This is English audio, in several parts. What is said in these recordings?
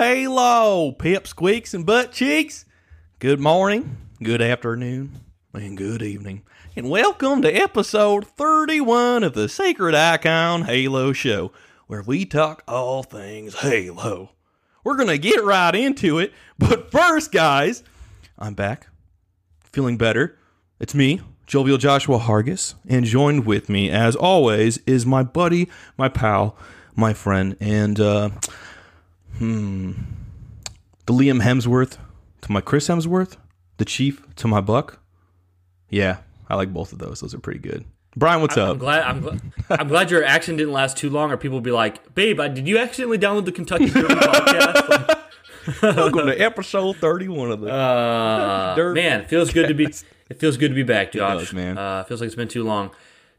Halo, pip squeaks and butt cheeks. Good morning, good afternoon, and good evening. And welcome to episode 31 of the Sacred Icon Halo Show, where we talk all things Halo. We're going to get right into it, but first, guys, I'm back, feeling better. It's me, Jovial Joshua Hargis, and joined with me, as always, is my buddy, my pal, my friend, and uh, hmm, the Liam Hemsworth to my Chris Hemsworth, the Chief to my Buck. Yeah, I like both of those. Those are pretty good. Bryan, what's I'm up? glad I'm, gl- I'm glad your action didn't last too long, or people will be like, "Babe, I- did you accidentally download the Kentucky Derby podcast?" Welcome to episode thirty-one of the. Uh, Derby man, it feels good to be. It feels good to be back, Josh. does, man. Uh, feels like it's been too long.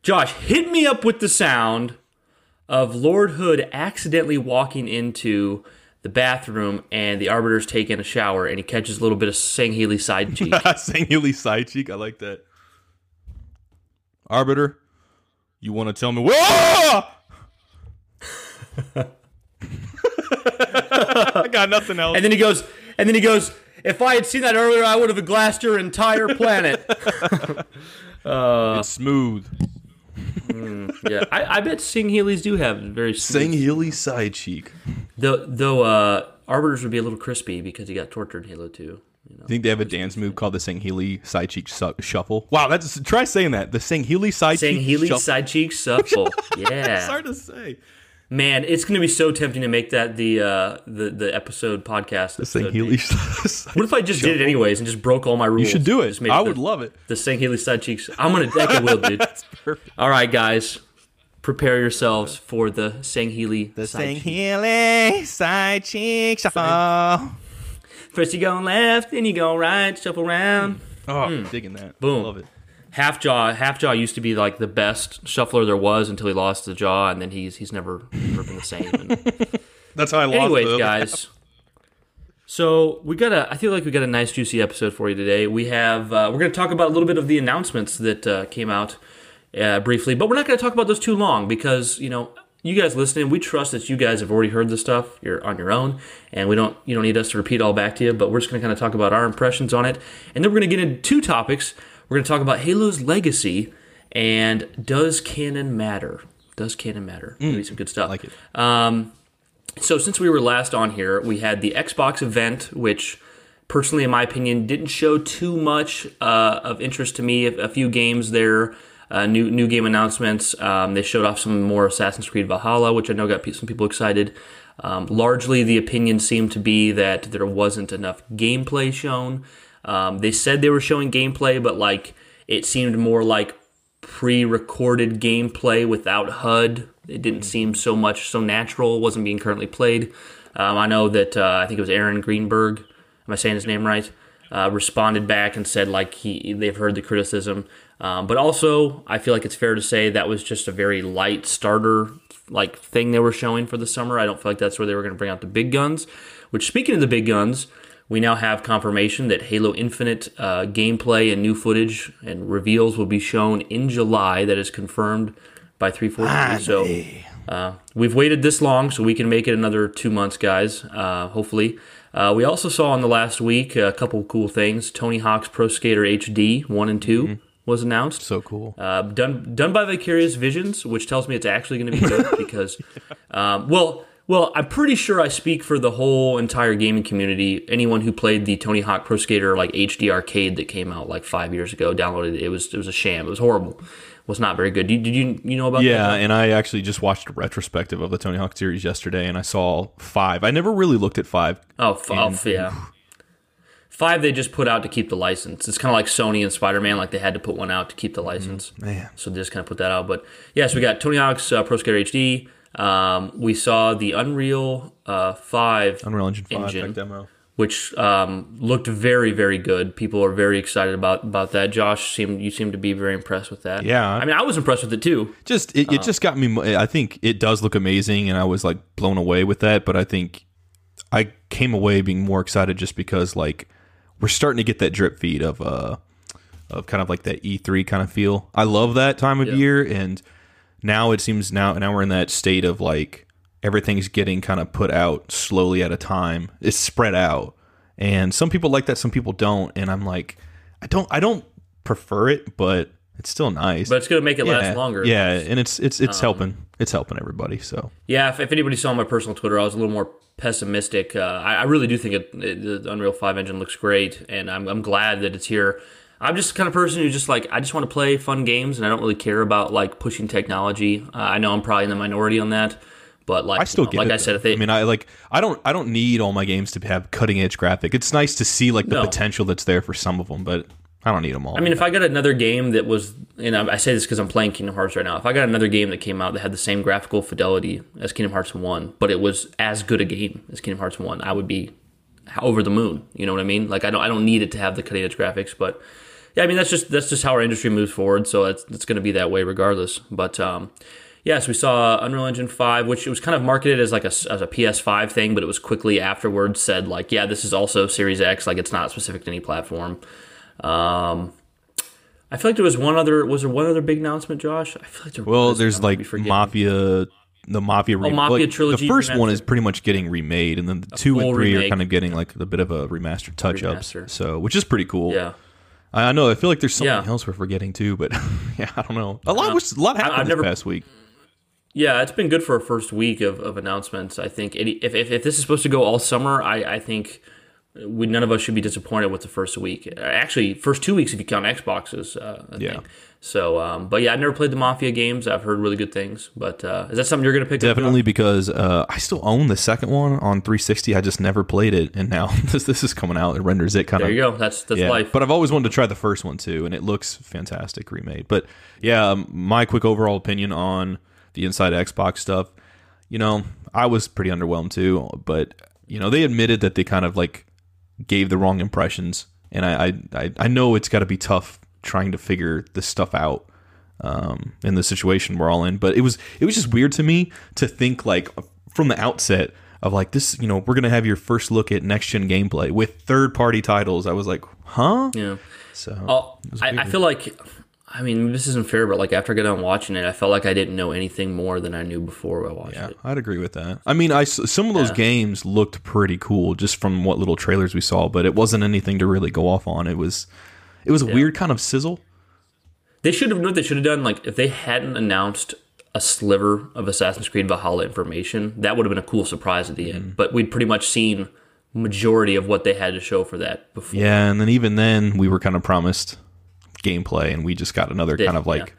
Josh, hit me up with the sound of Lord Hood accidentally walking into the bathroom and the Arbiter's taking a shower and he catches a little bit of Sangheili side cheek. Sangheili side cheek. I like that. Arbiter, you want to tell me? Whoa! I got nothing else. and then he goes, and then he goes. If I had seen that earlier, I would have glassed your entire planet. it's smooth. Yeah, I, I bet Sangheili's do have very smooth Healy side cheek. Though, though uh, arbiters would be a little crispy because he got tortured in Halo 2. You know? I think they have a dance move called the Sangheili side cheek su- shuffle. Wow, that's try saying that. The Sangheili side Saying cheek Healy shuffle. side cheek shuffle. yeah, It's hard to say. Man, it's gonna be so tempting to make that the uh, the the episode podcast. The episode name. Sangheili. What if I just did it anyways and just broke all my rules? You should do it. Just made I the- would love it. the Sangheili side cheeks. I'm gonna. That I will, dude. That's Perfect. All right, guys, prepare yourselves for the Sangheili The side cheek. Sangheili side cheek shuffle. First you go left, then you go right, shuffle around. Oh, digging that. Boom. Love it. Half Jaw, Half Jaw used to be like the best shuffler there was until he lost the jaw, and then he's he's never, never been the same. And That's how I lost anyways, the guys, so we got a. I feel like we got a nice juicy episode for you today. We have uh, we're going to talk about a little bit of the announcements that uh, came out uh, briefly, but we're not going to talk about those too long because you know you guys listening, we trust that you guys have already heard this stuff. You're on your own, and we don't you don't need us to repeat all back to you. But we're just going to kind of talk about our impressions on it, and then we're going to get into two topics. We're going to talk about Halo's legacy and does canon matter? Does canon matter? Gonna be some good stuff. like it. Um, so since we were last on here, we had the Xbox event, which personally, in my opinion, didn't show too much uh, of interest to me. A, a few games there, uh, new new game announcements. Um, they showed off some more Assassin's Creed Valhalla, which I know got some people excited. Um, largely, the opinion seemed to be that there wasn't enough gameplay shown. Um, they said they were showing gameplay, but like it seemed more like pre-recorded gameplay without HUD. It didn't seem so much so natural. It wasn't being currently played. Um, I know that uh, I think it was Aaron Greenberg. Am I saying his name right? Uh, responded back and said like he they've heard the criticism, um, but also I feel like it's fair to say that was just a very light starter like thing they were showing for the summer. I don't feel like that's where they were going to bring out the big guns. Which speaking of the big guns, we now have confirmation that Halo Infinite uh, gameplay and new footage and reveals will be shown in July. That is confirmed by 343. So uh, we've waited this long, so we can make it another two months, guys. Uh, hopefully. Uh, we also saw in the last week a couple cool things. Tony Hawk's Pro Skater HD one and 2 was announced. So cool. Uh, done done by Vicarious Visions, which tells me it's actually going to be good because, um, well, well, I'm pretty sure I speak for the whole entire gaming community. Anyone who played the Tony Hawk Pro Skater like HD arcade that came out like five years ago, downloaded it. It was it was a sham. It was horrible. It was not very good. Did, did you you know about that? Yeah, that? and I actually just watched a retrospective of the Tony Hawk series yesterday, and I saw five. I never really looked at five. Oh, f- oh, f- yeah. Five they just put out to keep the license. It's kind of like Sony and Spider Man, like they had to put one out to keep the license. Man, So they just kind of put that out. But yeah, so we got Tony Hawk's uh, Pro Skater HD. Um, we saw the Unreal uh, 5 Unreal Engine Five Engine. demo. which um, looked very, very good. People are very excited about about that. Josh, seemed you seem to be very impressed with that. Yeah. I mean, I was impressed with it too. Just it, it just got me. I think it does look amazing, and I was like blown away with that. But I think I came away being more excited just because like we're starting to get that drip feed of uh of kind of like that E3 kind of feel. I love that time of Yeah. year, and now it seems now now we're in that state of like everything's getting kind of put out slowly at a time. It's spread out, and some people like that, some people don't. And I'm like, I don't I don't prefer it, but it's still nice. But it's going to make it yeah, last longer. Yeah, and it's it's it's helping. It's helping everybody. So Yeah, if, if anybody saw my personal Twitter, I was a little more pessimistic. Uh, I, I really do think it, it, the Unreal 5 engine looks great, and I'm, I'm glad that it's here. I'm just the kind of person who just like I just want to play fun games, and I don't really care about like pushing technology. Uh, I know I'm probably in the minority on that, but like I still you know, get like it. I said, if they I mean, I like I don't I don't need all my games to have cutting edge graphic. It's nice to see like the No. potential that's there for some of them, but I don't need them all. I mean, if I got another game that was, and I I say this because I'm playing Kingdom Hearts right now. If I got another game that came out that had the same graphical fidelity as Kingdom Hearts One, but it was as good a game as Kingdom Hearts One, I would be over the moon. You know what I mean? Like I don't, I don't need it to have the cutting edge graphics, but yeah, I mean that's just that's just how our industry moves forward. So it's it's going to be that way regardless. But um, yes, we saw Unreal Engine Five, which it was kind of marketed as like a as a PS5 thing, but it was quickly afterwards said like, yeah, this is also Series X. Like it's not specific to any platform. Um, I feel like there was one other. Was there one other big announcement, Josh? I feel like there well, was. there's I might be like. Mafia, the Mafia, re- Oh, Mafia like, trilogy The first one is pretty much getting remade, and then the two and three are kind of getting like a bit of a remastered touch ups. Remaster. So, which is pretty cool. Yeah, I, I know. I feel like there's something Yeah. else we're forgetting too, but yeah, I don't know. A lot Uh, was a lot happened I've this never- past week. yeah. It's been good for a first week of, of announcements. I think Any- if, if if this is supposed to go all summer, I I think we none of us should be disappointed with the first week. Actually, first two weeks if you count Xboxes. Uh, I Yeah. think. So, um, but yeah, I've never played the Mafia games. I've heard really good things. But uh, is that something you're going to pick up? Definitely because uh, I still own the second one on 360. I just never played it, and now this this is coming out. It renders it kind of. There you go. That's that's yeah. life. But I've always wanted to try the first one too, and it looks fantastic remade. But yeah, um, my quick overall opinion on the inside Xbox stuff. You know, I was pretty underwhelmed too. But you know, they admitted that they kind of like gave the wrong impressions, and I I I, know it's got to be tough trying to figure this stuff out um, in the situation we're all in. But it was it was just weird to me to think like from the outset of like this. You know, we're gonna have your first look at next gen gameplay with third party titles. I was like, huh? yeah. So Oh, I, I feel like, I mean, this isn't fair, but like after I got done watching it, I felt like I didn't know anything more than I knew before I watched yeah, it. I'd agree with that. I mean, I some of those Yeah. games looked pretty cool just from what little trailers we saw, but it wasn't anything to really go off on. It was it was a weird kind of sizzle. They should have, you know what they should have done? Like, if they hadn't announced a sliver of Assassin's Creed Valhalla information, that would have been a cool surprise at the Mm-hmm. end. But we'd pretty much seen majority of what they had to show for that before. Yeah, and then even then we were kind of promised gameplay, and we just got another kind of like. yeah.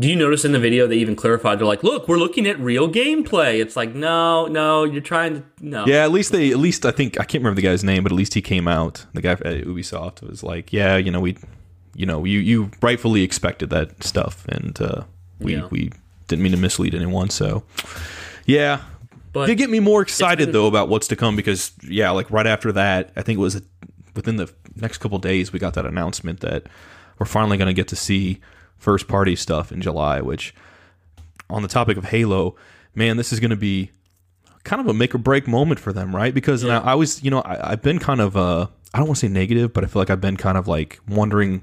Do you notice in the video they even clarified? They're like, "Look, we're looking at real gameplay." It's like, no, no, you're trying to no. Yeah, at least they, at least I think I can't remember the guy's name, but at least he came out. The guy at Ubisoft was like, "Yeah, you know, we, you know, you you rightfully expected that stuff, and uh, we Yeah. we didn't mean to mislead anyone. So, yeah, But did get me more excited though about what's to come because yeah, like right after that, I think it was within the next couple days we got that announcement that we're finally going to get to see first party stuff in July. Which, on the topic of Halo, man, this is going to be kind of a make or break moment for them, right? Because Yeah. I, I was, you know, I, I've been kind of uh, I don't want to say negative, but I feel like I've been kind of like wondering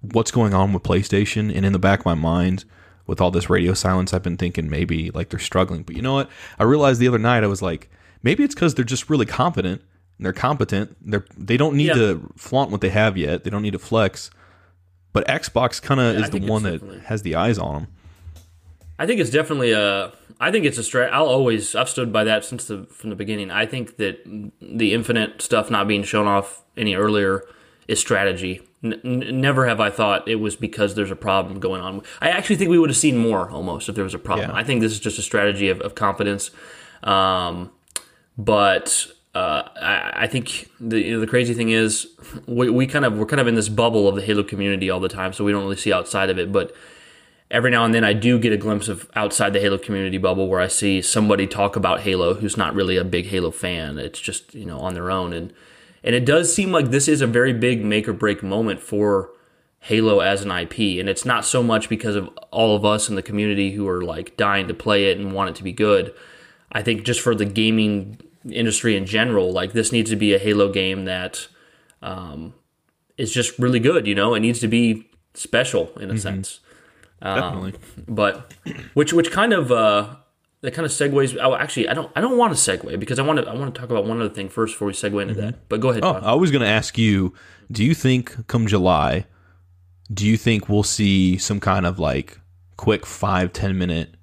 what's going on with PlayStation, and in the back of my mind, with all this radio silence, I've been thinking maybe like they're struggling. But you know what? I realized the other night I was like, maybe it's because they're just really confident. And they're competent. They're they don't need Yeah. to flaunt what they have yet. They don't need to flex. But Xbox kind of Yeah, is the one that has the eyes on them. I think it's definitely a. I think it's a strat. I'll always. I've stood by that since the from the beginning. I think that the infinite stuff not being shown off any earlier is strategy. N- never have I thought it was because there's a problem going on. I actually think we would have seen more almost if there was a problem. Yeah. I think this is just a strategy of, of confidence. Um, but uh, I, I think the you know, the crazy thing is we, we kind of we're kind of in this bubble of the Halo community all the time, so we don't really see outside of it. But every now and then I do get a glimpse of outside the Halo community bubble where I see somebody talk about Halo who's not really a big Halo fan. It's just you know on their own, and and it does seem like this is a very big make or break moment for Halo as an IP, and it's not so much because of all of us in the community who are like dying to play it and want it to be good. I think just for the gaming industry in general, like this needs to be a Halo game that um, is just really good. You know, it needs to be special in a sense. Definitely. But which which kind of uh, that kind of segues. Oh, actually, I don't I don't want to segue because I want to I want to talk about one other thing first before we segue into that. But go ahead. Oh, Todd. I was going to ask you, do you think come July, do you think we'll see some kind of like quick five ten minute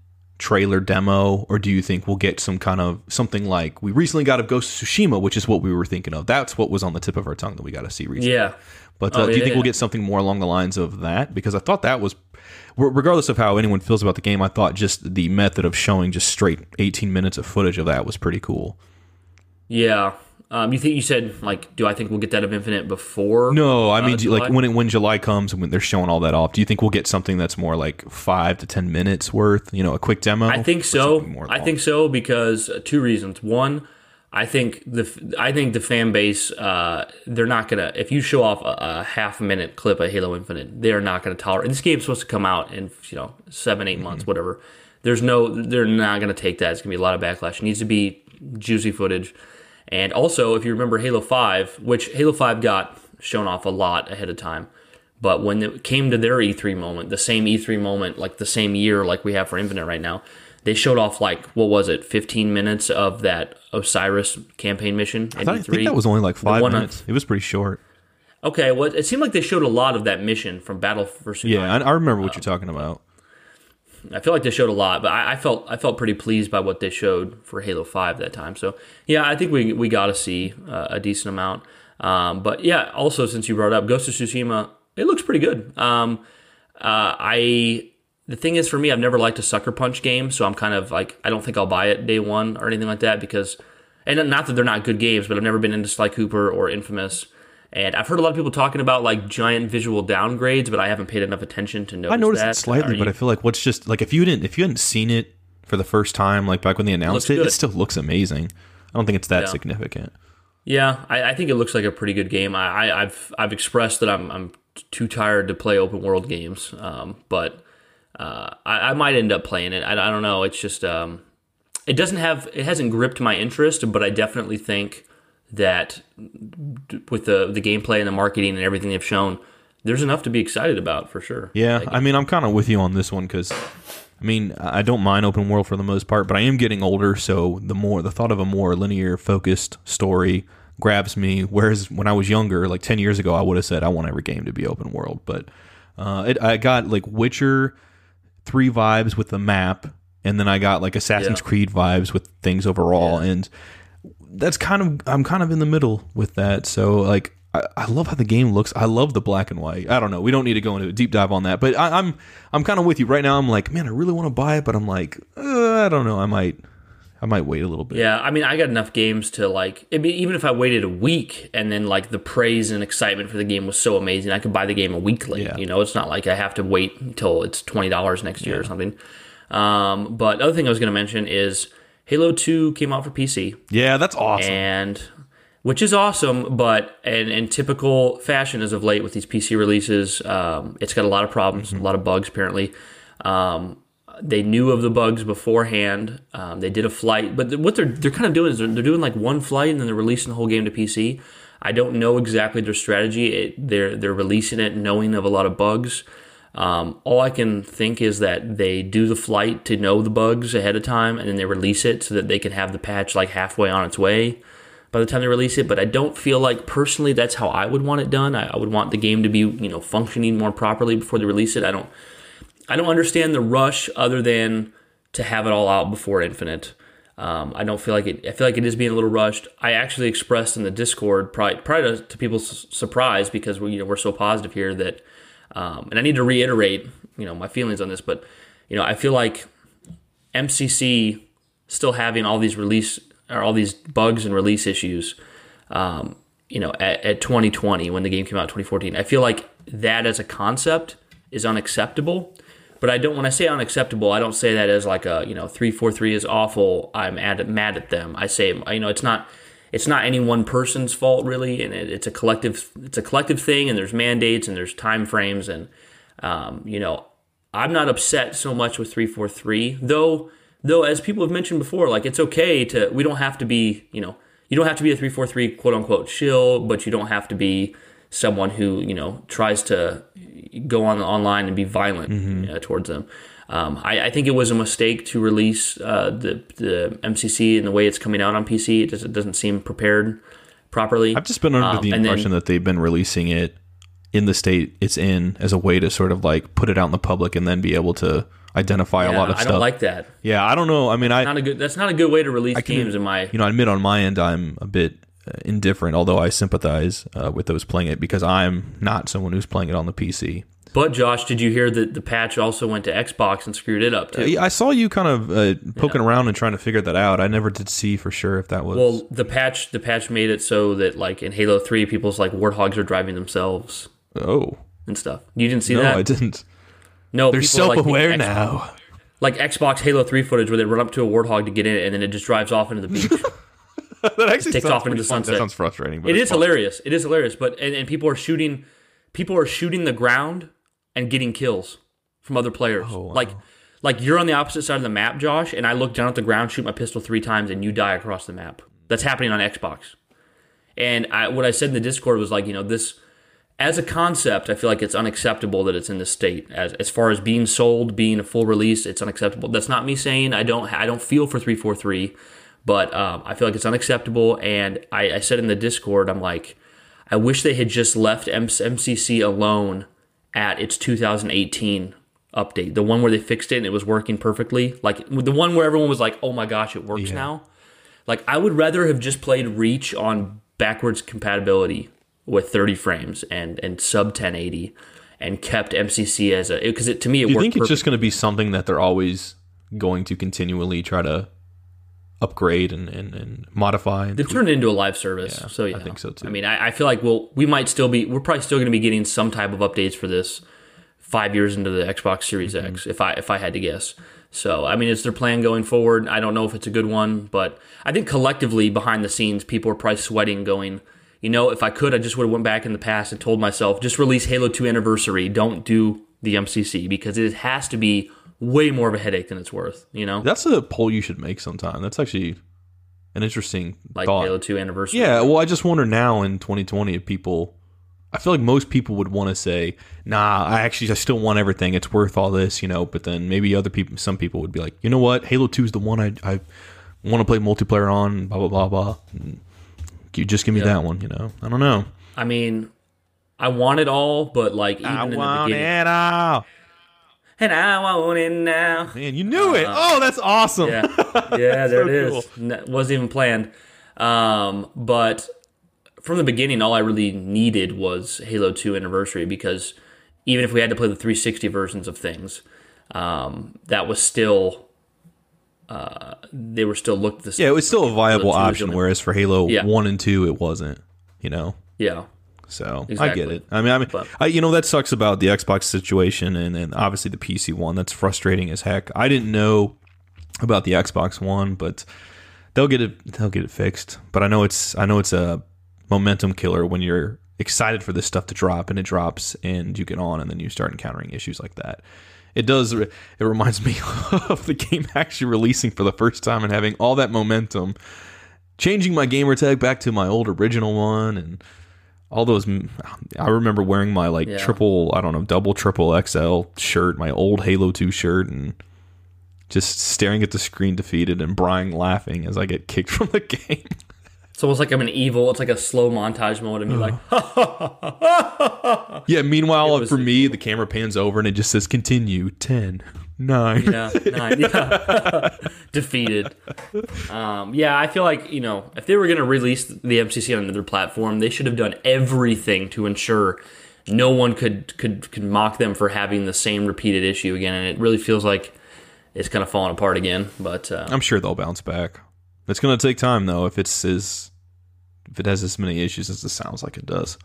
trailer demo? Or do you think we'll get some kind of something like we recently got of Ghost of Tsushima, which is what we were thinking of? That's what was on the tip of our tongue that we got to see recently. yeah. But uh, Oh, do you yeah, think we'll get something more along the lines of that? Because I thought that was, regardless of how anyone feels about the game, I thought just the method of showing just straight 18 minutes of footage of that was pretty cool. Yeah. Um, you think you said like, do I think we'll get that of Infinite before? No, I uh, mean, you- like when it, when July comes and when they're showing all that off, do you think we'll get something that's more like five to ten minutes worth? You know, a quick demo. I think so. I think so because uh, two reasons. One, I think the I think the fan base uh, they're not gonna if you show off a, a half minute clip of Halo Infinite, they are not gonna tolerate. This game's supposed to come out in you know seven eight Mm-hmm. months whatever. There's no they're not gonna take that. It's gonna be a lot of backlash. It needs to be juicy footage. And also, if you remember Halo Five, which Halo Five got shown off a lot ahead of time. But when it came to their E3 moment, the same E3 moment, like the same year like we have for Infinite right now, they showed off like what was it, 15 minutes of that Osiris campaign mission I, in thought- I E3. think that was only like five on- minutes. it was pretty short. okay. Well, it seemed like they showed a lot of that mission from Battle for vs. Yeah, I, I remember what you're talking about. I feel like they showed a lot, but I, I felt I felt pretty pleased by what they showed for Halo Five that time. So yeah, I think we we got to see uh, a decent amount. Um, but yeah, also since you brought up Ghost of Tsushima, it looks pretty good. Um, uh, I the thing is for me, I've never liked a sucker punch game, so I'm kind of like I don't think I'll buy it day one or anything like that because, and not that they're not good games, but I've never been into Sly Cooper or Infamous. And I've heard a lot of people talking about like giant visual downgrades, but I haven't paid enough attention to notice I noticed that. it slightly, Are but you- I feel like what's just like if you didn't if you hadn't seen it for the first time, like back when they announced looks it, it still looks amazing. I don't think it's that Yeah. significant. Yeah, I, I think it looks like a pretty good game. I, I, I've I've expressed that I'm I'm too tired to play open world games, um, but uh, I, I might end up playing it. I, I don't know. It's just um, it doesn't have it hasn't gripped my interest, but I definitely think that with the the gameplay and the marketing and everything they've shown, there's enough to be excited about for sure. Yeah, I mean, I'm kind of with you on this one because, I mean, I don't mind open world for the most part, but I am getting older, so the more the thought of a more linear focused story grabs me. Whereas when I was younger, like ten years ago, I would have said I want every game to be open world, but uh, it, I got like Witcher three vibes with the map, and then I got like Assassin's Yeah. Creed vibes with things overall, and that's kind of I'm kind of in the middle with that. So like I, I love how the game looks. I love the black and white. I don't know. We don't need to go into a deep dive on that, but I, I'm I'm kind of with you right now. I'm like, man, I really want to buy it, but I'm like, uh, I don't know. I might I might wait a little bit. Yeah, I mean, I got enough games to like. Be, even if I waited a week and then like the praise and excitement for the game was so amazing, I could buy the game a week late. Yeah. You know, it's not like I have to wait until it's twenty dollars next year or something. Um, but other thing I was going to mention is Halo Two came out for PC, Yeah, that's awesome. and which is awesome. But in, in typical fashion, as of late with these PC releases, um, it's got a lot of problems, a lot of bugs apparently. Um, they knew of the bugs beforehand. Um, they did a flight, but what they're they're kind of doing is they're, they're doing like one flight and then they're releasing the whole game to PC. I don't know exactly their strategy. It, they're they're releasing it knowing of a lot of bugs. Um, all I can think is that they do the flight to know the bugs ahead of time, and then they release it so that they can have the patch like halfway on its way by the time they release it. But I don't feel like personally that's how I would want it done. I, I would want the game to be you know functioning more properly before they release it. I don't I don't understand the rush other than to have it all out before Infinite. Um, I don't feel like it. I feel like it is being a little rushed. I actually expressed in the Discord, probably, to, to people's surprise, because we you know we're so positive here that, um, and I need to reiterate you know my feelings on this, but you know I feel like MCC still having all these release or all these bugs and release issues. Um, you know, at, at 2020 when the game came out in 2014, I feel like that as a concept is unacceptable. But I don't. When I say unacceptable, I don't say that as like a you know three four three is awful. I'm mad mad at them. I say you know it's not it's not any one person's fault really, and it, it's a collective it's a collective thing. And there's mandates and there's time frames, and um, you know I'm not upset so much with three four three though. Though as people have mentioned before, like it's okay to we don't have to be you know you don't have to be a three four three quote unquote shill, but you don't have to be someone who you know tries to go on online and be violent uh, towards them. Um, I, I think it was a mistake to release uh, the the MCC in the way it's coming out on PC. It, just, it doesn't seem prepared properly. I've just been under Um, the and then- impression that they've been releasing it in the state it's in as a way to sort of like put it out in the public and then be able to identify a lot of I stuff. I don't like that. yeah, I don't know. I mean, I Not a good. That's not a good way to release can- games. In my you know, I admit on my end, I'm a bit uh, indifferent, although I sympathize uh, with those playing it because I'm not someone who's playing it on the PC. But Josh, did you hear that the patch also went to Xbox and screwed it up too? I saw you kind of uh, poking around and trying to figure that out. I never did see for sure if that was. Well, the patch the patch made it so that like in Halo Three, people's like warthogs are driving themselves oh and stuff. You didn't see no, that? No, I didn't. no, They're people, self-aware think X- now. Like Xbox Halo Three footage where they run up to a warthog to get in it, and then it just drives off into the beach. that actually Takes sounds off into pretty the fun. That sounds frustrating. But it's fun. hilarious. It is hilarious. But and, and people are shooting, people are shooting the ground and getting kills from other players. Oh, wow. Like, like you're on the opposite side of the map, Josh, and I look down at the ground, shoot my pistol three times, and you die across the map. That's happening on Xbox. And I, what I said in the Discord was like, you know, this as a concept, I feel like it's unacceptable that it's in this state. As as far as being sold, being a full release, it's unacceptable. That's not me saying I don't I don't feel for three four three, but um, I feel like it's unacceptable. And I, I said in the Discord, I'm like, I wish they had just left M- MCC alone at its 2018 update, the one where they fixed it and it was working perfectly, like the one where everyone was like, "Oh my gosh, it works now." Like I would rather have just played Reach on backwards compatibility with 30 frames and and sub 1080 and kept MCC as a because it to me it Do you think it's perfect. just going to be something that they're always going to continually try to upgrade and, and, and modify? And They've turned it into a live service, so yeah, I think so, too. I mean, I, I feel like we'll we might still be we're probably still going to be getting some type of updates for this five years into the Xbox Series Mm-hmm. X, if I if I had to guess. So I mean, it's their plan going forward. I don't know if it's a good one, but I think collectively behind the scenes, people are probably sweating, going, you know, if I could, I just would have went back in the past and told myself, just release Halo Two Anniversary, don't do the MCC because it has to be way more of a headache than it's worth. You know, That's a poll you should make sometime. That's actually an interesting like thought. Halo Two Anniversary. Yeah, well, I just wonder now in 2020 if people. I feel like most people would want to say, "Nah, I actually I still want everything. It's worth all this, you know." But then maybe other people, some people would be like, "You know what? Halo Two is the one I I want to play multiplayer on." Blah blah blah blah. And you just give me that one, you know. I don't know. I mean, I want it all, but like even I in the beginning, it all. And I want it now. Man, you knew it. Oh, that's awesome. Yeah, yeah, there So it is. N- wasn't even planned. Um, but from the beginning, all I really needed was Halo Two Anniversary because even if we had to play the 360 versions of things, um, that was still uh, they were still looked the same. Yeah, it was still a viable option, whereas for Halo Yeah. One and Two, it wasn't. You know, yeah, so I get it. I mean, I mean, But- I, you know, that sucks about the Xbox situation, and and obviously the PC one. That's frustrating as heck. I didn't know about the Xbox One, but they'll get it. They'll get it fixed. But I know it's. I know it's a momentum killer when you're excited for this stuff to drop, and it drops, and you get on, and then you start encountering issues like that. It does. It reminds me of the game actually releasing for the first time and having all that momentum, changing my gamer tag back to my old original one, and all those. I remember wearing my like Yeah. triple, I don't know, double triple XL shirt, my old Halo Two shirt, and just staring at the screen defeated and Brian laughing as I get kicked from the game. it's almost like I'm an evil. It's like a slow montage moment of me like, uh-huh. yeah. Meanwhile, uh, for me, the camera pans over and it just says continue 10, 9. yeah, nine, yeah, defeated. Um, yeah, I feel like you know if they were going to release the MCC on another platform, they should have done everything to ensure no one could could could mock them for having the same repeated issue again. And it really feels like it's kind of falling apart again. But uh, I'm sure they'll bounce back. It's going to take time though. If it's as if it has as many issues as it sounds like it does.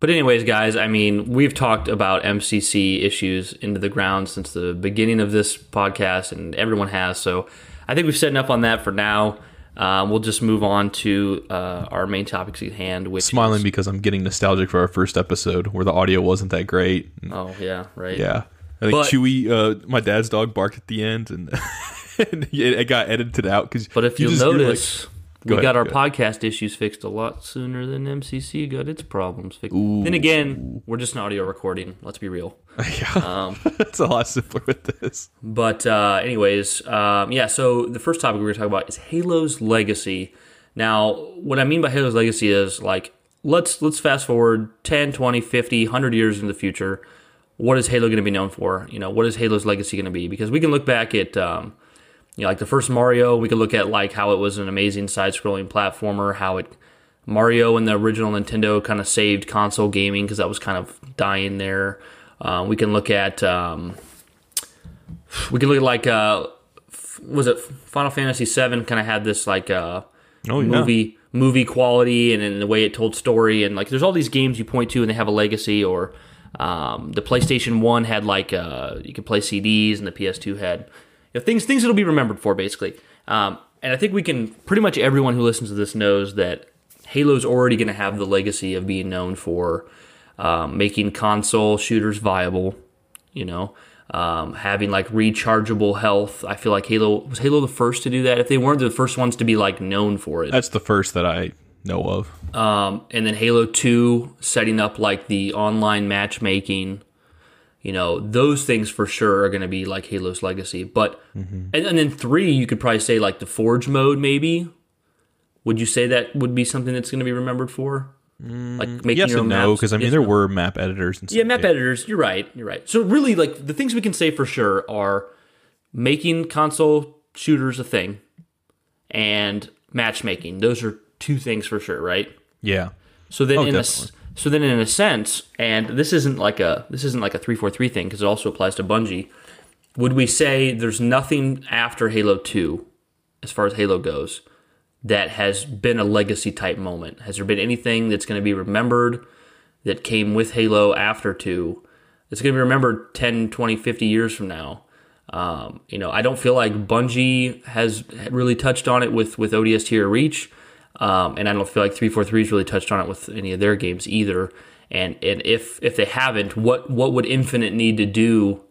But anyways, guys, I mean, we've talked about MCC issues into the ground since the beginning of this podcast, and everyone has. So I think we've set enough on that for now. Uh, we'll just move on to uh, our main topics at hand. Which Smiling is- because I'm getting nostalgic for our first episode where the audio wasn't that great. Oh yeah, right. yeah, I think But- Chewy, uh, my dad's dog, barked at the end, and, and it, got edited out because. But if you'll notice, Go we ahead, got our go podcast issues fixed a lot sooner than MCC got its problems fixed. Then again, we're just an audio recording. Let's be real. yeah, Um, it's a lot simpler with this. But uh, anyways, um, yeah. So the first topic we're going to talk about is Halo's legacy. Now, what I mean by Halo's legacy is like let's let's fast forward 10, 20, 50, 100 years into the future. What is Halo going to be known for? You know, what is Halo's legacy going to be? Because we can look back at um, you know, like the first Mario, we could look at like how it was an amazing side-scrolling platformer, how it Mario and the original Nintendo kind of saved console gaming because that was kind of dying there. Uh, we can look at um, we can look at like uh, f- was it Final Fantasy VII? Kind of had this like uh, Oh yeah, movie movie quality and in the way it told story and like there's all these games you point to and they have a legacy or um, the PlayStation One had like uh, you could play CDs and the PS2 had you know, things things that'll be remembered for basically. Um, and I think we can pretty much everyone who listens to this knows that Halo's already going to have the legacy of being known for um, making console shooters viable. You know, um, having like rechargeable health. I feel like Halo was Halo the first to do that. If they weren't the first ones to be like known for it, that's the first that I know of. um, and then Halo Two setting up like the online matchmaking. You know, those things for sure are going to be like Halo's legacy. But mm-hmm. and, and then three, you could probably say like the Forge mode, maybe. Would you say that would be something that's going to be remembered for? Mm, like making Yes your and own no, because I mean Yes there no? were map editors and stuff. Yeah, map editors. You're right. You're right. So really, like the things we can say for sure are making console shooters a thing, and matchmaking. Those are two things for sure, right? Yeah, So then, oh, in a, s- definitely. So then, in a sense, and this isn't like a this isn't like a three four three thing because it also applies to Bungie. Would we say there's nothing after Halo Two, as far as Halo goes, that has been a legacy type moment? Has there been anything that's going to be remembered that came with Halo after Two? That's going to be remembered 10, 20, 50 years from now. Um, you know, I don't feel like Bungie has really touched on it with with ODST or Reach, um, and I don't feel like three four three's really touched on it with any of their games either. And and if if they haven't, what what would Infinite need to do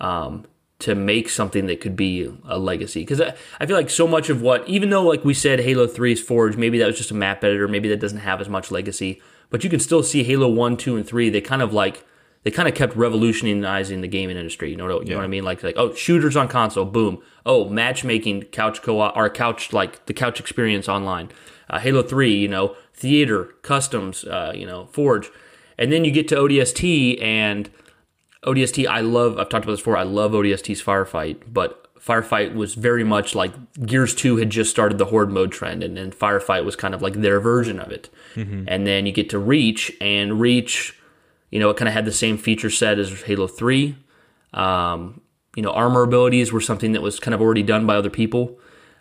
um, to make something that could be a legacy? Because I, I feel like so much of what, even though like we said, Halo Three is Forge, maybe that was just a map editor, maybe that doesn't have as much legacy, but you can still see Halo One, Two, and Three. They kind of like they kind of kept revolutionizing the gaming industry. You know what you know what I mean? Like like oh shooters on console, boom. Oh matchmaking, couch co-op or couch like the couch experience online. Uh, Halo Three, you know, theater, customs, uh, you know, Forge, and then you get to ODST and ODST. I love. I've talked about this before. I love ODST's firefight, but firefight was very much like Gears Two had just started the horde mode trend, and then firefight was kind of like their version of it. And then you get to Reach, and Reach you know, it kind of had the same feature set as Halo 3. Um, you know, armor abilities were something that was kind of already done by other people.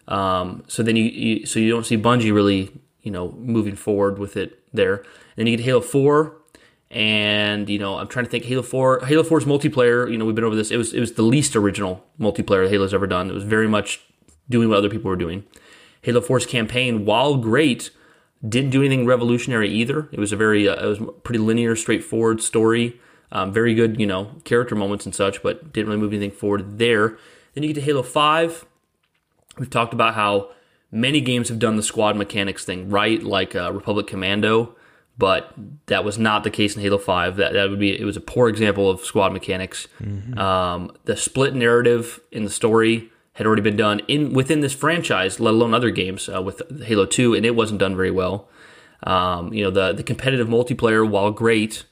Um, so then you, you, so you don't see Bungie really, you know, moving forward with it there. Then you get Halo Four, and you know, I'm trying to think Halo Four. Halo 4's multiplayer. You know, we've been over this. It was it was the least original multiplayer Halo's ever done. It was very much doing what other people were doing. Halo 4's campaign, while great, didn't do anything revolutionary either. It was a very uh, it was pretty linear, straightforward story. Um, very good, you know, character moments and such, but didn't really move anything forward there. Then you get to Halo 5. We've talked about how many games have done the squad mechanics thing right, like uh, Republic Commando, but that was not the case in Halo 5. That, that would be, it was a poor example of squad mechanics. Mm-hmm. Um, the split narrative in the story had already been done in within this franchise, let alone other games uh, with Halo 2, and it wasn't done very well. Um, you know, the, the competitive multiplayer, while great,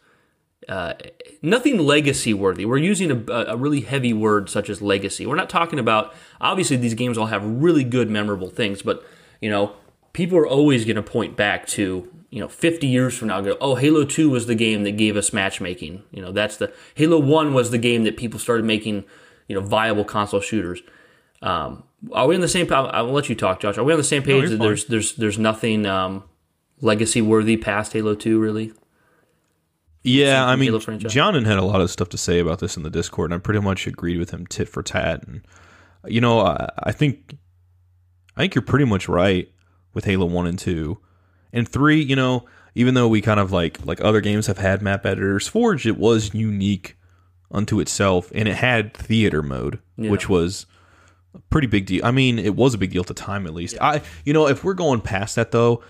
uh, nothing legacy worthy. We're using a, a, really heavy word such as legacy. We're not talking about obviously these games all have really good memorable things, but you know people are always going to point back to you know 50 years from now go oh Halo 2 was the game that gave us matchmaking. You know that's the Halo 1 was the game that people started making you know viable console shooters. Um, are we on the same? I'll, I'll let you talk, Josh. Are we on the same page? No, that there's there's there's nothing um, legacy worthy past Halo 2 really. Yeah, I mean, John had a lot of stuff to say about this in the Discord, and I pretty much agreed with him tit for tat. And you know, I, I think I think you're pretty much right with Halo One and Two, and Three. You know, even though we kind of like like other games have had map editors, Forge it was unique unto itself, and it had theater mode, yeah. which was a pretty big deal. I mean, it was a big deal at the time, at least. Yeah. I, you know, if we're going past that though,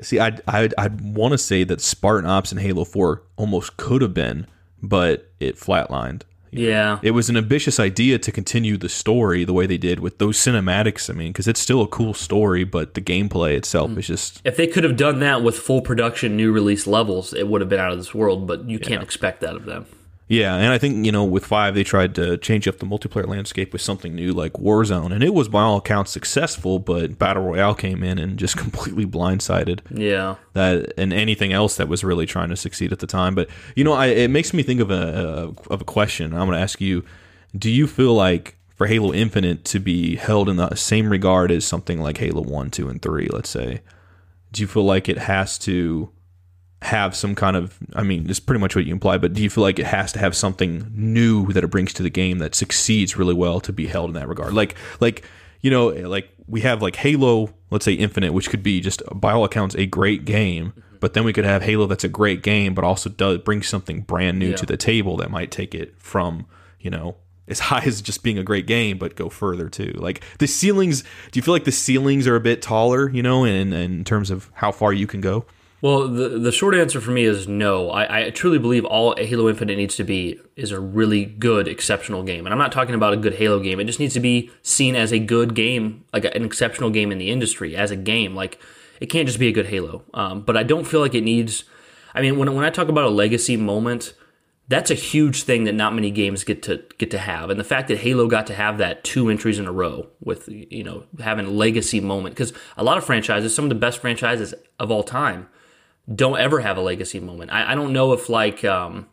See, I'd I'd, I'd want to say that Spartan Ops and Halo Four almost could have been, but it flatlined. Yeah, it was an ambitious idea to continue the story the way they did with those cinematics. I mean, because it's still a cool story, but the gameplay itself mm. is just. If they could have done that with full production, new release levels, it would have been out of this world. But you yeah. can't expect that of them. Yeah, and I think you know with five they tried to change up the multiplayer landscape with something new like Warzone, and it was by all accounts successful. But Battle Royale came in and just completely blindsided. Yeah, that and anything else that was really trying to succeed at the time. But you know, I, it makes me think of a, a of a question. I'm going to ask you: Do you feel like for Halo Infinite to be held in the same regard as something like Halo One, Two, and Three, let's say, do you feel like it has to have some kind of I mean, it's pretty much what you imply, but do you feel like it has to have something new that it brings to the game that succeeds really well to be held in that regard? Like like you know, like we have like Halo, let's say Infinite, which could be just by all accounts a great game, mm-hmm. but then we could have Halo that's a great game, but also does bring something brand new yeah. to the table that might take it from, you know, as high as just being a great game, but go further too. Like the ceilings, do you feel like the ceilings are a bit taller, you know, in, in terms of how far you can go? Well, the the short answer for me is no. I, I, truly believe all Halo Infinite needs to be is a really good, exceptional game. And I'm not talking about a good Halo game. It just needs to be seen as a good game, like an exceptional game in the industry as a game. Like it can't just be a good Halo. Um, but I don't feel like it needs. I mean, when when I talk about a legacy moment, that's a huge thing that not many games get to get to have. And the fact that Halo got to have that two entries in a row with you know having a legacy moment because a lot of franchises, some of the best franchises of all time don't ever have a legacy moment. I, I don't know if like um,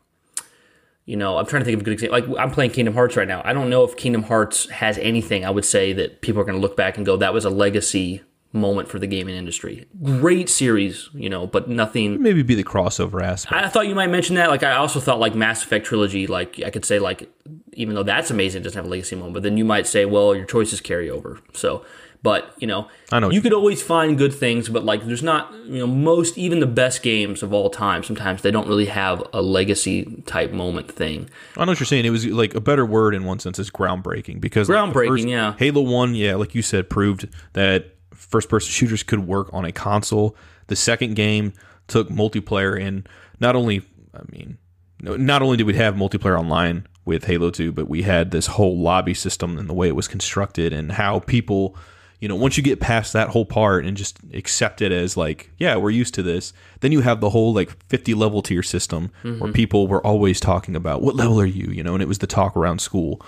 you know, I'm trying to think of a good example. Like I'm playing Kingdom Hearts right now. I don't know if Kingdom Hearts has anything I would say that people are going to look back and go, that was a legacy moment for the gaming industry. Great series, you know, but nothing. Maybe be the crossover aspect. I thought you might mention that. Like I also thought like Mass Effect trilogy. Like I could say like even though that's amazing, it doesn't have a legacy moment. But then you might say, well, your choices carry over. So but you know, I know you could always find good things, but like there's not you know most even the best games of all time. Sometimes they don't really have a legacy type moment thing. I know what you're saying. It was like a better word in one sense is groundbreaking because groundbreaking, like yeah. Halo One, yeah, like you said, proved that first person shooters could work on a console. The second game took multiplayer and not only, I mean, not only did we have multiplayer online with Halo 2, but we had this whole lobby system and the way it was constructed and how people you know, once you get past that whole part and just accept it as like, yeah, we're used to this, then you have the whole like 50 level tier system mm-hmm. where people were always talking about what level are you, you know, and it was the talk around school,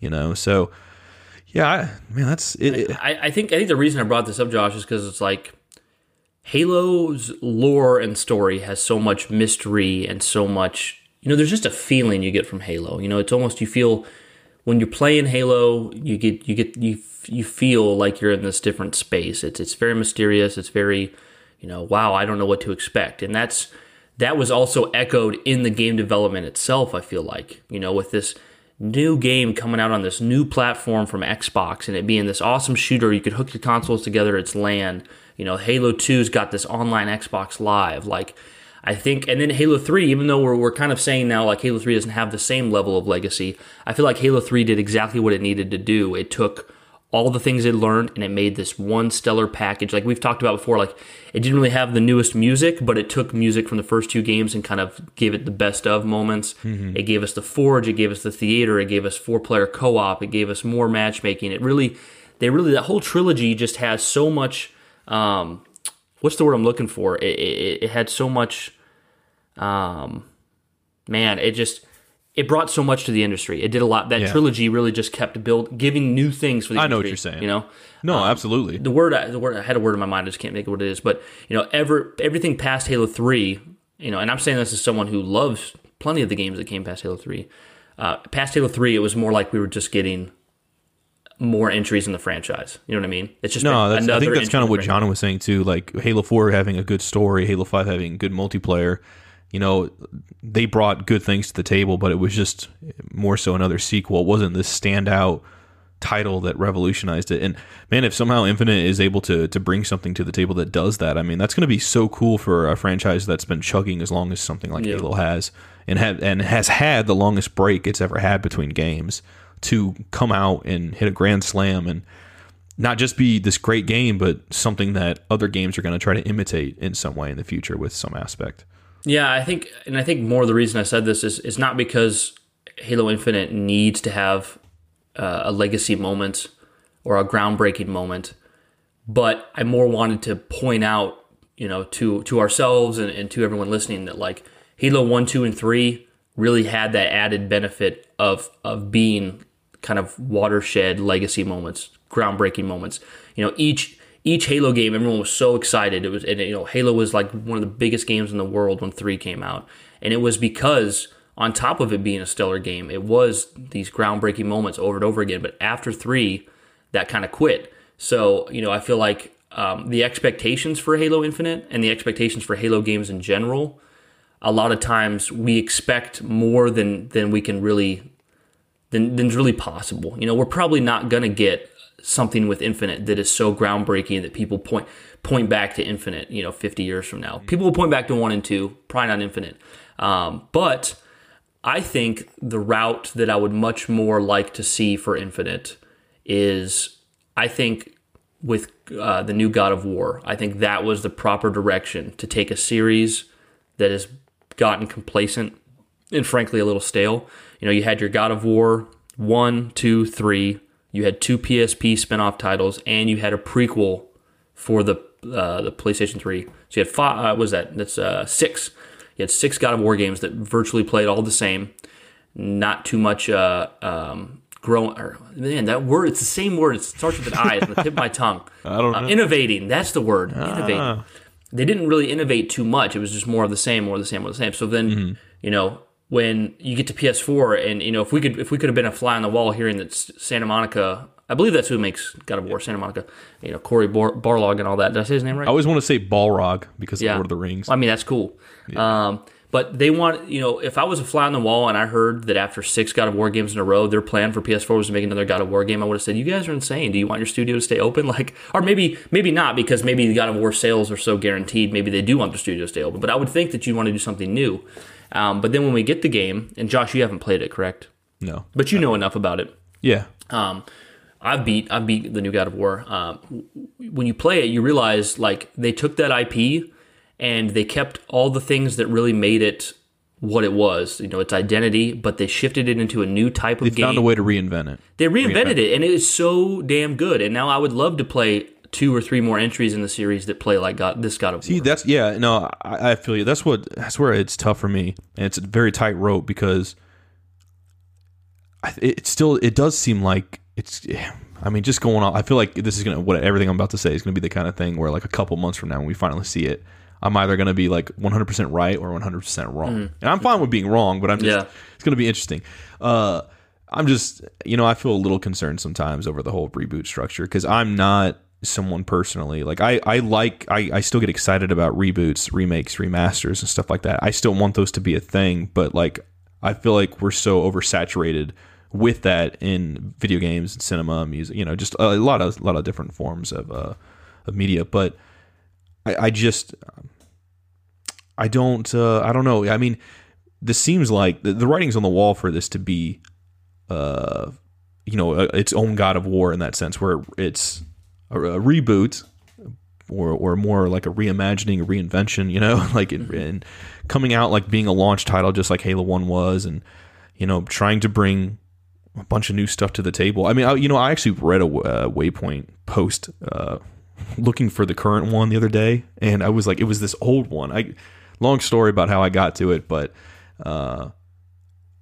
you know. So, yeah, I, man, that's it. it I, I think I think the reason I brought this up, Josh, is because it's like Halo's lore and story has so much mystery and so much, you know, there's just a feeling you get from Halo. You know, it's almost you feel when you're playing Halo, you get you get you you feel like you're in this different space. It's it's very mysterious. It's very, you know, wow, I don't know what to expect, and that's that was also echoed in the game development itself. I feel like you know with this new game coming out on this new platform from Xbox and it being this awesome shooter, you could hook your consoles together. It's LAN. You know, Halo 2's got this online Xbox Live. Like, I think, and then Halo 3, even though we're, we're kind of saying now like Halo 3 doesn't have the same level of legacy, I feel like Halo 3 did exactly what it needed to do. It took all the things it learned and it made this one stellar package. Like we've talked about before, like it didn't really have the newest music, but it took music from the first two games and kind of gave it the best of moments. It gave us the Forge, it gave us the theater, it gave us four player co op, it gave us more matchmaking. It really, they really, that whole trilogy just has so much. Um, what's the word I'm looking for? It, it, it had so much. Um, man, it just it brought so much to the industry. It did a lot. That Yeah. trilogy really just kept build giving new things for the industry. I know what you're saying. You know, No, absolutely. the word I, the word I had a word in my mind. I just can't make it what it is. But you know, ever everything past Halo Three. You know, and I'm saying this as someone who loves plenty of the games that came past Halo Three. Uh, past Halo Three, it was more like we were just getting more entries in the franchise. You know what I mean? It's just No, that's, I think that's kind of what. John was saying too. Like Halo Four having a good story, Halo Five having good multiplayer. You know, they brought good things to the table, but it was just more so another sequel. It wasn't this standout title that revolutionized it. And man, if somehow Infinite is able to to bring something to the table that does that, I mean, that's going to be so cool for a franchise that's been chugging as long as something like. Halo has, and had and has had the longest break it's ever had between games to come out and hit a grand slam and not just be this great game, but something that other games are going to try to imitate in some way in the future with some aspect. Yeah, I think, and I think more of the reason I said this is is not because Halo Infinite needs to have uh, a legacy moment or a groundbreaking moment, but I more wanted to point out, you know, to to ourselves and, and to everyone listening that like Halo One, Two, and Three really had that added benefit of of being kind of watershed legacy moments, groundbreaking moments. You know, each each Halo game, everyone was so excited. It was, and you know, Halo was like one of the biggest games in the world when three came out, and it was because on top of it being a stellar game, it was these groundbreaking moments over and over again. But after three, that kind of quit. So you know, I feel like um, the expectations for Halo Infinite and the expectations for Halo games in general, a lot of times we expect more than than we can really than than's really possible. You know, we're probably not gonna get something with Infinite that is so groundbreaking that people point point back to Infinite. You know, 50 years from now, people will point back to one and two, probably not Infinite. Um, but I think the route that I would much more like to see for Infinite is, I think, with uh, the new God of War. I think that was the proper direction to take a series that has gotten complacent and frankly a little stale. You know, you had your God of War one, two, three. You had two PSP spinoff titles, and you had a prequel for the uh, the PlayStation Three. So you had five. Uh, what was that? That's uh, six. You had six God of War games that virtually played all the same. Not too much. Uh, um, growing. Or, man, that word. It's the same word. It starts with an I. It's on the tip of my tongue. I don't Uh, know. innovating. That's the word. Innovating. They didn't really innovate too much. It was just more of the same, more of the same, more of the same. So then, you know, when you get to PS4, and you know, if we could, if we could have been a fly on the wall hearing that Santa Monica, I believe that's who makes God of War, Santa Monica. You know, Cory Bar- Barlog and all that. Did I say his name right? I always want to say Balrog because Yeah. of Lord of the Rings. I mean, that's cool. Um, but they want, you know, if I was a fly on the wall and I heard that after six God of War games in a row, their plan for PS4 was to make another God of War game, I would have said, "You guys are insane. Do you want your studio to stay open?" Like, or maybe, maybe not because maybe the God of War sales are so guaranteed. Maybe they do want the studio to stay open. But I would think that you want to do something new. Um, but then when we get the game, and Josh, you haven't played it, correct? No. But you know enough about it. Yeah. Um, I've beat I've beat the new God of War. Um, when you play it, you realize like they took that IP and they kept all the things that really made it what it was. You know, its identity, but they shifted it into a new type of They game. found a way to reinvent it. they reinvented it, and it is so damn good. And now I would love to play two or three more entries in the series that play like God, this God of See, War. that's yeah. No, I, I feel you. That's what. That's where it's tough for me, and it's a very tight rope because I, it still it does seem like it's. I mean, just going on. I feel like this is gonna what everything I'm about to say is gonna be the kind of thing where like a couple months from now when we finally see it, I'm either gonna be like 100 percent right or 100 percent wrong, and I'm fine with being wrong, but I'm just Yeah. it's gonna be interesting. Uh, I'm just, you know, I feel a little concerned sometimes over the whole reboot structure because I'm not someone personally like I I like I I still get excited about reboots, remakes, remasters, and stuff like that. I still want those to be a thing, but like I feel like we're so oversaturated with that in video games, and cinema, music, you know, just a lot of a lot of different forms of uh, of media. But I, I just I don't uh, I don't know. I mean, this seems like the, the writing's on the wall for this to be, uh, you know, its own God of War in that sense, where it's a, a reboot or or more like a reimagining, a reinvention, you know, like it, and coming out like being a launch title, just like Halo One was, and you know, trying to bring a bunch of new stuff to the table. I mean, I, you know, I actually read a uh, Waypoint post uh, looking for the current one the other day, and I was like, it was this old one. I long story about how I got to it, but uh,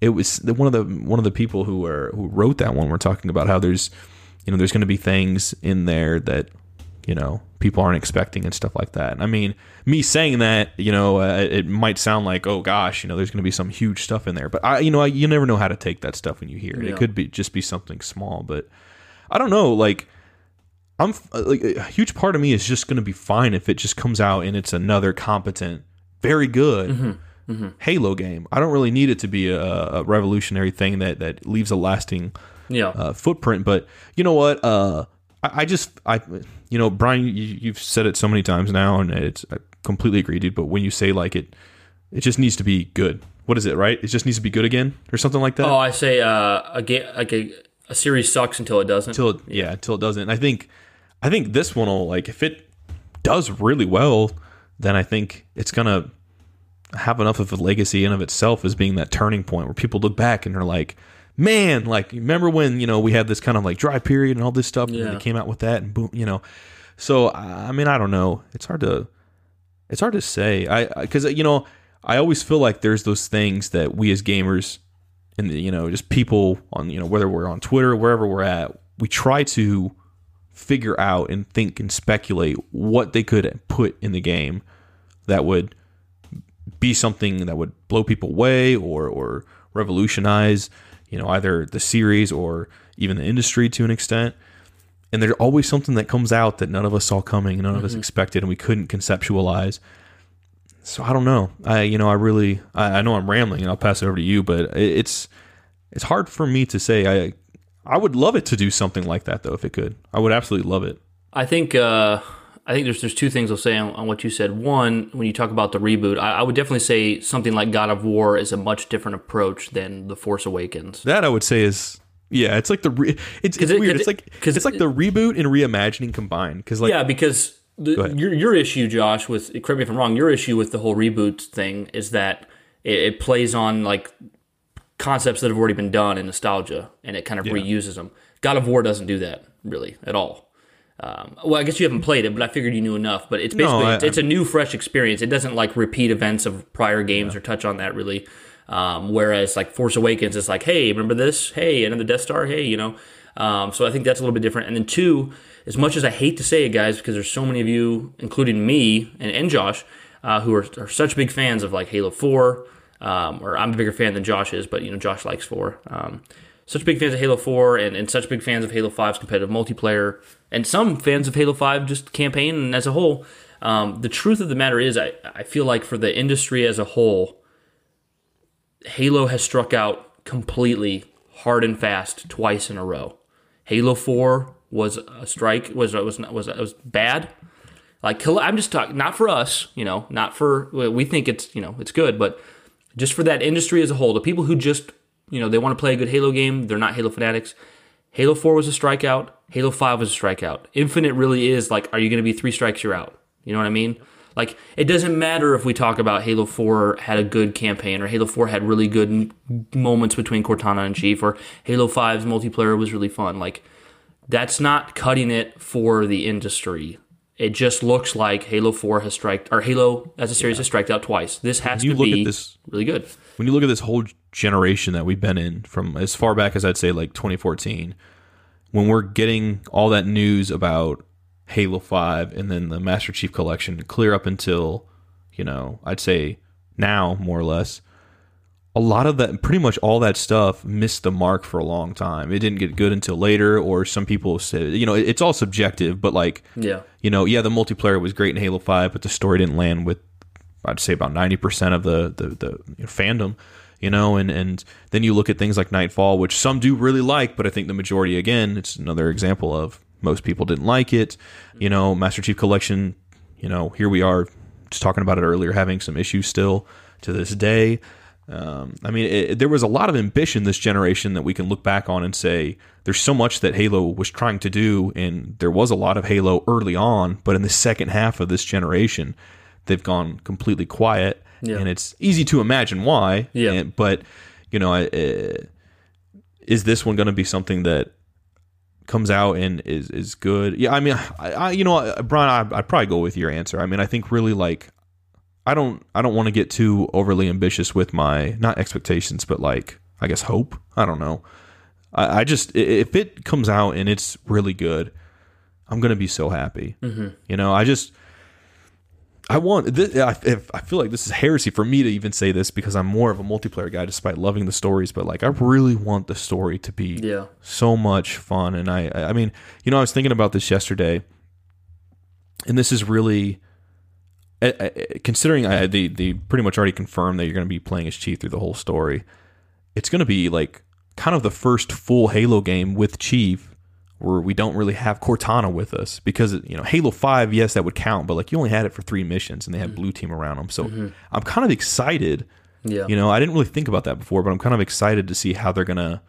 it was one of the one of the people who were who wrote that one. We're talking about how there's you know there's going to be things in there that you know people aren't expecting and stuff like that. I mean, me saying that, you know, uh, it might sound like, oh gosh, you know, there's going to be some huge stuff in there, but I, you know, I, you never know how to take that stuff when you hear it. Yeah. It could be just be something small, but I don't know. Like, I'm uh, like a huge part of me is just going to be fine if it just comes out and it's another competent, very good mm-hmm. Mm-hmm. Halo game. I don't really need it to be a, a revolutionary thing that that leaves a lasting Yeah. uh, footprint. But you know what? Uh, I, I just, I, you know, Bryan, you, you've said it so many times now, and it's I completely agree, dude. But when you say like it, it just needs to be good. What is it, right? It just needs to be good again, or something like that. oh, I say uh, a like a, a series sucks until it doesn't. Until it, yeah, until it doesn't. And I think, I think this one will like if it does really well, then I think it's gonna have enough of a legacy in of itself as being that turning point where people look back and they're like, man, like remember when you know we had this kind of like dry period and all this stuff, and then they came out with that and boom, you know. So I I mean, I don't know. It's hard to, it's hard to say. I because you know I always feel like there's those things that we as gamers and you know just people on you know whether we're on Twitter wherever we're at, we try to figure out and think and speculate what they could put in the game that would be something that would blow people away or or revolutionize you know either the series or even the industry to an extent. And there's always something that comes out that none of us saw coming none of us expected and we couldn't conceptualize. So i don't know. I you know i really i, I know i'm rambling and i'll pass it over to you but it, it's it's hard for me to say. I i would love it to do something like that though if it could. I would absolutely love it. I think uh, I think there's there's two things I'll say on, on what you said. One, when you talk about the reboot, I, I would definitely say something like God of War is a much different approach than The Force Awakens. That I would say is yeah, it's like the re- it's, it's it- weird. it- It's like 'cause it's like the reboot and reimagining combined. Because like yeah, because the, your your issue, Josh, with correct me if I'm wrong. Your issue with the whole reboot thing is that it, it plays on like concepts that have already been done in nostalgia, and it kind of reuses them. God of War doesn't do that really at all. Um, well, I guess you haven't played it, but I figured you knew enough. But it's basically I- it's, it's a new, fresh experience. It doesn't like repeat events of prior games or touch on that really. Um, whereas like Force Awakens is like, hey, remember this? Hey, another Death Star. Hey, you know. Um, so I think that's a little bit different. And then two, as much as I hate to say it, guys, because there's so many of you, including me and, and Josh, uh, who are, are such big fans of like Halo Four. Um, or I'm a bigger fan than Josh is, but you know Josh likes four. Such big fans of Halo 4 and, and such big fans of Halo 5's competitive multiplayer, and some fans of Halo 5 just campaign and as a whole. Um, the truth of the matter is, I, I feel like for the industry as a whole, Halo has struck out completely hard and fast twice in a row. Halo 4 was a strike, was was was was bad. Like I'm just talking, not for us, you know, not for we think it's you know it's good, but just for that industry as a whole, the people who just you know they want to play a good Halo game, they're not Halo fanatics. Halo 4 was a strikeout. Halo 5 was a strikeout. Infinite really is like, are you going to be three strikes, you're out? You know what I mean? Like, it doesn't matter if we talk about Halo 4 had a good campaign or Halo 4 had really good m- moments between Cortana and Chief or Halo 5's multiplayer was really fun. Like, that's not cutting it for the industry. It just looks like Halo 4 has striked, or Halo as a series has striked out twice. This has you to look at be this- really good. when you look at this whole generation that we've been in from as far back as I'd say like 2014, when we're getting all that news about Halo 5 and then the Master Chief Collection clear up until, you know, I'd say now more or less, a lot of that, pretty much all that stuff, missed the mark for a long time. It didn't get good until later, or some people said, you know, it- it's all subjective. But like, Yeah. you know, yeah, the multiplayer was great in Halo Five, but the story didn't land with, I'd say, about ninety percent of the the, the you know, fandom. You know, and and then you look at things like Nightfall, which some do really like, but I think the majority, again, it's another example of most people didn't like it. You know, Master Chief Collection. You know, here we are, just talking about it earlier, having some issues still to this day. Um, I mean, it, there was a lot of ambition this generation that we can look back on and say there's so much that Halo was trying to do, and there was a lot of Halo early on, but in the second half of this generation, they've gone completely quiet, Yeah. and it's easy to imagine why. Yeah. And- but you know, I- uh, is this one going to be something that comes out and is is good? Yeah, I mean, I, I you know, Bryan, I, I'd probably go with your answer. I mean, I think really like I don't I don't want to get too overly ambitious with my not expectations, but like I guess hope. I don't know. I, I just if it comes out and it's really good, I'm gonna be so happy. Mm-hmm. You know, I just I want this. I, I feel like this is heresy for me to even say this because I'm more of a multiplayer guy, despite loving the stories. But like, I really want the story to be Yeah. so much fun. And I, I mean, you know, I was thinking about this yesterday, and this is really, Uh, uh, considering I they they pretty much already confirmed that you're going to be playing as Chief through the whole story. It's going to be like kind of the first full Halo game with Chief. Where we don't really have Cortana with us because you know Halo Five, yes, that would count, but like you only had it for three missions and they had mm-hmm. Blue Team around them. So mm-hmm. I'm kind of excited Yeah. you know, I didn't really think about that before, but I'm kind of excited to see how they're gonna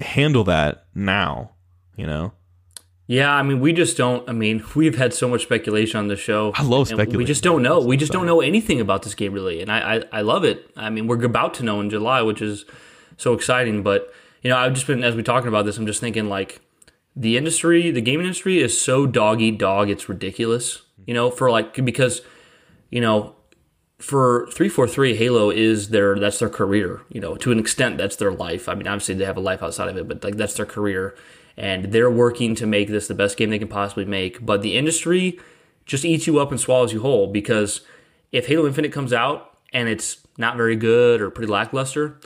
handle that now. You know, Yeah, I mean, we just don't. I mean, we've had so much speculation on the show. I love and We just don't know. We just don't know anything about this game really, and I, I, I love it. I mean, we're about to know in July, which is so exciting. But you know, I've just been as we're talking about this, I'm just thinking like the industry, the game industry is so dog eat dog. It's ridiculous. You know, for like because you know for 343 halo is their that's their career you know to an extent that's their life i mean obviously they have a life outside of it but like that's their career and they're working to make this the best game they can possibly make but the industry just eats you up and swallows you whole because if halo infinite comes out and it's not very good or pretty lackluster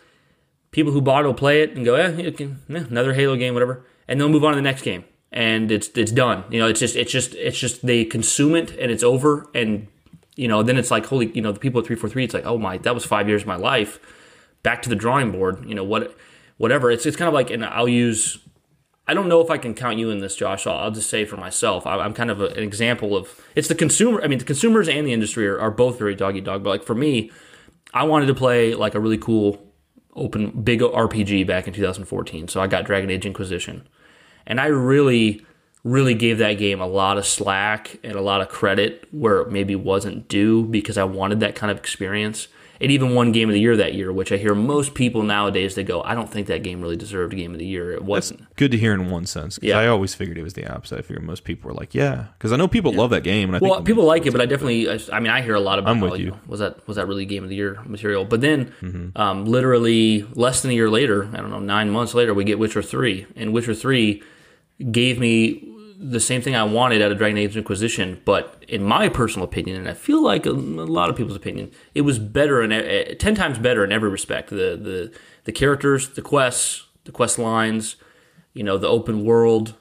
people who bought it will play it and go eh, it can, eh, another halo game whatever and they'll move on to the next game and it's it's done you know it's just it's just it's just they consume it and it's over and you know, then it's like, holy, you know, the people at 343, it's like, oh my, that was five years of my life. Back to the drawing board, you know, what, whatever. It's, it's kind of like, and I'll use, I don't know if I can count you in this, Josh. I'll, just say for myself, I, I'm kind of an example of, it's the consumer, I mean, the consumers and the industry are, are both very doggy dog, but like for me, I wanted to play like a really cool open, big RPG back in 2014. So I got Dragon Age Inquisition. And I really, really gave that game a lot of slack and a lot of credit where it maybe wasn't due because I wanted that kind of experience. It even won Game of the Year that year, which I hear most people nowadays they go, I don't think that game really deserved Game of the Year. It wasn't. good to hear in one sense. Yeah. I always figured it was the opposite. I figured most people were like, yeah, because I know people love that game, and I Well, people like it, but I definitely, I I mean, I hear a lot about. I'm with how, you. was that was that really Game of the Year material? But then, Mm-hmm. um, literally less than a year later, I don't know, nine months later, we get Witcher three, and Witcher three gave me the same thing I wanted out of Dragon Age Inquisition, but in my personal opinion, and I feel like a, a lot of people's opinion, it was better and uh, ten times better in every respect. The the the characters, the quests, the quest lines, you know, the open world,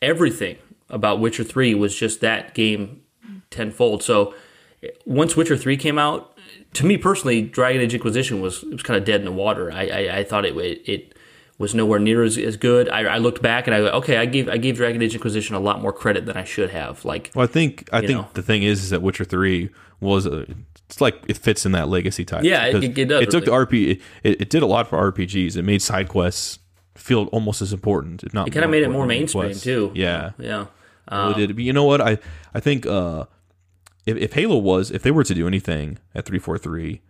everything about Witcher 3 was just that game tenfold. So once Witcher 3 came out, to me personally, Dragon Age Inquisition was was kind of dead in the water. I I, I thought it it was nowhere near as, as good. I, I looked back and I go, okay, I gave I gave Dragon Age Inquisition a lot more credit than I should have. Like Well, I think I think know. the thing is, is that Witcher Three was a, it's like it fits in that legacy type. Yeah, it- it does, It took the RP. It, it did a lot for RPGs. It made side quests feel almost as important, if not. it kind of made it more mainstream quests. too. Yeah, yeah. Really did. But you know what? I I think uh, if if Halo was if they were to do anything at three four three,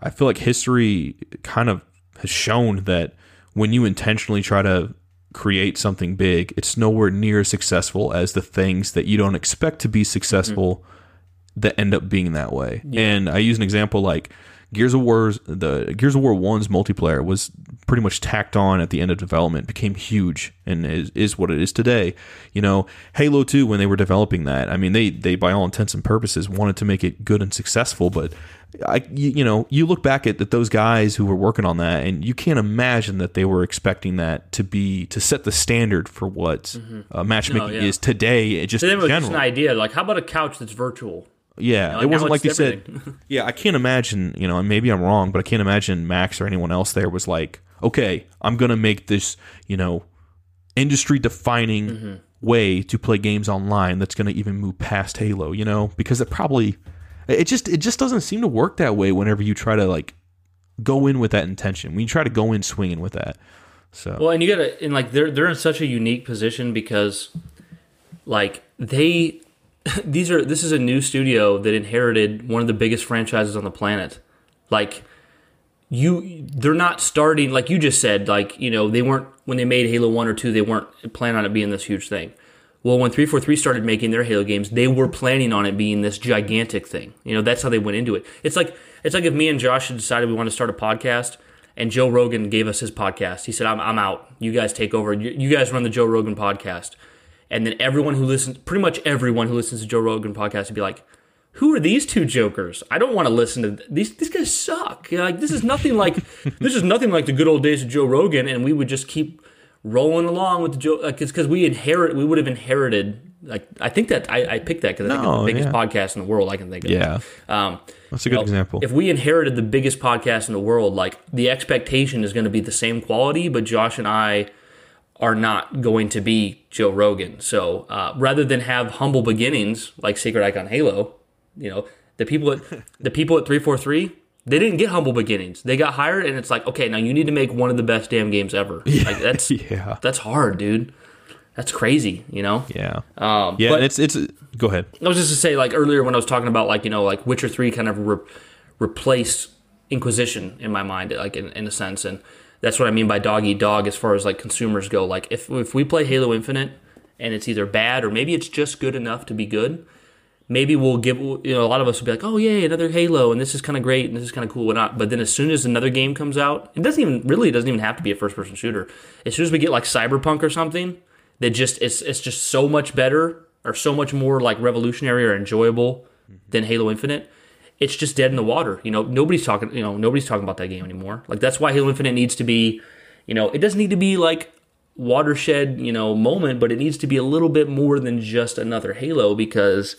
I feel like history kind of has shown that when you intentionally try to create something big, it's nowhere near as successful as the things that you don't expect to be successful mm-hmm. that end up being that way. And I use an example like Gears of War's the Gears of War One's multiplayer was pretty much tacked on at the end of development, became huge, and is, is what it is today. You know, Halo Two when they were developing that, I mean, they they by all intents and purposes wanted to make it good and successful, but I you, you know you look back at, at those guys who were working on that, and you can't imagine that they were expecting that to be to set the standard for what uh, matchmaking No, yeah. is today. It just To them, in it just an idea. Like, how about a couch that's virtual? Yeah, know, it wasn't like they said. Yeah, I can't imagine. You know, and maybe I'm wrong, but I can't imagine Max or anyone else there was like, okay, I'm gonna make this, you know, industry defining Mm-hmm. way to play games online that's gonna even move past Halo. You know, because it probably, it just it just doesn't seem to work that way. Whenever you try to like go in with that intention, when you try to go in swinging with that. So Well, and you gotta, and like they're they're in such a unique position because, like they, these are this is a new studio that inherited one of the biggest franchises on the planet. Like you, they're not starting like you just said. Like you know they weren't when they made Halo One or Two, they weren't planning on it being this huge thing. Well, when 343 started making their Halo games, they were planning on it being this gigantic thing. You know, that's how they went into it. It's like it's like if me and Josh had decided we want to start a podcast and Joe Rogan gave us his podcast. He said, "I'm I'm out. You guys take over. You, you guys run the Joe Rogan podcast." And then everyone who listens, pretty much everyone who listens to Joe Rogan podcast would be like, "Who are these two jokers? I don't want to listen to th- these. These guys suck. Like this is nothing like this is nothing like the good old days of Joe Rogan." And we would just keep rolling along with the Joe because we inherit we would have inherited like I think that I, I picked that because I think it's the biggest yeah. podcast in the world I can think of. yeah, Um, that's a good well, example. If we inherited the biggest podcast in the world, like the expectation is going to be the same quality, but Josh and I are not going to be Joe Rogan. So uh, rather than have humble beginnings like Sacred Icon Halo, you know, the people at the people at three four three. They didn't get humble beginnings. They got hired, and it's like, okay, now you need to make one of the best damn games ever. Like that's yeah, that's hard, dude. That's crazy, you know. yeah, Um, yeah. but- it's it's. Go ahead. I was just to say, like earlier when I was talking about like you know like Witcher Three kind of re- replaced Inquisition in my mind, like in, in a sense, and that's what I mean by dog eat dog as far as like consumers go. Like if if we play Halo Infinite and it's either bad or maybe it's just good enough to be good, maybe we'll give you know a lot of us will be like, oh yay, another Halo, and this is kind of great and this is kind of cool, whatnot. But then as soon as another game comes out, it doesn't even really it doesn't even have to be a first person shooter. As soon as we get like Cyberpunk or something that just it's it's just so much better or so much more like revolutionary or enjoyable mm-hmm. than Halo Infinite. It's just dead in the water. You know, nobody's talking. You know, nobody's talking about that game anymore. Like that's why Halo Infinite needs to be. You know, it doesn't need to be like watershed. You know, moment, but it needs to be a little bit more than just another Halo because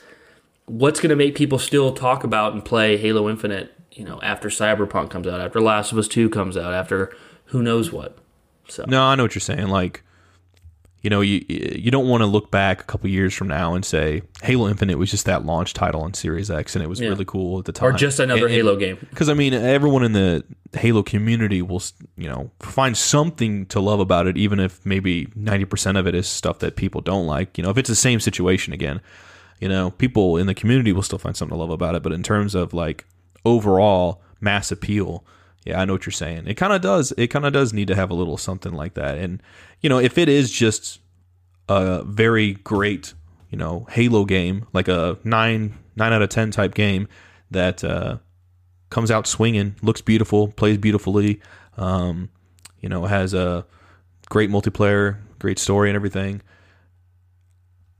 what's going to make people still talk about and play Halo Infinite, you know, after Cyberpunk comes out, after Last of Us 2 comes out, after who knows what. So No, I know what you're saying. Like, you know, you you don't want to look back a couple years from now and say Halo Infinite was just that launch title on Series X, and it was Yeah. really cool at the time, or just another Halo game. Because I mean, everyone in the Halo community will, you know, find something to love about it, even if maybe ninety percent of it is stuff that people don't like. You know, if it's the same situation again, you know, people in the community will still find something to love about it. But in terms of like overall mass appeal, yeah, I know what you're saying. It kind of does. It kind of does need to have a little something like that. And you know, if it is just a very great, you know, Halo game, like a nine nine out of ten type game that uh, comes out swinging, looks beautiful, plays beautifully, um, you know, has a great multiplayer, great story, and everything.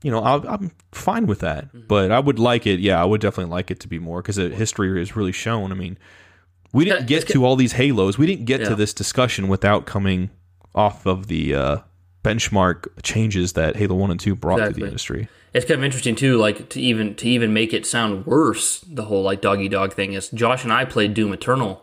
You know, I'll, I'm fine with that, Mm-hmm. but I would like it. Yeah, I would definitely like it to be more because history is really shown. I mean, we didn't get to all these Halos. We didn't get Yeah. to this discussion without coming off of the uh, benchmark changes that Halo One and Two brought to the industry. It's kind of interesting too, like to even to even make it sound worse. The whole like doggy dog thing is Josh and I played Doom Eternal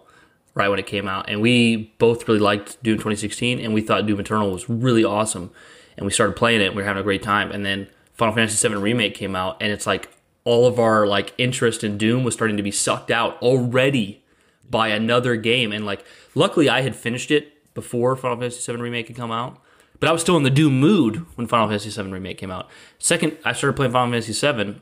right when it came out, and we both really liked Doom 2016, and we thought Doom Eternal was really awesome, and we started playing it. and We were having a great time, and then Final Fantasy VII Remake came out, and it's like all of our like interest in Doom was starting to be sucked out already by another game, and like luckily I had finished it before Final Fantasy VII Remake had come out. But I was still in the Doom mood when Final Fantasy VII Remake came out. Second, I started playing Final Fantasy VII.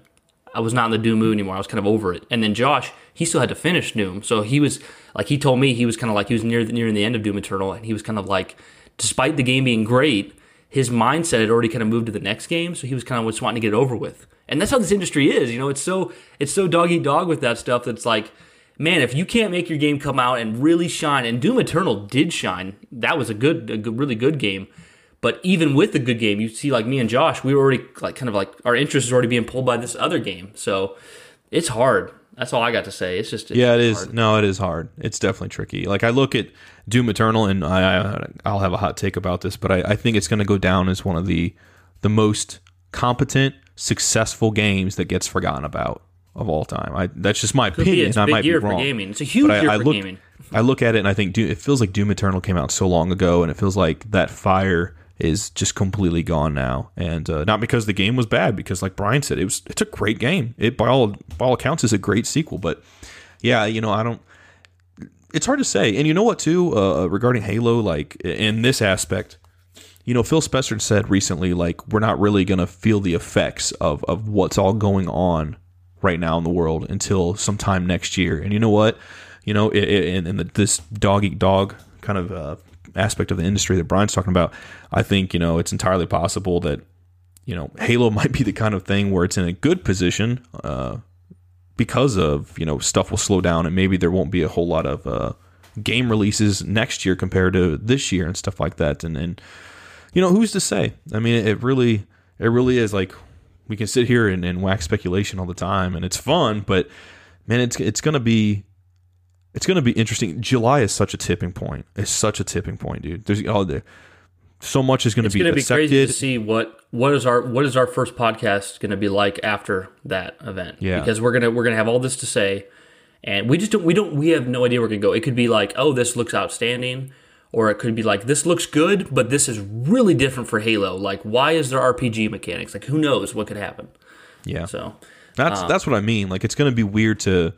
I was not in the Doom mood anymore. I was kind of over it. And then Josh, he still had to finish Doom, so he was like, he told me he was kind of like he was near nearing the end of Doom Eternal, and he was kind of like, despite the game being great, his mindset had already kind of moved to the next game, so he was kind of just wanting to get it over with. And that's how this industry is. You know, it's so it's so dog eat dog with that stuff. That's like man, if you can't make your game come out and really shine, and Doom Eternal did shine, that was a good, a good really good game. But even with the good game, you see, like me and Josh, we were already like kind of like our interest is already being pulled by this other game. So it's hard. That's all I got to say. It's just it's yeah, it is. hard. No, it is hard. It's definitely tricky. Like I look at Doom Eternal, and I, I I'll have a hot take about this, but I, I think it's going to go down as one of the the most competent, successful games that gets forgotten about of all time. I that's just my Could opinion. It's and a I might year be for wrong. gaming. It's a huge I, year I for look, gaming. I look at it and I think Doom, it feels like Doom Eternal came out so long ago, and it feels like that fire is just completely gone now. And uh, not because the game was bad, because like Bryan said, it was it's a great game. It by all by all accounts is a great sequel. But yeah, you know, I don't. It's hard to say. And you know what too uh, regarding Halo, like in this aspect. You know, Phil Spencer said recently, like, we're not really going to feel the effects of, of what's all going on right now in the world until sometime next year. And you know what? You know, in, in the, this dog eat dog kind of uh, aspect of the industry that Bryan's talking about, I think, you know, it's entirely possible that, you know, Halo might be the kind of thing where it's in a good position uh, because of, you know, stuff will slow down and maybe there won't be a whole lot of uh, game releases next year compared to this year and stuff like that. And, and you know, who's to say? I mean, it really, it really is like we can sit here and, and wax speculation all the time, and it's fun. But man, it's it's gonna be, it's gonna be interesting. July is such a tipping point. It's such a tipping point, dude. There's all the so much is gonna It's be going to be crazy to see what what is our what is our first podcast going to be like after that event. Yeah. because we're gonna we're gonna have all this to say, and we just don't we don't we have no idea where we're gonna go. It could be like, oh, this looks outstanding, or it could be like, this looks good, but this is really different for Halo. Like, why is there RPG mechanics? Like, who knows what could happen? yeah, So That's um, that's what I mean. Like it's going to be weird to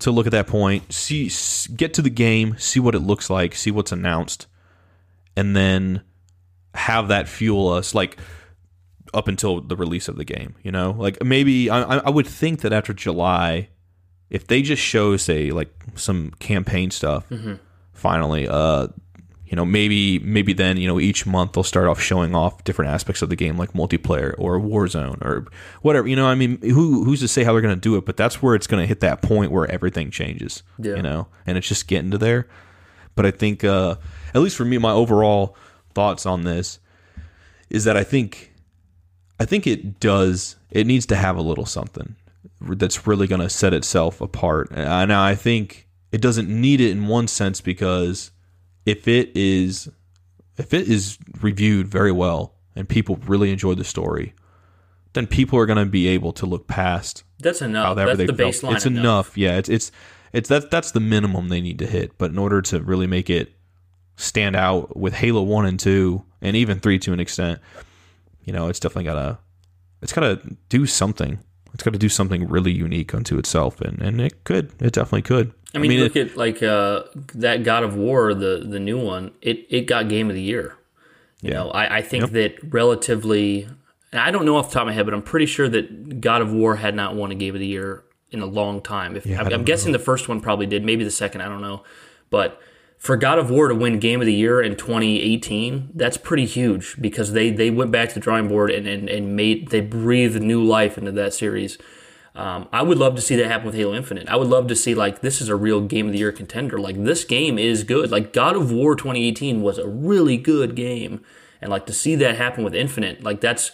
to look at that point, see get to the game, see what it looks like, see what's announced, and then have that fuel us like up until the release of the game. You know, like maybe I, I would think that after July, if they just show say like some campaign stuff, finally, uh, you know, maybe maybe then you know each month they'll start off showing off different aspects of the game, like multiplayer or Warzone or whatever. You know, I mean, who who's to say how they're going to do it? But that's where it's going to hit that point where everything changes. Yeah. You know, and it's just getting to there. But I think, uh, at least for me, my overall thoughts on this is that I think, I think it does. It needs to have a little something that's really going to set itself apart. And I think it doesn't need it in one sense because if it is if it is reviewed very well and people really enjoy the story, then people are going to be able to look past that's enough. however That's they the felt. baseline. It's enough. Yeah, it's it's it's that that's the minimum they need to hit. But in order to really make it stand out with Halo One and Two, and even Three to an extent, you know, it's definitely gotta it's gotta do something. It's got to do something really unique unto itself, and, and it could. It definitely could. I mean, it- look at like uh, that God of War, the the new one. It it got Game of the Year. You know, I, I think that relatively, and I don't know off the top of my head, but I'm pretty sure that God of War had not won a Game of the Year in a long time. If I'm, I'm guessing the first one probably did, maybe the second, I don't know. But for God of War to win Game of the Year in 2018, that's pretty huge because they they went back to the drawing board and and, and made they breathed new life into that series. Um, I would love to see that happen with Halo Infinite. I would love to see like this is a real Game of the Year contender. Like this game is good. Like God of War 2018 was a really good game, and like to see that happen with Infinite, like that's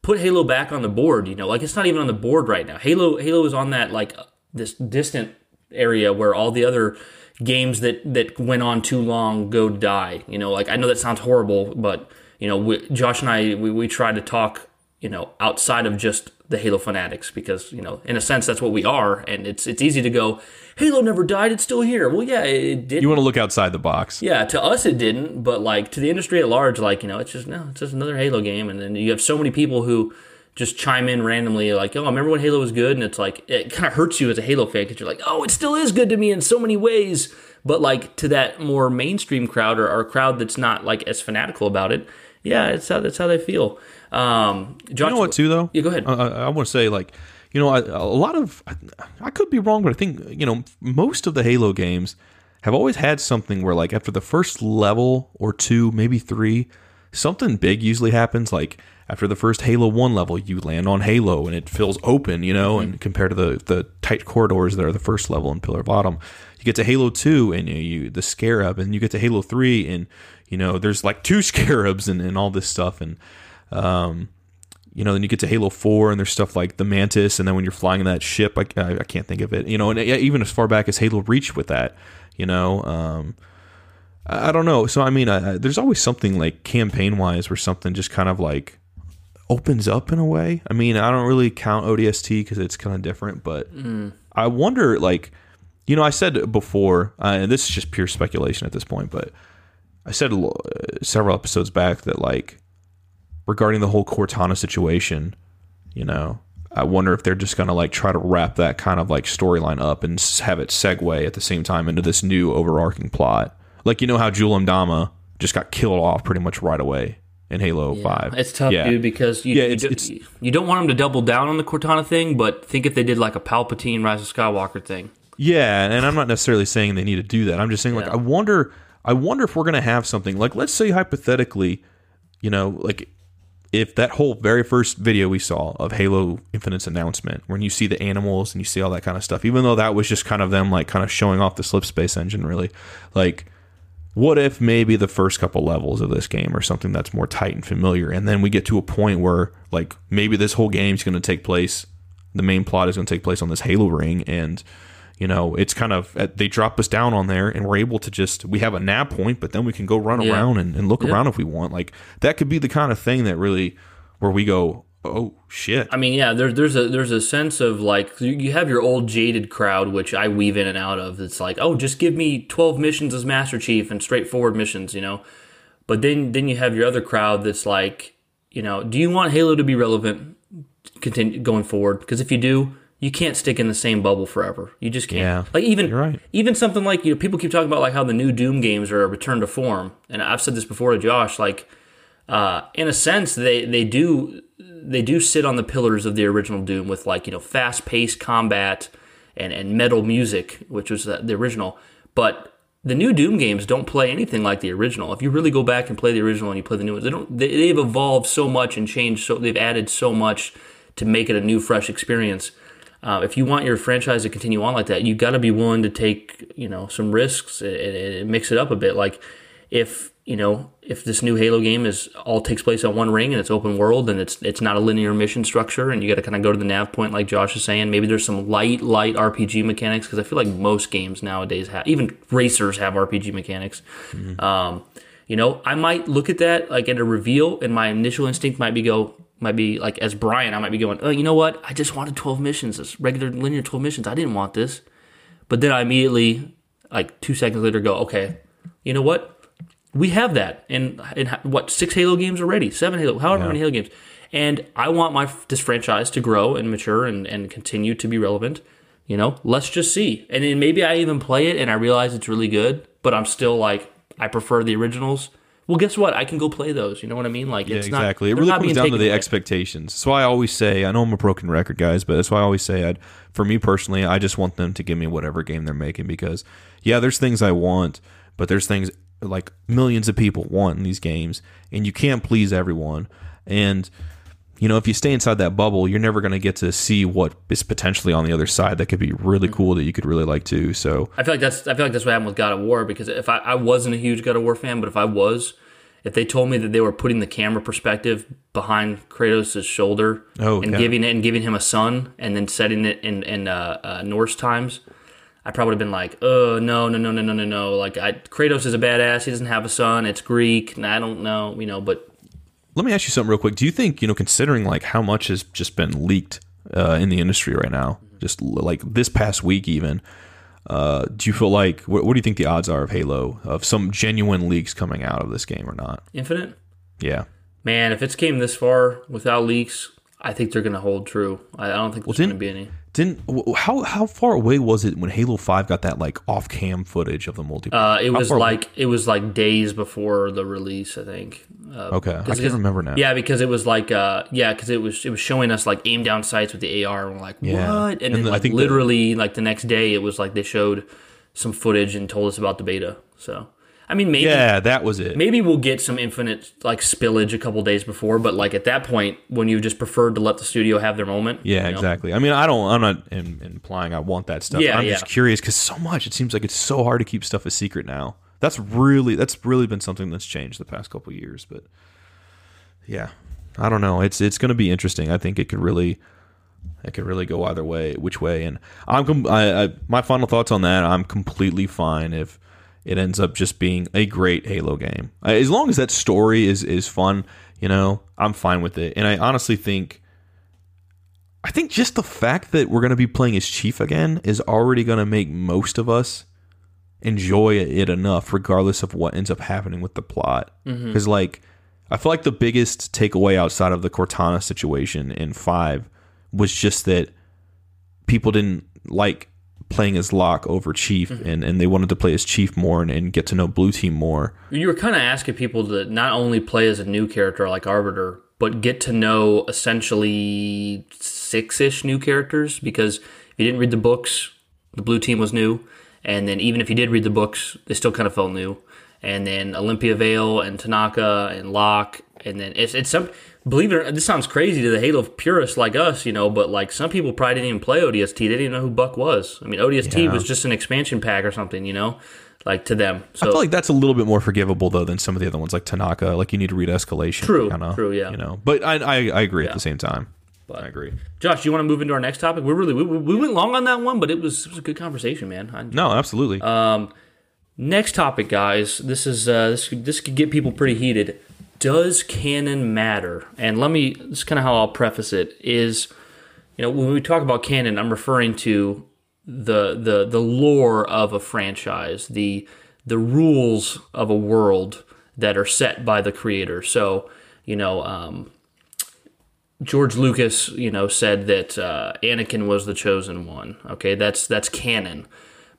put Halo back on the board. You know, like it's not even on the board right now. Halo Halo is on that like this distant area where all the other games that that went on too long go die. You know, like I know that sounds horrible, but you know, we, Josh and I we we try to talk you know outside of just the Halo fanatics because you know in a sense that's what we are, and it's it's easy to go. Halo never died; it's still here. Well, yeah, it did. you want to look outside the box. Yeah, to us it didn't, but like to the industry at large, like you know, it's just no, it's just another Halo game, and then you have so many people who just chime in randomly, like, oh, I remember when Halo was good, and it's like it kind of hurts you as a Halo fan because you're like, oh, it still is good to me in so many ways, but like to that more mainstream crowd or, or crowd that's not like as fanatical about it, yeah, it's how that's how they feel. Um, Josh, You know what, too, though? Yeah, go ahead. I, I want to say, like, you know, I, a lot of, I, I could be wrong, but I think, you know, most of the Halo games have always had something where, like, after the first level or two, maybe three, something big usually happens. Like after the first Halo One level, you land on Halo and it feels open, you know, and compared to the the tight corridors that are the first level in Pillar of Autumn, you get to Halo Two and you, you the Scarab, and you get to Halo Three and you know there's like two Scarabs and, and all this stuff and um you know, then you get to Halo Four, and there's stuff like the Mantis, and then when you're flying in that ship, I, I, I can't think of it. You know, and even as far back as Halo Reach with that, you know, um, I, don't know. So I mean, I, I- there's always something like campaign wise where something just kind of like opens up in a way. I mean, I don't really count ODST because it's kind of different, but I wonder, like, you know, I said before, uh, and this is just pure speculation at this point, but I said uh, several episodes back that like regarding the whole Cortana situation, you know, I wonder if they're just gonna like try to wrap that kind of like storyline up and have it segue at the same time into this new overarching plot. Like you know how Jul 'Mdama just got killed off pretty much right away in Halo Five. It's tough, Yeah. dude, because you, Yeah, you, it's- do, it's- you don't want them to double down on the Cortana thing, but think if they did like a Palpatine Rise of Skywalker thing. Yeah, and I'm not necessarily saying they need to do that. I'm just saying like Yeah. I wonder I wonder if we're going to have something like let's say hypothetically, you know, like if that whole very first video we saw of Halo Infinite's announcement when you see the animals and you see all that kind of stuff, even though that was just kind of them like kind of showing off the slip space engine really, like what if maybe the first couple levels of this game are something that's more tight and familiar and then we get to a point where like maybe this whole game is going to take place the main plot is going to take place on this halo ring and you know it's kind of they drop us down on there and we're able to just we have a nav point but then we can go run Yeah. around and, and look Yeah. around if we want like that could be the kind of thing that really where we go oh shit I mean, yeah, there, there's a there's a sense of like you, you have your old jaded crowd, which I weave in and out of. It's like, oh, just give me twelve missions as Master Chief and straightforward missions, you know. But then then you have your other crowd that's like, you know, do you want Halo to be relevant continue going forward? Because if you do, you can't stick in the same bubble forever. You just can't. Yeah, like even right. even something like you know people keep talking about like how the new Doom games are a return to form, and I've said this before to Josh, like uh, in a sense they they do they do sit on the pillars of the original Doom with like you know fast paced combat and and metal music, which was the original, but the new Doom games don't play anything like the original. If you really go back and play the original and you play the new ones, they don't. They, they've evolved so much and changed. So they've added so much to make it a new, fresh experience. Uh, if you want your franchise to continue on like that, you've got to be willing to take you know some risks and, and mix it up a bit. Like if you know if this new Halo game is all takes place on one ring and it's open world and it's it's not a linear mission structure and you got to kind of go to the nav point like Josh is saying. Maybe there's some light light RPG mechanics because I feel like most games nowadays have even racers have RPG mechanics. Um, you know, I might look at that like at a reveal, and my initial instinct might be go might be like as Bryan, I might be going, oh, you know what? I just wanted twelve missions, this regular linear twelve missions. I didn't want this, but then I immediately like two seconds later go, okay, you know what? We have that in in what six Halo games already, seven Halo, however many Halo games, and I want my this franchise to grow and mature and and continue to be relevant. You know, let's just see. And then maybe I even play it and I realize it's really good, but I'm still like, I prefer the originals. Well, guess what? I can go play those. You know what I mean? Like, Yeah, it's not exactly. it really not comes down to the away. expectations. That's why I always say, I know I'm a broken record, guys, but that's why I always say, I'd, for me personally, I just want them to give me whatever game they're making because, yeah, there's things I want, but there's things like millions of people want in these games, and you can't please everyone. And you know, if you stay inside that bubble, you're never going to get to see what is potentially on the other side that could be really Mm-hmm. cool that you could really like too. So I feel like that's I feel like that's what happened with God of War because if I, I wasn't a huge God of War fan, but if I was, if they told me that they were putting the camera perspective behind Kratos' shoulder Oh, and yeah. giving it and giving him a son and then setting it in in uh, uh, Norse times, I probably would have been like, oh no no no no no no no like I, Kratos is a badass. He doesn't have a son. It's Greek. And I don't know you know, but let me ask you something real quick. Do you think, you know, considering like how much has just been leaked uh, in the industry right now, just like this past week even, uh, do you feel like, what, what do you think the odds are of Halo, of some genuine leaks coming out of this game or not? Infinite. Yeah. Man, if it's came this far without leaks, I think they're going to hold true. I, I don't think there's going to be any. Didn't, how, how far away was it when Halo 5 got that like off cam footage of the multiplayer? Uh, it How was far away- like it was like days before the release, I think. Uh, okay. I can't remember now. Yeah, because it was like uh, yeah, because it was it was showing us like aim down sights with the AR, and we're like, what? And, And then like think the- literally like the next day, it was like they showed some footage and told us about the beta. So I mean, maybe Yeah, that was it. maybe we'll get some infinite like spillage a couple days before, but like at that point, when you just preferred to let the studio have their moment. Yeah, you know? exactly. I mean, I don't. I'm not im- implying I want that stuff. Yeah, I'm yeah. just curious because so much. It seems like it's so hard to keep stuff a secret now. That's really that's really been something that's changed the past couple years. But yeah, I don't know. It's it's going to be interesting. I think it could really it could really go either way, which way. And I'm com- I, I my final thoughts on that. I'm completely fine if it ends up just being a great Halo game. As long as that story is is fun, you know, I'm fine with it. And I honestly think I think just the fact that we're going to be playing as Chief again is already going to make most of us enjoy it enough, regardless of what ends up happening with the plot. Mm-hmm. Because, like, I feel like the biggest takeaway outside of the Cortana situation in five was just that people didn't like playing as Locke over Chief, mm-hmm. and, and they wanted to play as Chief more and, and get to know Blue Team more. You were kind of asking people to not only play as a new character like Arbiter, but get to know essentially six ish new characters because if you didn't read the books, the blue team was new. And then even if you did read the books, they still kind of felt new. And then Olympia Vale and Tanaka and Locke. And then it's, it's some, believe it or not, this sounds crazy to the Halo purists like us, you know, but like some people probably didn't even play ODST. They didn't even know who Buck was. I mean, ODST was just an expansion pack or something, you know, like to them. So I feel like that's a little bit more forgivable though than some of the other ones, like Tanaka. Like you need to read escalation. True, kinda, true, yeah. You know, but I I, I agree at the same time. I agree. Josh, do you want to move into our next topic? We're really we, we went long on that one, but it was it was a good conversation, man. I, No, absolutely. Um, next topic, guys. This is uh, this this could get people pretty heated. Does canon matter? And let me. This is kind of how I'll preface it. Is you know when we talk about canon, I'm referring to the the the lore of a franchise, the the rules of a world that are set by the creator. So you know. Um, George Lucas, you know, said that uh, Anakin was the chosen one. Okay, that's that's canon.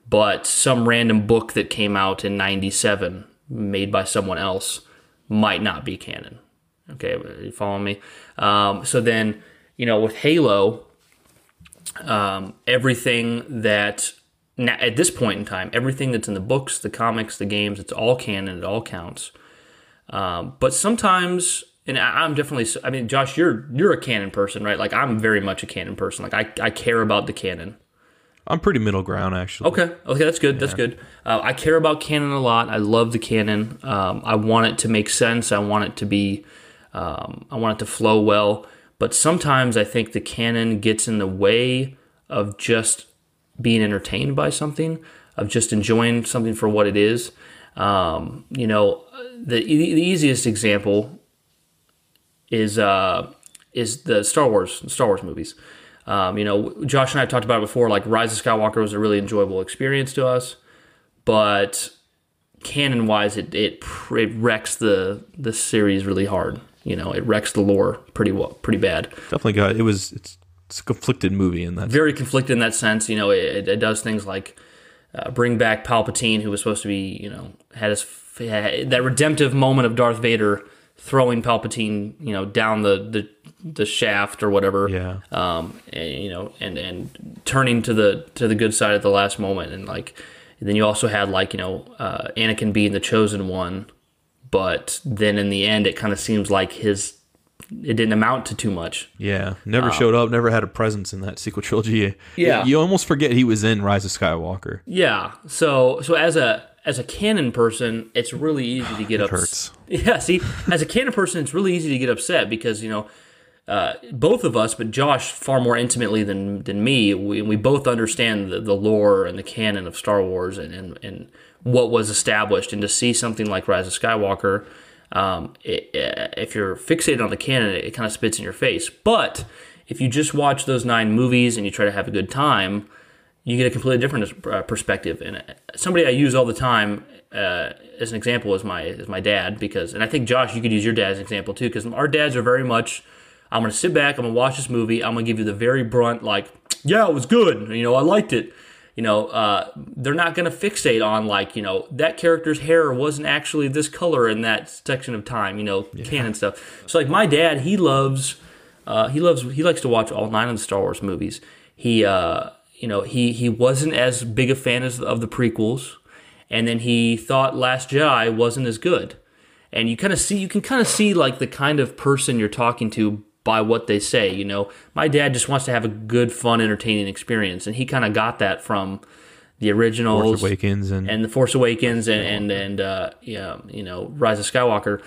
But some random book that came out in '97, made by someone else, might not be canon. Okay, you following me? Um, so then, you know, with Halo, um, everything that now, at this point in time, everything that's in the books, the comics, the games, it's all canon. It all counts. Um, but sometimes, and I- I'm definitely. I mean, Josh, you're you're a canon person, right? Like I'm very much a canon person. Like I I care about the canon. I'm pretty middle ground actually. Okay, okay, that's good. That's good. Uh, I care about canon a lot. I love the canon. Um, I want it to make sense. I want it to be. Um, I want it to flow well. But sometimes I think the canon gets in the way of just being entertained by something, of just enjoying something for what it is. Um, you know, the the easiest example is uh, is the Star Wars Star Wars movies. Um, you know, Josh and I have talked about it before. Like Rise of Skywalker was a really enjoyable experience to us, but canon wise, it it, it wrecks the the series really hard. You know, it wrecks the lore pretty well, pretty bad. Definitely got it was it's it's a conflicted movie in that. Very conflicted in that sense. You know, it, it does things like uh, bring back Palpatine, who was supposed to be, you know, had his had that redemptive moment of Darth Vader throwing Palpatine, you know, down the the, the shaft or whatever. Yeah. Um, and, you know, and and turning to the to the good side at the last moment, and like, and then you also had like you know, uh, Anakin being the chosen one, but then in the end, it kind of seems like his it didn't amount to too much. Yeah, never showed up, never had a presence in that sequel trilogy. Yeah. you almost forget he was in Rise of Skywalker. Yeah. So so as a as a canon person, it's really easy to get upset. Yeah. See, as a canon person, it's really easy to get upset because you know. Uh, both of us, but Josh far more intimately than than me, we, we both understand the, the lore and the canon of Star Wars and, and, and what was established. And to see something like Rise of Skywalker, um, it, if you're fixated on the canon, it, kind of spits in your face. But if you just watch those nine movies and you try to have a good time, you get a completely different uh, perspective. And uh, somebody I use all the time uh, as an example is my is my dad because, and I think Josh, you could use your dad as an example too because our dads are very much. I'm gonna sit back. I'm gonna watch this movie. I'm gonna give you the very brunt, like, yeah, it was good. You know, I liked it. You know, uh, they're not gonna fixate on like, you know, that character's hair wasn't actually this color in that section of time. You know, canon stuff. So like, my dad, he loves, uh, he loves, he likes to watch all nine of the Star Wars movies. He, uh, you know, he he wasn't as big a fan as of the prequels, and then he thought Last Jedi wasn't as good. And you kind of see, you can kind of see like the kind of person you're talking to by what they say. You know, my dad just wants to have a good, fun, entertaining experience, and he kind of got that from the originals, Force Awakens and, and the Force Awakens, and and and uh, yeah, you know, Rise of Skywalker.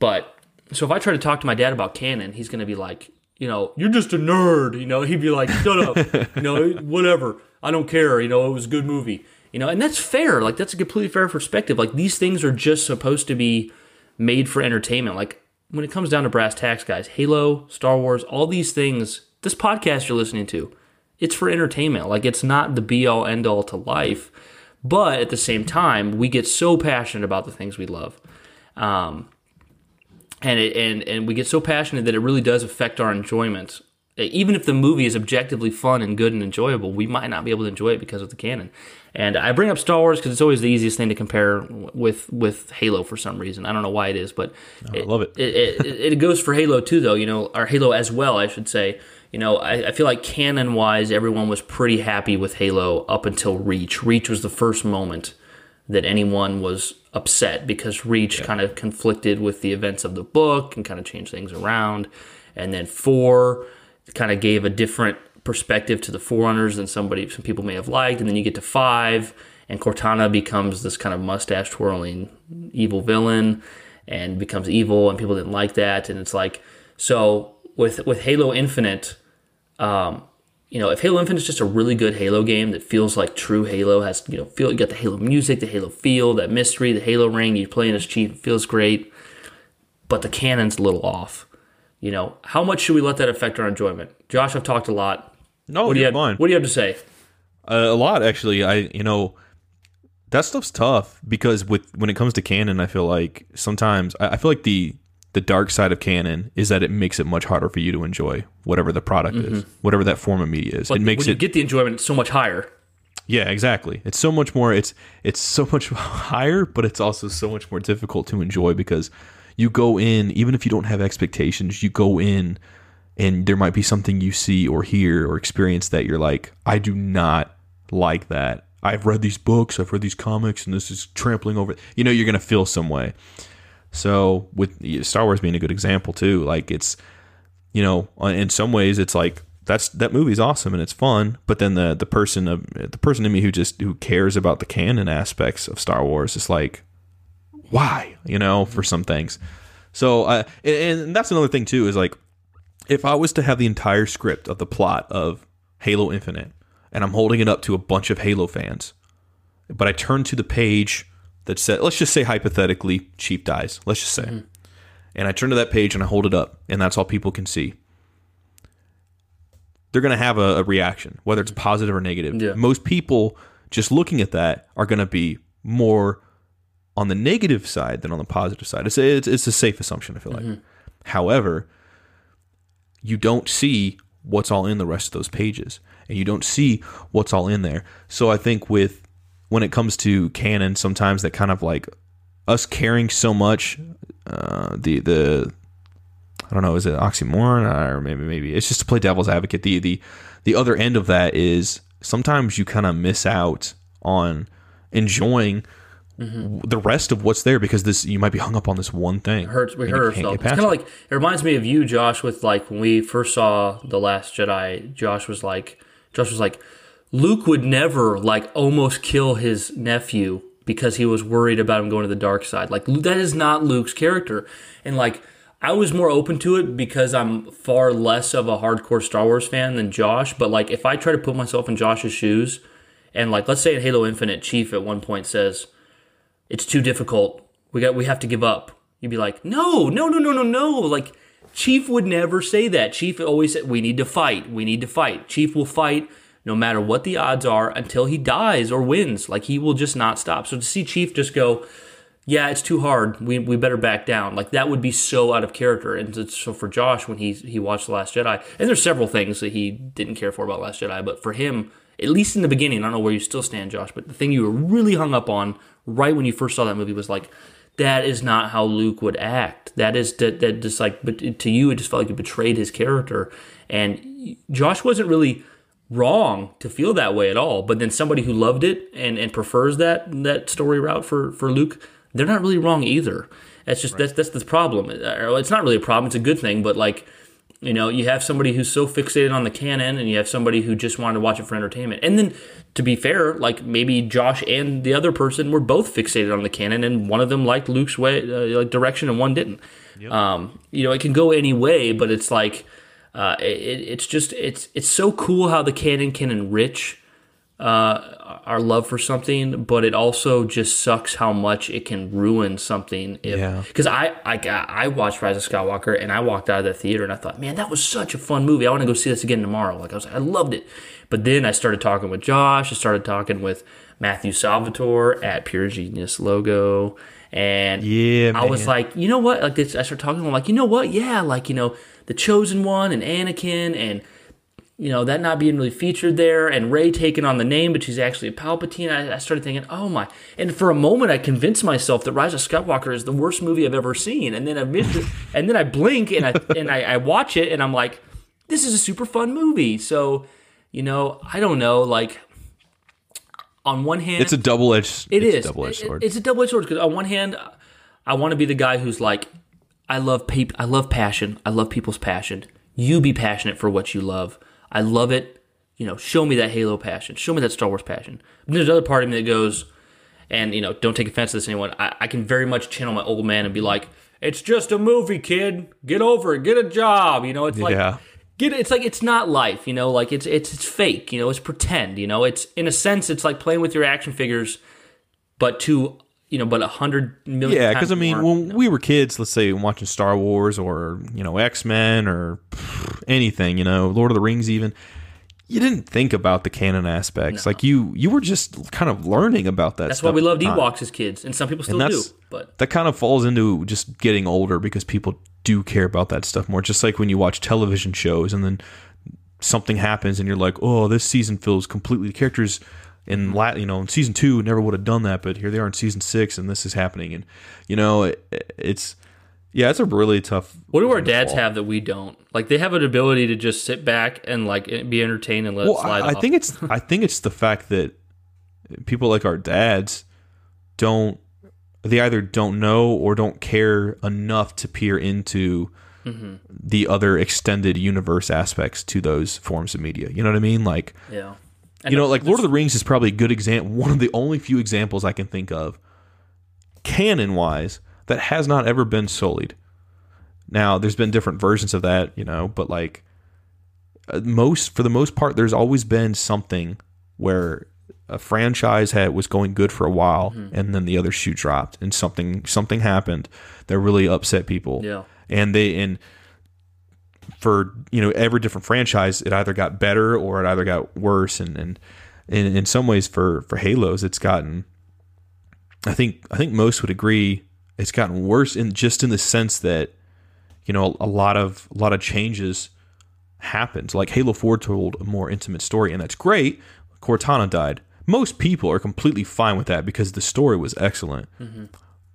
But so if I try to talk to my dad about canon, he's going to be like, you know, you're just a nerd. You know, he'd be like, shut up. you know, whatever. I don't care. You know, it was a good movie. You know, and that's fair. Like that's a completely fair perspective. Like these things are just supposed to be made for entertainment. Like when it comes down to brass tacks, guys, Halo, Star Wars, all these things, this podcast you're listening to, it's for entertainment. Like it's not the be all end all to life. But at the same time, we get so passionate about the things we love. Um, and it, and and we get so passionate that it really does affect our enjoyment. Even if the movie is objectively fun and good and enjoyable, we might not be able to enjoy it because of the canon. And I bring up Star Wars because it's always the easiest thing to compare with with Halo for some reason. I don't know why it is, but I love it. It, it. it goes for Halo too, though. You know, or Halo as well, I should say. You know, I, I feel like canon wise, everyone was pretty happy with Halo up until Reach. Reach was the first moment that anyone was upset because Reach kind of conflicted with the events of the book and kind of changed things around. And then four kind of gave a different perspective to the Forerunners than somebody some people may have liked. And then you get to five, and Cortana becomes this kind of mustache twirling evil villain and becomes evil, and people didn't like that. And it's like so with with Halo Infinite. Um, you know, if Halo Infinite is just a really good Halo game that feels like true Halo, has you know, feel you got the Halo music, the Halo feel, that mystery, the Halo ring, you're playing as Chief, it feels great, but the canon's a little off. You know, how much should we let that affect our enjoyment? Josh, I've talked a lot. no, What do you have, fine. What do you have to say? Uh, a lot actually. I you know that stuff's tough because with when it comes to canon, I feel like sometimes I, I feel like the the dark side of canon is that it makes it much harder for you to enjoy whatever the product is, mm-hmm. whatever that form of media is. But it makes when you it get the enjoyment so much higher. yeah, exactly. It's so much more. It's it's so much higher, but it's also so much more difficult to enjoy because you go in even if you don't have expectations. You go in, and there might be something you see or hear or experience that you're like, I do not like that. I've read these books, I've read these comics, and this is trampling over. You know, you're gonna feel some way. So with Star Wars being a good example too, like it's you know, in some ways it's like that's that movie's awesome and it's fun, but then the the person of the person in me who just who cares about the canon aspects of Star Wars is like why, you know, for some things. So uh, and, and that's another thing too is like if I was to have the entire script of the plot of Halo Infinite and I'm holding it up to a bunch of Halo fans, but I turn to the page that said, let's just say hypothetically, Chief dies. Let's just say. Mm-hmm. And I turn to that page and I hold it up, and that's all people can see. They're going to have a, a reaction, whether it's mm-hmm. positive or negative. Yeah. Most people just looking at that are going to be more on the negative side than on the positive side. It's a, it's, it's a safe assumption, I feel like. Mm-hmm. However, you don't see what's all in the rest of those pages and you don't see what's all in there so i think with when it comes to canon sometimes that kind of like us caring so much uh, the the i don't know is it oxymoron or maybe maybe it's just to play devil's advocate the the the other end of that is sometimes you kind of miss out on enjoying the rest of what's there because this you might be hung up on this one thing hurts we hurt ourselves. It's kind of like it reminds me of you, Josh, with like when we first saw the Last Jedi. Josh was like, Josh was like, Luke would never like almost kill his nephew because he was worried about him going to the dark side. Like that is not Luke's character, and like. I was more open to it because I'm far less of a hardcore Star Wars fan than Josh. But like, if I try to put myself in Josh's shoes, and like, let's say in Halo Infinite, Chief at one point says, it's too difficult. We got we have to give up. You'd be like, no, no, no, no, no, no. Like Chief would never say that. Chief always said, we need to fight. We need to fight. Chief will fight no matter what the odds are until he dies or wins. Like he will just not stop. So to see Chief just go, yeah, it's too hard. We, we better back down. Like that would be so out of character. And so- for Josh, when he he watched The Last Jedi, and there's several things that he didn't care for about Last Jedi, but for him, at least in the beginning, I don't know where you still stand, Josh, but the thing you were really hung up on right when you first saw that movie was like, that is not how Luke would act. That is that that just like, but to you, it just felt like it betrayed his character. And Josh wasn't really wrong to feel that way at all. But then somebody who loved it and, and prefers that that story route for for Luke, they're not really wrong either. That's just that's that's the problem. Uh, It's not really a problem. It's a good thing, but like you know, you have somebody who's so fixated on the canon, and you have somebody who just wanted to watch it for entertainment. And then, to be fair, like maybe Josh and the other person were both fixated on the canon, and one of them liked Luke's way, uh, like direction, and one didn't. Um, you know, it can go any way, but it's like uh, it, it's just it's it's so cool how the canon can enrich uh, our love for something, but it also just sucks how much it can ruin something. Yeah. Because I, I I watched Rise of Skywalker and I walked out of the theater and I thought, man, that was such a fun movie. I want to go see this again tomorrow. Like I was, I loved it. But then I started talking with Josh. I started talking with Matthew Salvatore at Pure Genius Logo. And Yeah, I was like, you know what? Like this, I started talking to him, like, you know what? Yeah, like you know, the Chosen One and Anakin and you know, that not being really featured there and Rey taking on the name, but she's actually a Palpatine. I, I started thinking, oh my. And for a moment, I convinced myself that Rise of Skywalker is the worst movie I've ever seen. And then I it, and then I blink and I, and I, I watch it and I'm like, this is a super fun movie. So, you know, I don't know. Like, on one hand, It's a double edged. it it's is. a double edged sword. It's a double edged sword because on one hand, I want to be the guy who's like, I love peop- I love passion. I love people's passion. You be passionate for what you love. I love it. You know, show me that Halo passion. Show me that Star Wars passion. But there's another part of me that goes, and you know, don't take offense to this, anyone. I, I can very much channel my old man and be like, "It's just a movie, kid. Get over it. Get a job." You know, it's like Yeah. get it's like it's not life you know like it's it's it's fake you know it's pretend you know it's in a sense it's like playing with your action figures but to you know but a hundred million Yeah, because I mean, when we were kids, let's say watching Star Wars or you know X Men or anything, you know Lord of the Rings, even you didn't think about the canon aspects. Like you, you were just kind of learning about that. that's why we loved. Ewoks as kids and some people still do but that kind of falls into just getting older because people do care about that stuff more. Just like when you watch television shows and then something happens and you're like, oh, this season feels completely the characters in la- you know in season two never would have done that, but here they are in season six and this is happening, and you know it, it's yeah, it's a really tough. what do our dads have that we don't like they have an ability to just sit back and like be entertained and let Well, it slide I, I think it's I think it's the fact that people like our dads don't they either don't know or don't care enough to peer into Mm-hmm. the other extended universe aspects to those forms of media. You know what I mean? Like yeah you know, like Lord of the Rings is probably a good example. One of the only few examples I can think of, canon wise, that has not ever been sullied. Now, there's been different versions of that, you know, but like uh, most, for the most part, there's always been something where a franchise had was going good for a while, and then the other shoe dropped, and something something happened that really upset people. Yeah. and they and for you know every different franchise it either got better or it either got worse. And and in, in some ways for for halos it's gotten i think i think most would agree it's gotten worse in just in the sense that you know a, lot of a lot of changes happened. Like halo 4 told a more intimate story and that's great. Cortana died. Most people are completely fine with that because the story was excellent. Mm-hmm.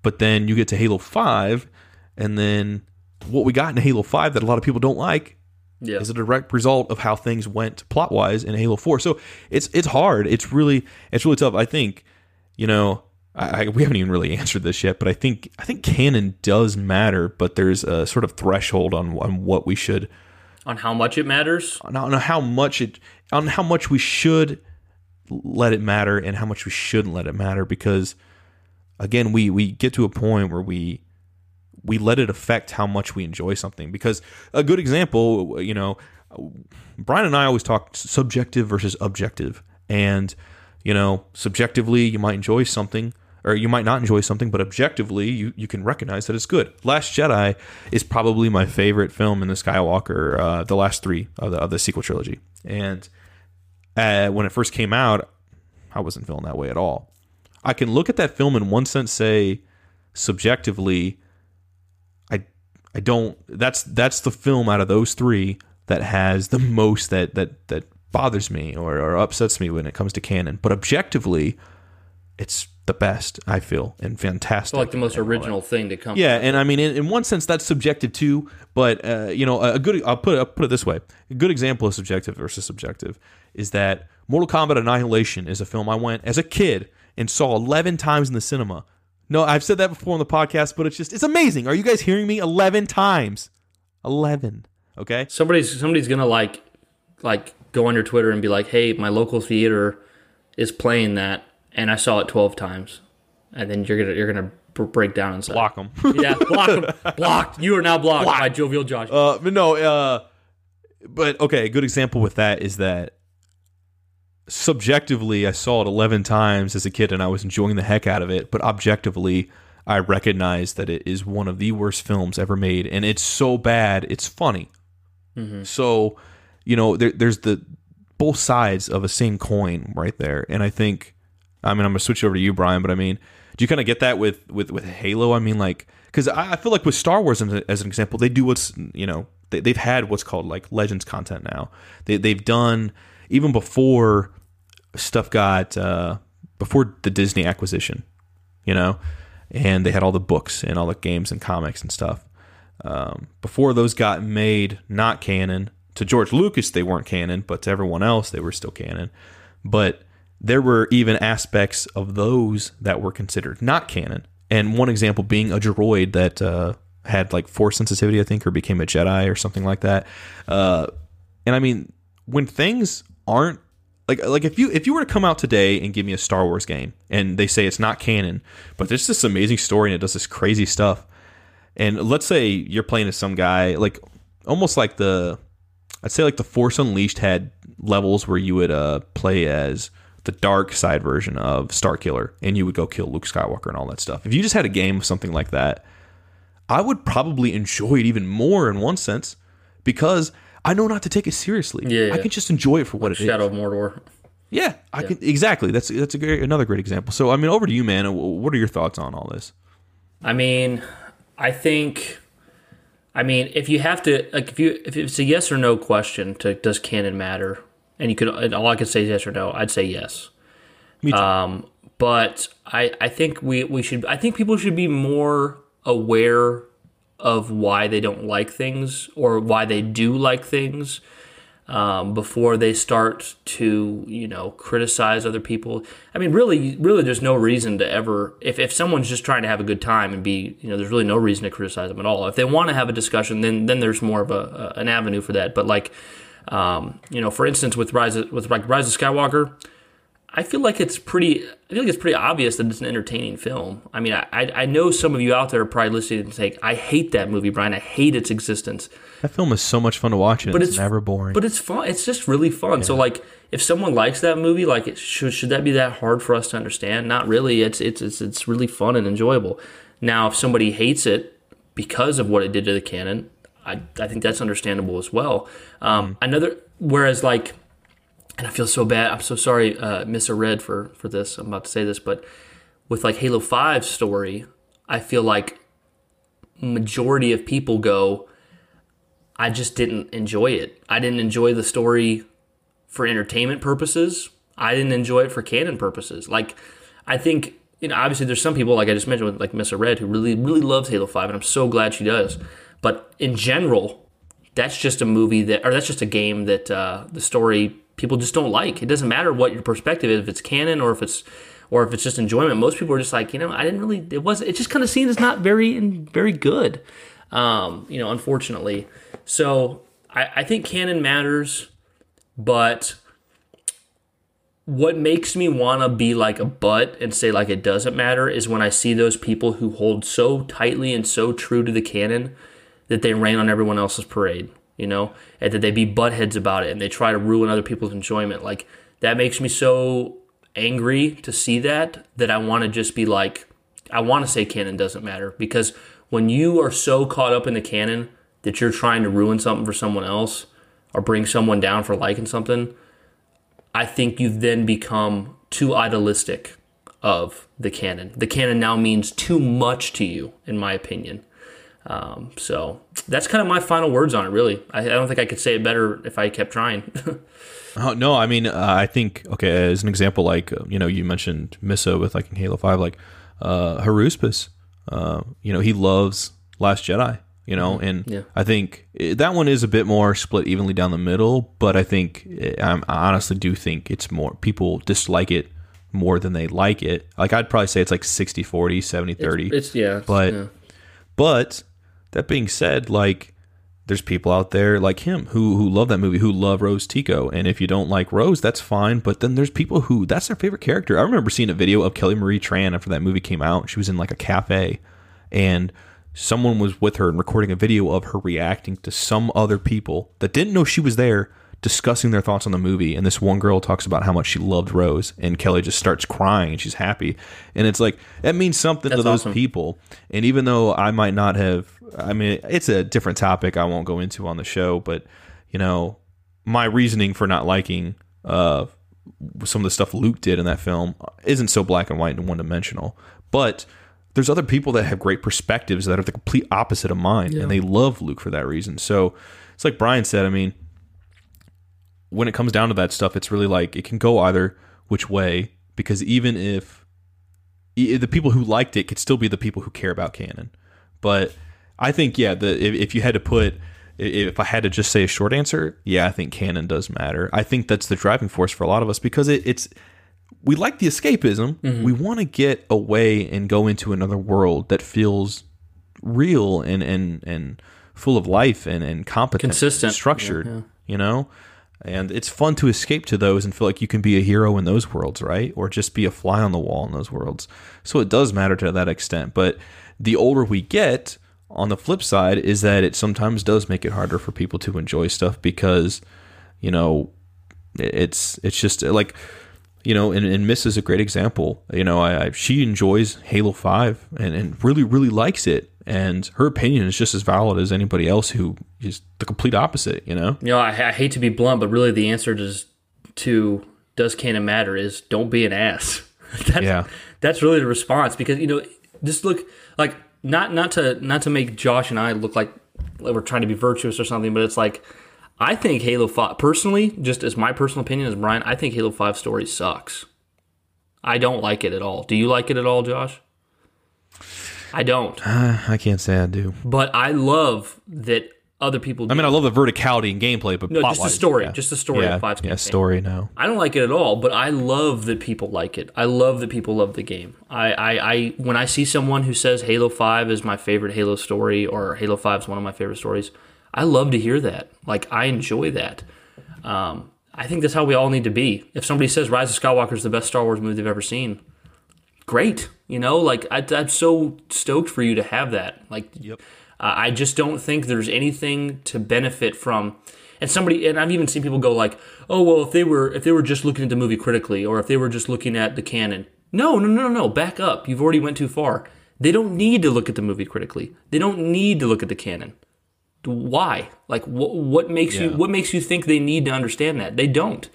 But then you get to halo 5 and then what we got in Halo 5 that a lot of people don't like yeah is a direct result of how things went plot wise in Halo 4. So it's it's hard. It's really it's really tough. I think, you know, I, I, we haven't even really answered this yet, but I think I think canon does matter, but there's a sort of threshold on on what we should on how much it matters on, on how much it on how much we should let it matter and how much we shouldn't let it matter because again we we get to a point where we we let it affect how much we enjoy something. Because a good example you know Bryan and I always talk subjective versus objective. And you know subjectively you might enjoy something or you might not enjoy something but objectively you, you can recognize that it's good. Last jedi is probably my favorite film in the skywalker uh, the last three of the, of the sequel trilogy. And uh, when it first came out i wasn't feeling that way at all. I can look at that film in one sense say subjectively i don't that's that's the film out of those three that has the most that that that bothers me or, or upsets me when it comes to canon but objectively it's the best I feel and fantastic. like the most and all that. original thing to come. Yeah, and I mean, in, in one sense, that's subjective too. But uh, you know, a good I'll put it, I'll put it this way: a good example of subjective versus subjective is that Mortal Kombat Annihilation is a film I went as a kid and saw eleven times in the cinema. No, I've said that before on the podcast, but it's just it's amazing. Are you guys hearing me? Eleven times, eleven. Okay, somebody's somebody's gonna like like go on your Twitter and be like, "Hey, my local theater is playing that, and I saw it twelve times," and then you're gonna you're gonna break down and say, block them. "Yeah, block 'em. blocked. You are now blocked, by Jovial Josh." Uh, no, uh, but okay, a good example with that is that subjectively, I saw it 11 times as a kid and I was enjoying the heck out of it, but objectively, I recognize that it is one of the worst films ever made, and it's so bad, it's funny. Mm-hmm. So, you know, there, there's the both sides of a same coin right there, and I think, I mean, I'm gonna switch over to you, Bryan, but I mean, do you kind of get that with with with Halo? I mean, like, because I, I feel like with Star Wars as, as an example, they do what's you know they, they've had what's called like Legends content now. They they've done even before stuff got uh, before the Disney acquisition, you know, and they had all the books and all the games and comics and stuff. Um, before those got made not canon, to George Lucas they weren't canon, but to everyone else they were still canon. But there were even aspects of those that were considered not canon. And one example being a droid that uh, had like force sensitivity, I think, or became a Jedi or something like that. Uh, and I mean, when things aren't like like if you if you were to come out today and give me a Star Wars game and they say it's not canon, but there's this amazing story and it does this crazy stuff, and let's say you're playing as some guy like almost like the I'd say like the Force Unleashed had levels where you would uh play as the dark side version of Starkiller and you would go kill Luke Skywalker and all that stuff. If you just had a game of something like that, I would probably enjoy it even more in one sense because I know not to take it seriously. Yeah, I yeah. can just enjoy it for what it is. Shadow of Mordor. Yeah, I can exactly. That's that's a great, another great example. So I mean, over to you, man. What are your thoughts on all this? I mean, I think, I mean, if you have to, like, if you if it's a yes or no question to does canon matter, and you could, and all I could say is yes or no, I'd say yes. Me too. Um, but I I think we we should I think people should be more aware of why they don't like things or why they do like things um, before they start to you know criticize other people. I mean, really, really, there's no reason to ever if if someone's just trying to have a good time and be you know there's really no reason to criticize them at all. If they want to have a discussion, then then there's more of a, a an avenue for that. But like um, you know, for instance, with Rise of, with like Rise of Skywalker. I feel like it's pretty. I feel like it's pretty obvious that it's an entertaining film. I mean, I I know some of you out there are probably listening and saying, "I hate that movie, Bryan. I hate its existence." That film is so much fun to watch, But it's, it's never boring. But it's fun. It's just really fun. So like, if someone likes that movie, like, it, should should that be that hard for us to understand? Not really. It's it's it's it's really fun and enjoyable. Now, if somebody hates it because of what it did to the canon, I I think that's understandable as well. Um, Another, whereas like and I feel so bad. I'm so sorry, uh, Red, for for this. I'm about to say this, but with like Halo 5 story, I feel like majority of people go, I just didn't enjoy it. I didn't enjoy the story for entertainment purposes. I didn't enjoy it for canon purposes. Like, I think you know, obviously there's some people like I just mentioned with like Miss Red who really really loves Halo 5, and I'm so glad she does. But in general, that's just a movie that, or that's just a game that uh, the story people just don't like. It doesn't matter what your perspective is, if it's canon or if it's or if it's just enjoyment. Most people are just like, you know, I didn't really. It was. It just kind of seen as not very very good. Um, you know, unfortunately. So I, I think canon matters, but what makes me want to be like a butt and say like it doesn't matter is when I see those people who hold so tightly and so true to the canon that they rain on everyone else's parade, you know, and that they be buttheads about it and they try to ruin other people's enjoyment. Like that makes me so angry to see that that I want to just be like, I want to say canon doesn't matter because when you are so caught up in the canon that you're trying to ruin something for someone else or bring someone down for liking something, I think you've then become too idealistic of the canon. The canon now means too much to you, in my opinion. Um, so that's kind of my final words on it. Really, I, I don't think I could say it better if I kept trying. Oh, no, I mean, uh, I think okay. As an example, like uh, you know, you mentioned Missa with like in Halo Five, like uh, Haruspis. Uh, you know, he loves Last Jedi. You know, and Yeah. I think it, that one is a bit more split evenly down the middle. But I think eh, I'm, I honestly do think it's more people dislike it more than they like it. Like I'd probably say it's like 60 40, 70 30. it's yeah, But- yeah. But that being said, like there's people out there like him who who love that movie, who love Rose Tico, and if you don't like Rose, that's fine. But then there's people who that's their favorite character. I remember seeing a video of Kelly Marie Tran after that movie came out. She was in like a cafe, and someone was with her and recording a video of her reacting to some other people that didn't know she was there discussing their thoughts on the movie and this one girl talks about how much she loved Rose and Kelly just starts crying and she's happy. And it's like that means something to those awesome. people. And even though I might not have I mean it's a different topic I won't go into on the show but you know my reasoning for not liking uh some of the stuff Luke did in that film isn't so black and white and one dimensional but there's other people that have great perspectives that are the complete opposite of mine and they love Luke for that reason. So it's like Bryan said I mean when it comes down to that stuff, it's really like it can go either which way because even if the people who liked it could still be the people who care about canon. But I think yeah, the if, if you had to put if I had to just say a short answer, yeah, I think canon does matter. I think that's the driving force for a lot of us because it, it's we like the escapism. Mm-hmm. We want to get away and go into another world that feels real and and and full of life and and competent, Consistent. structured. Yeah, yeah. You know, and it's fun to escape to those and feel like you can be a hero in those worlds, right? Or just be a fly on the wall in those worlds. So it does matter to that extent. But the older we get, on the flip side, is that it sometimes does make it harder for people to enjoy stuff because, you know, it's it's just uh, like you know, and, and Miss is a great example. You know, I, I she enjoys Halo Five and, and really really likes it, and her opinion is just as valid as anybody else who is the complete opposite. You know, You know, I, I hate to be blunt, but really the answer to, to does canon matter is don't be an ass. that's, Yeah. that's really the response because you know just look like not not to not to make Josh and I look like we're trying to be virtuous or something, but it's like I think Halo Five personally, just as my personal opinion as Bryan, I think Halo Five story sucks. I don't like it at all. Do you like it at all, Josh? I don't, I can't say I do. but I love that other people. I mean, I love the verticality and gameplay, but no, just the story, yeah. just the story yeah, of Five's yeah, campaign. story. No, I don't like it at all, but I love that people like it. I love that people love the game. I, I, I when I see someone who says Halo Five is my favorite Halo story or Halo Five is one of my favorite stories, I love to hear that. Like I enjoy that. Um, I think that's how we all need to be. If somebody says Rise of Skywalker is the best Star Wars movie they've ever seen, great. You know, like I, I'm so stoked for you to have that. Like, Yep. uh, I just don't think there's anything to benefit from. And somebody, and I've even seen people go like, "Oh well, if they were if they were just looking at the movie critically, or if they were just looking at the canon." No, no, no, no, no. Back up. You've already went too far. They don't need to look at the movie critically. They don't need to look at the canon. Why? Like, what, what makes you what makes you think they need to understand that? They don't.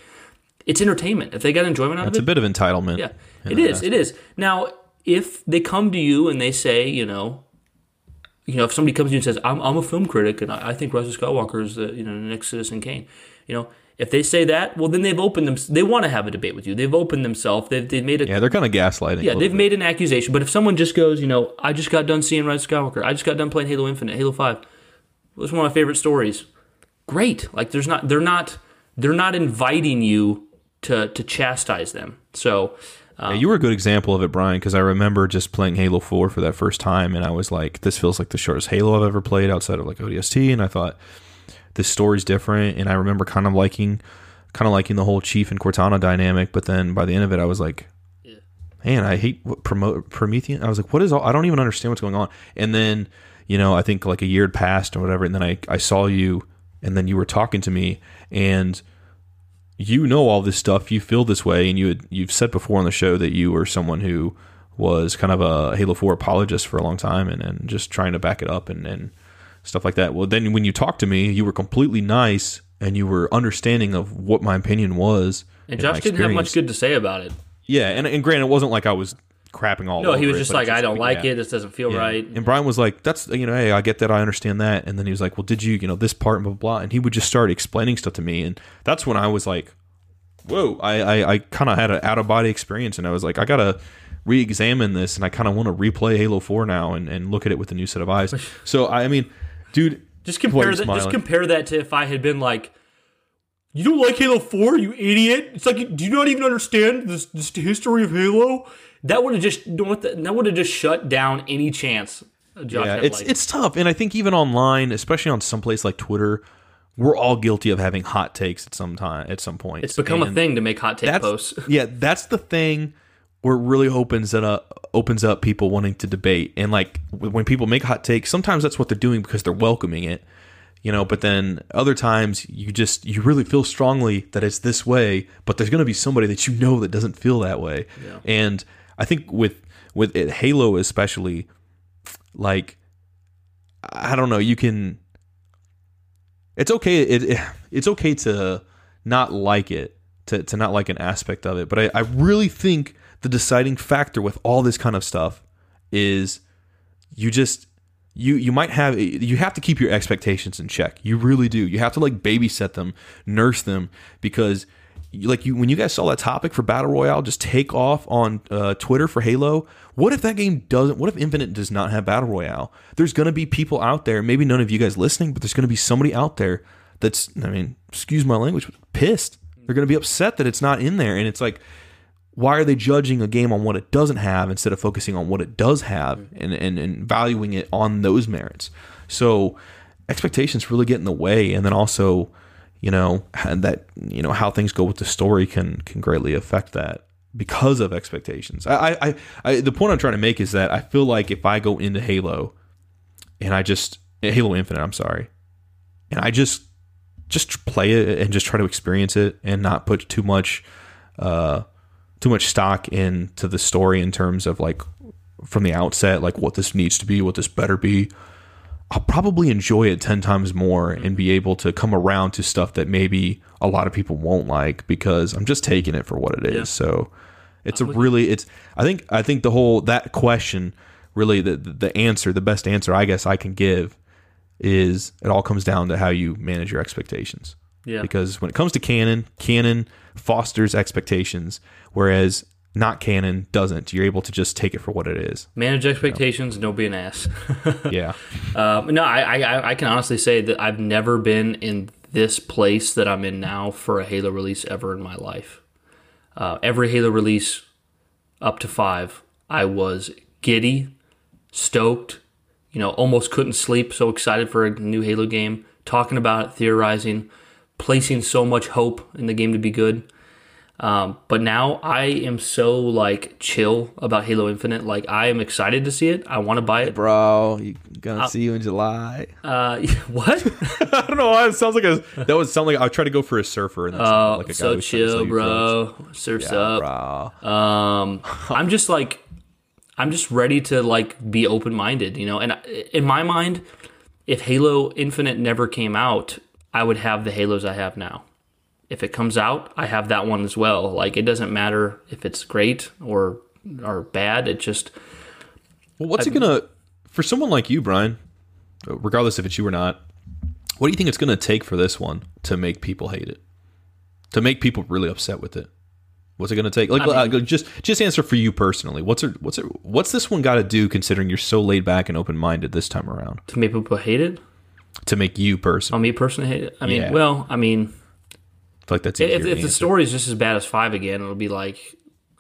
It's entertainment. If they got enjoyment out it's of it, it's a bit of entitlement. yeah, it is. It is. Now, if they come to you and they say, you know, you know, if somebody comes to you and says, "I'm, I'm a film critic and I, I think Rise of Skywalker is the you know the next Citizen Kane," you know, if they say that, well, then they've opened them. They want to have a debate with you. They've opened themselves. They've, they've made a Yeah, they're kind of gaslighting. yeah, they've bit. made an accusation. But if someone just goes, you know, I just got done seeing Rise of Skywalker. I just got done playing Halo Infinite, Halo Five. It was one of my favorite stories. Great. Like there's not they're not they're not inviting you to to chastise them. So Yeah, you were a good example of it, Bryan, because I remember just playing Halo 4 for that first time, and I was like, this feels like the shortest Halo I've ever played outside of like ODST, and I thought this story's different, and I remember kind of liking, kind of liking the whole Chief and Cortana dynamic, but then by the end of it, I was like, man, I hate what Promethean. I was like, what is all? I don't even understand what's going on. And then, you know, I think like a year had passed or whatever, and then I I saw you, and then you were talking to me, and you know all this stuff. You feel this way, and you had, you've said before on the show that you were someone who was kind of a Halo Four apologist for a long time, and, and just trying to back it up and, and stuff like that. Well, then when you talked to me, you were completely nice, and you were understanding of what my opinion was. and Josh didn't have much good to say about it. Yeah, and, and granted, it wasn't like I was crapping all No, he was just but like, I don't like it. This doesn't feel Yeah. right. And Bryan was like, "That's you know, hey, I get that, I understand that." And then he was like, "Well, did you, you know, this part, blah blah?" blah. And he would just start explaining stuff to me, and that's when I was like, "Whoa!" I I, I kind of had an out of body experience, and I was like, I gotta re-examine this, and I kind of want to replay Halo Four now and and look at it with a new set of eyes. So I, I mean, dude, Just compare that. Just compare that to if I had been like, "You don't like Halo Four, you idiot!" It's like, do you not even understand this, this history of Halo? That would have just you know what the- that would have just shut down any chance. Josh yeah, it's it's tough, and I think even online, especially on some place like Twitter, we're all guilty of having hot takes at some time at some point. It's become a thing to make hot take posts. yeah that's the thing where it really opens it up opens up people wanting to debate and like when people make hot takes sometimes that's what they're doing because they're welcoming it you know but then other times you just you really feel strongly that it's this way but there's going to be somebody that you know that doesn't feel that way and i think with with it, halo especially like i don't know you can it's okay it, it it's okay to not like it to, to not like an aspect of it but I, I really think the deciding factor with all this kind of stuff is you just you you might have you have to keep your expectations in check. You really do. You have to like babysit them nurse them because like you when you guys saw that topic for battle royale just take off on uh, twitter for halo what if that game doesn't what if infinite does not have battle royale? There's going to be people out there maybe none of you guys listening but there's going to be somebody out there that's i mean excuse my language pissed. They're going to be upset that it's not in there and it's like why are they judging a game on what it doesn't have instead of focusing on what it does have and, and, and valuing it on those merits? So expectations really get in the way, and then also, you know, and that you know how things go with the story can can greatly affect that because of expectations. I, I, I the point I'm trying to make is that I feel like if I go into Halo and I just Halo Infinite, I'm sorry, and I just just play it and just try to experience it and not put too much uh too much stock into the story in terms of like from the outset like what this needs to be what this better be i'll probably enjoy it 10 times more and be mm-hmm. able to come around to stuff that maybe a lot of people won't like because i'm just taking it for what it is Yeah. so it's a really it's i think i think the whole that question really the the answer the best answer i guess i can give is it all comes down to how you manage your expectations Yeah. because when it comes to canon, canon fosters expectations, whereas not canon doesn't. You're able to just take it for what it is. Manage expectations. Don't be an ass. Yeah. Um, no, I, I I can honestly say that I've never been in this place that I'm in now for a Halo release ever in my life. Uh, every Halo release up to five, I was giddy, stoked, you know, almost couldn't sleep, so excited for a new Halo game, talking about it, theorizing, placing so much hope in the game to be good. Um, but now I am so like chill about Halo Infinite. Like I am excited to see it. I want to buy it. Bro, you gonna see you in July. Uh, what? I don't know why it sounds like a that would sound like I try to go for a surfer and that sounded like a guy so who's trying to sell chill, you drugs. bro. Surfs Yeah, up. bro. Um, I'm just like, I'm just ready to like be open minded, you know. And in my mind, if Halo Infinite never came out, I would have the Halos I have now. If it comes out, I have that one as well. Like it doesn't matter if it's great or or bad. It just Well, what's it gonna for someone like you, Bryan? Regardless if it's you or not, what do you think it's gonna take for this one to make people hate it? To make people really upset with it? What's it gonna take? Like, uh, just just answer for you personally. What's it? What's it? What's this one got to do? Considering you're so laid back and open minded this time around, to make people hate it. to make you person, On me personally, hate it. I mean, Yeah. well, I mean, I feel like that's if, if the story is just as bad as five again, it'll be like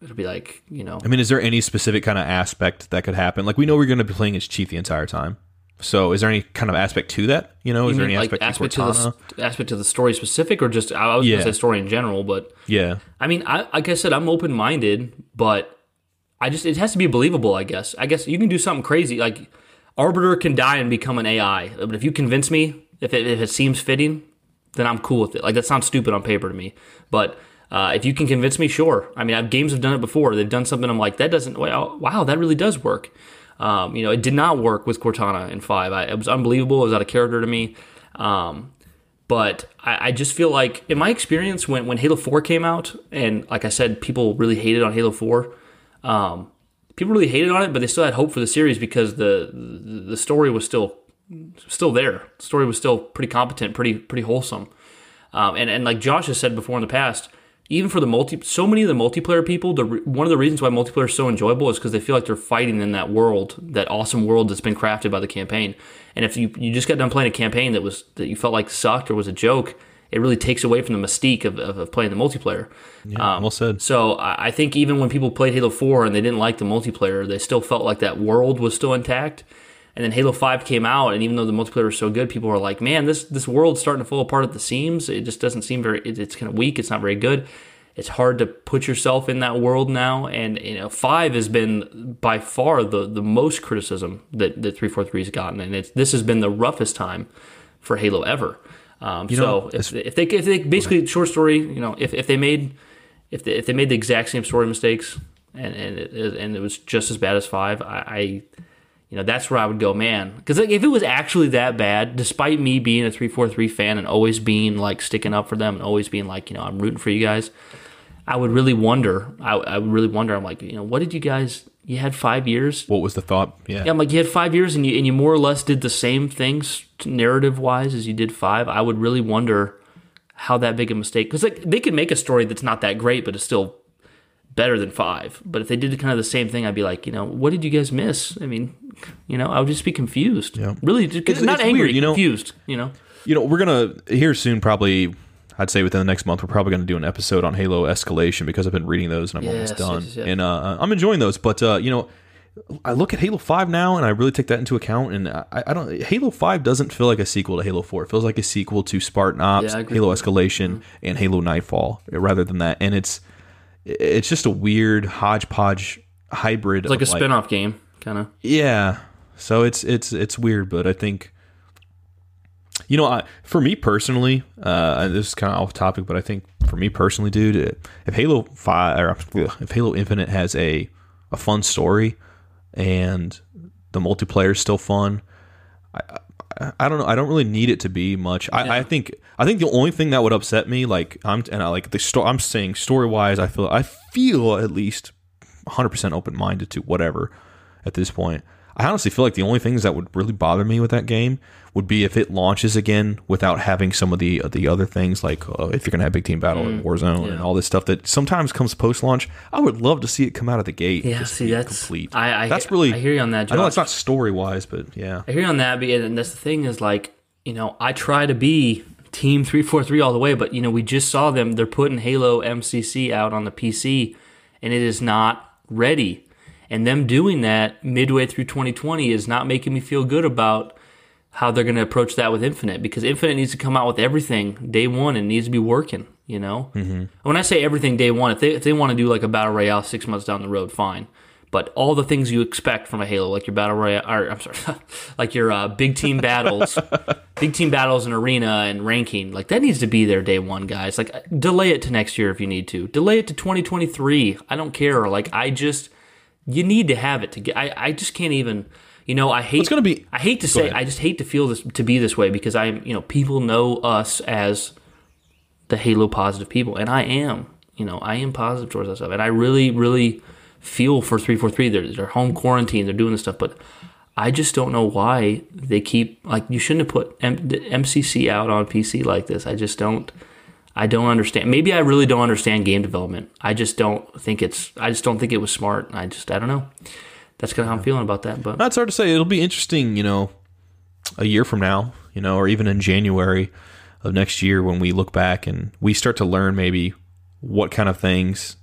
it'll be like you know I mean, is there any specific kind of aspect that could happen? Like, we know we're going to be playing as Chief the entire time. So, is there any kind of aspect to that? You know, is You there mean, any like aspect, aspect to to the aspect to the story specific, or just I was Yeah. gonna say story in general, but Yeah, I mean, I, like I said, I'm open minded, but I just it has to be believable. I guess. I guess you can do something crazy, like Arbiter can die and become an AI, but if you convince me, if it, if it seems fitting, then I'm cool with it. Like that sounds stupid on paper to me, but. Uh, if you can convince me, sure. I mean, I've, games have done it before. They've done something. I'm like, that doesn't. Wow, wow, that really does work. Um, you know, it did not work with Cortana in five. I, it was unbelievable. It was out of character to me. Um, but I, I just feel like, in my experience, when, when Halo 4 came out, and like I said, people really hated on Halo 4, um, people really hated on it, but they still had hope for the series because the, the story was still still there. The story was still pretty competent, pretty pretty wholesome. Um, and and like Josh has said before in the past, even for the multi, so many of the multiplayer people, the one of the reasons why multiplayer is so enjoyable is because they feel like they're fighting in that world, that awesome world that's been crafted by the campaign. And if you you just got done playing a campaign that was that you felt like sucked or was a joke, it really takes away from the mystique of, of, of playing the multiplayer. Yeah, um, well said. So I, think even when people played Halo Four and they didn't like the multiplayer, they still felt like that world was still intact. And then Halo Five came out, and even though the multiplayer was so good, people were like, "Man, this this world's starting to fall apart at the seams. It just doesn't seem very. It, it's kind of weak. It's not very good." It's hard to put yourself in that world now, and you know, five has been by far the the most criticism that that three four three has gotten, and it's this has been the roughest time for Halo ever. Um, so know, if, if they if they basically short story, you know, if, if they made if they, if they made the exact same story mistakes and and it, and it was just as bad as five, I, I you know that's where I would go, man. Because like, if it was actually that bad, despite me being a three four three fan and always being like sticking up for them and always being like, you know, I'm rooting for you guys, I would really wonder. I, I would really wonder. I'm like, you know, what did you guys? You had five years. What was the thought? Yeah. yeah I'm like, you had five years, and you and you more or less did the same things narrative wise as you did five. I would really wonder how that big a mistake because like they could make a story that's not that great, but it's still better than five. But if they did kind of the same thing, I'd be like, you know, what did you guys miss? I mean, you know, I would just be confused. Yeah. Really, just, it's, not it's angry, weird, you know, confused. You know. You know, we're gonna here soon probably I'd say within the next month, we're probably going to do an episode on Halo Escalation because I've been reading those and I'm yes, almost done. Yes, yes, and uh, I'm enjoying those. But, uh, you know, I look at Halo 5 now and I really take that into account. And I, I, don't, Halo 5 doesn't feel like a sequel to Halo 4. It feels like a sequel to Spartan Ops, yeah, Halo Escalation, mm-hmm. and Halo Nightfall rather than that. And it's, it's just a weird hodgepodge hybrid. It's like a like, spin off game, kind of. Yeah. So it's, it's, it's weird, but I think you know, I, for me personally, uh, this is kind of off topic, but I think for me personally, dude, if Halo Five or if Halo Infinite has a a fun story and the multiplayer is still fun, I, I, I don't know. I don't really need it to be much. I, yeah. I think I think the only thing that would upset me, like I'm and I like the story. I'm saying story wise, I feel I feel at least 100 percent open minded to whatever at this point. I honestly feel like the only things that would really bother me with that game would be if it launches again without having some of the the other things like uh, if you're gonna have big team battle mm, Warzone yeah. and all this stuff that sometimes comes post launch. I would love to see it come out of the gate. Yeah, see that's complete. I, I, that's really. I hear you on that. Josh. I know it's not story wise, but yeah, I hear you on that. And that's the thing is like you know I try to be Team three four three all the way, but you know we just saw them. They're putting Halo MCC out on the PC, and it is not ready. And them doing that midway through 2020 is not making me feel good about how they're going to approach that with Infinite because Infinite needs to come out with everything day one and needs to be working. You know, mm-hmm. when I say everything day one, if they if they want to do like a battle royale six months down the road, fine. But all the things you expect from a Halo, like your battle royale, or I'm sorry, like your uh, big team battles, big team battles in arena and ranking, like that needs to be there day one, guys. Like delay it to next year if you need to. Delay it to 2023. I don't care. Like I just, you need to have it to get. I I just can't even you know, I hate. It's to be. I hate to say. Ahead. I just hate to feel this to be this way because I'm. You know, people know us as the Halo positive people, and I am. You know, I am positive towards that stuff, and I really, really feel for three four three. They're they're home quarantine. They're doing this stuff, but I just don't know why they keep like you shouldn't have put M- MCC out on PC like this. I just don't. I don't understand. Maybe I really don't understand game development. I just don't think it's. I just don't think it was smart. I just. I don't know that's kind of how I'm feeling about that. But that's hard to say. It'll be interesting, you know, a year from now, you know, or even in January of next year when we look back and we start to learn maybe what kind of things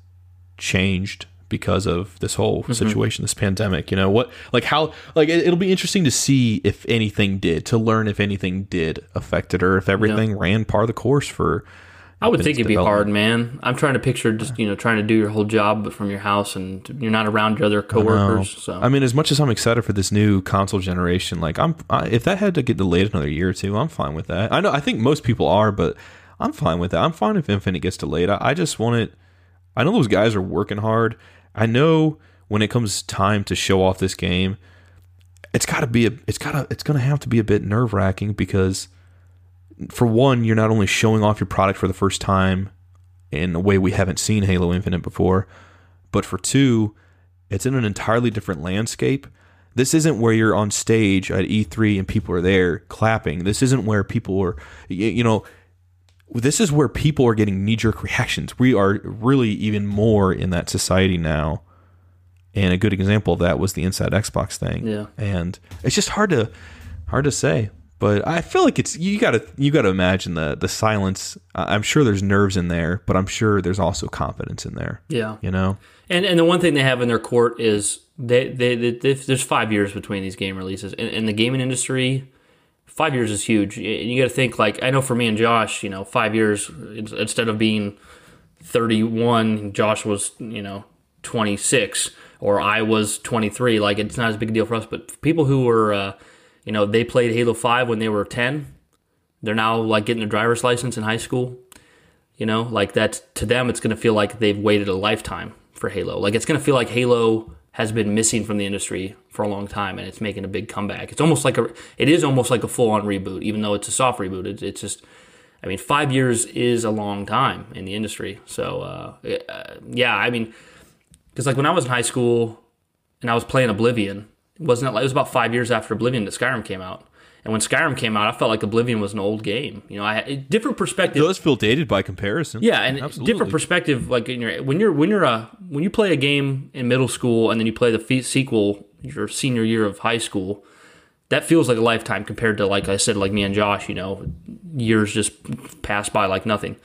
changed because of this whole mm-hmm. situation, this pandemic. You know what, like how, like it, will be interesting to see if anything did, to learn if anything did affect it, or if everything yeah. ran par the course for I would think it'd be hard, man. I'm trying to picture just you know trying to do your whole job but from your house and you're not around your other coworkers. I so I mean, as much as I'm excited for this new console generation, like I'm, I, if that had to get delayed another year or two, I'm fine with that. I know I think most people are, but I'm fine with that. I'm fine if Infinite gets delayed. I, I just want it. I know those guys are working hard. I know when it comes time to show off this game, it's got to be a, it's got to, it's going to have to be a bit nerve wracking because for one, you're not only showing off your product for the first time in a way we haven't seen Halo Infinite before, but for two, It's in an entirely different landscape. This isn't where you're on stage at E3 and people are there clapping. This isn't where people are, you know, this is where people are getting knee jerk reactions. We are really even more in that society now. And a good example of that was the Inside Xbox thing. Yeah. And it's just hard to hard to say. But I feel like it's you gotta you gotta imagine the the silence. I'm sure there's nerves in there, but I'm sure there's also confidence in there. Yeah. You know? And and the one thing they have in their court is they they, they, they there's five years between these game releases. and, in the gaming industry, five years is huge. You, you got to think like I know for me and Josh, you know, five years instead of being 31, Josh was you know 26 or I was 23. Like it's not as big a deal for us, but people who were uh, you know they played Halo 5 when they were 10, they're now like getting their driver's license in high school. You know, like that to them, it's going to feel like they've waited a lifetime for Halo. Like it's going to feel like Halo has been missing from the industry for a long time, and it's making a big comeback. It's almost like a, it is almost like a full on reboot, even though it's a soft reboot. It's, it's just, I mean, five years is a long time in the industry. So, uh, yeah, I mean, because like when I was in high school and I was playing Oblivion, wasn't it like it was about five years after Oblivion that Skyrim came out? And when Skyrim came out, I felt like Oblivion was an old game. You know, I had different perspective. It does feel dated by comparison. Yeah, and Absolutely. different perspective. Like in your, when you're when you're a when you play a game in middle school and then you play the fe- sequel your senior year of high school, that feels like a lifetime compared to like I said, like me and Josh. You know, years just pass by like nothing.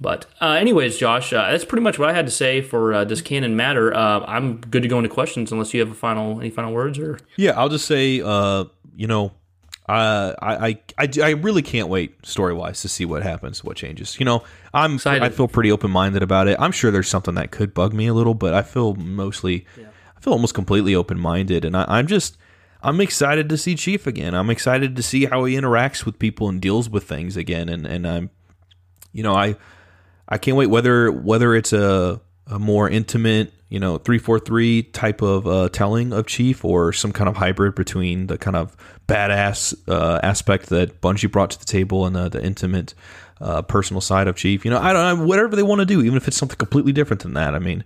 But uh, anyways, Josh, uh, that's pretty much what I had to say for uh, does canon matter. Uh, I'm good to go into questions unless you have a final any final words or Yeah, I'll just say, uh, you know, uh, I, I, I, I really can't wait story wise to see what happens, what changes. You know, I'm Excited. I feel pretty open minded about it. I'm sure there's something that could bug me a little, but I feel mostly, I feel almost completely open minded, and I, I'm just. I'm excited to see Chief again. I'm excited to see how he interacts with people and deals with things again. And, and I'm, you know, I I can't wait whether whether it's a a more intimate, you know, three four three type of uh, telling of Chief, or some kind of hybrid between the kind of badass uh, aspect that Bungie brought to the table and the, the intimate, uh, personal side of Chief. You know, I don't know whatever they want to do, even if it's something completely different than that. I mean,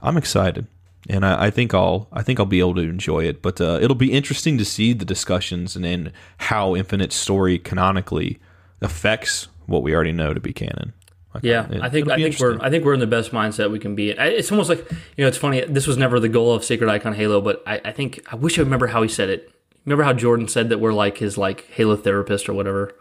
I'm excited, and I, I think I'll I think I'll be able to enjoy it. But uh, it'll be interesting to see the discussions and then how Infinite story canonically affects what we already know to be canon. Like, Yeah, it- I think I think we're. I think we're in the best mindset we can be in. I- It's almost like you know, it's funny. This was never the goal of Sacred Icon Halo, but I, I think I wish I remember how he said it. Remember how Jordan said that we're like his like Halo therapist or whatever.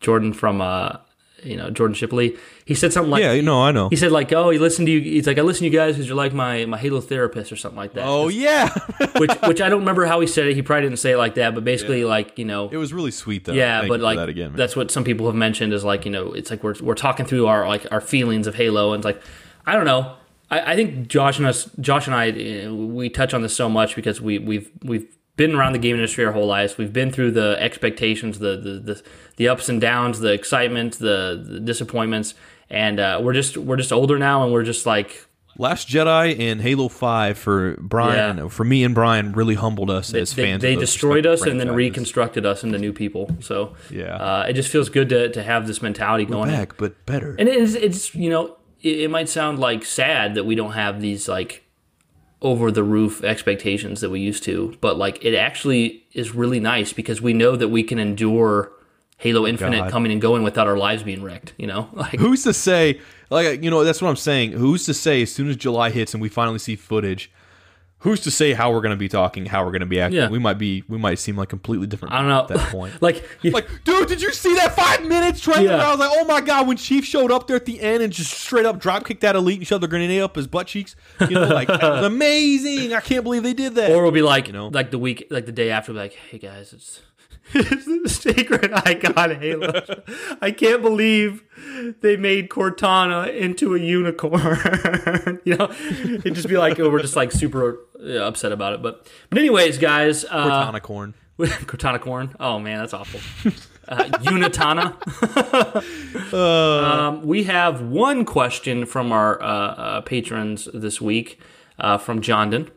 Jordan from uh, you know Jordan Shipley. He said something like yeah, you know, I know. he said like oh he listened to you. He's like I listen to you guys because you're like my my Halo therapist or something like that. Oh yeah, which which I don't remember how he said it. He probably didn't say it like that, but basically like you know it was really sweet though. yeah, Thank but like that again, man. that's what some people have mentioned is like you know it's like we're we're talking through our like our feelings of Halo and it's like I don't know. I, I think Josh and us, Josh and I, eh, we touch on this so much because we we've we've been around the game industry our whole lives. We've been through the expectations, the the the, the ups and downs, the excitement, the, the disappointments, and uh, we're just we're just older now, and we're just like Last Jedi and Halo Five for Bryan, Yeah. for me and Bryan, really humbled us as fans. they those destroyed us and then reconstructed us into new people. So Yeah. uh, it just feels good to to have this mentality going. back, but better. And it's, it's you know, it, it might sound like sad that we don't have these like over the roof expectations that we used to, but like it actually is really nice because we know that we can endure Halo oh, Infinite God. coming and going without our lives being wrecked. You know, like Who's to say? Like you know, that's what I'm saying. Who's to say? As soon as July hits and we finally see footage, who's to say how we're going to be talking, how we're going to be acting? Yeah. We might be, we might seem like completely different. I don't know at that point. like Like, dude, did you see that five minutes trailer? Yeah. I was like, oh my god, when Chief showed up there at the end and just straight up drop kicked that elite and shoved the grenade up his butt cheeks. You know, like that was amazing. I can't believe they did that. or we'll be like, you know? like the week, like the day after, like, hey guys, it's. Sacred icon Halo. I can't believe they made Cortana into a unicorn. you know, it'd just be like oh, we're just like super uh, upset about it. But but anyways, guys, uh, Cortana corn. Cortana corn. Oh man, that's awful. Uh, Unitana. um, we have one question from our uh, uh, patrons this week uh, from Jondon.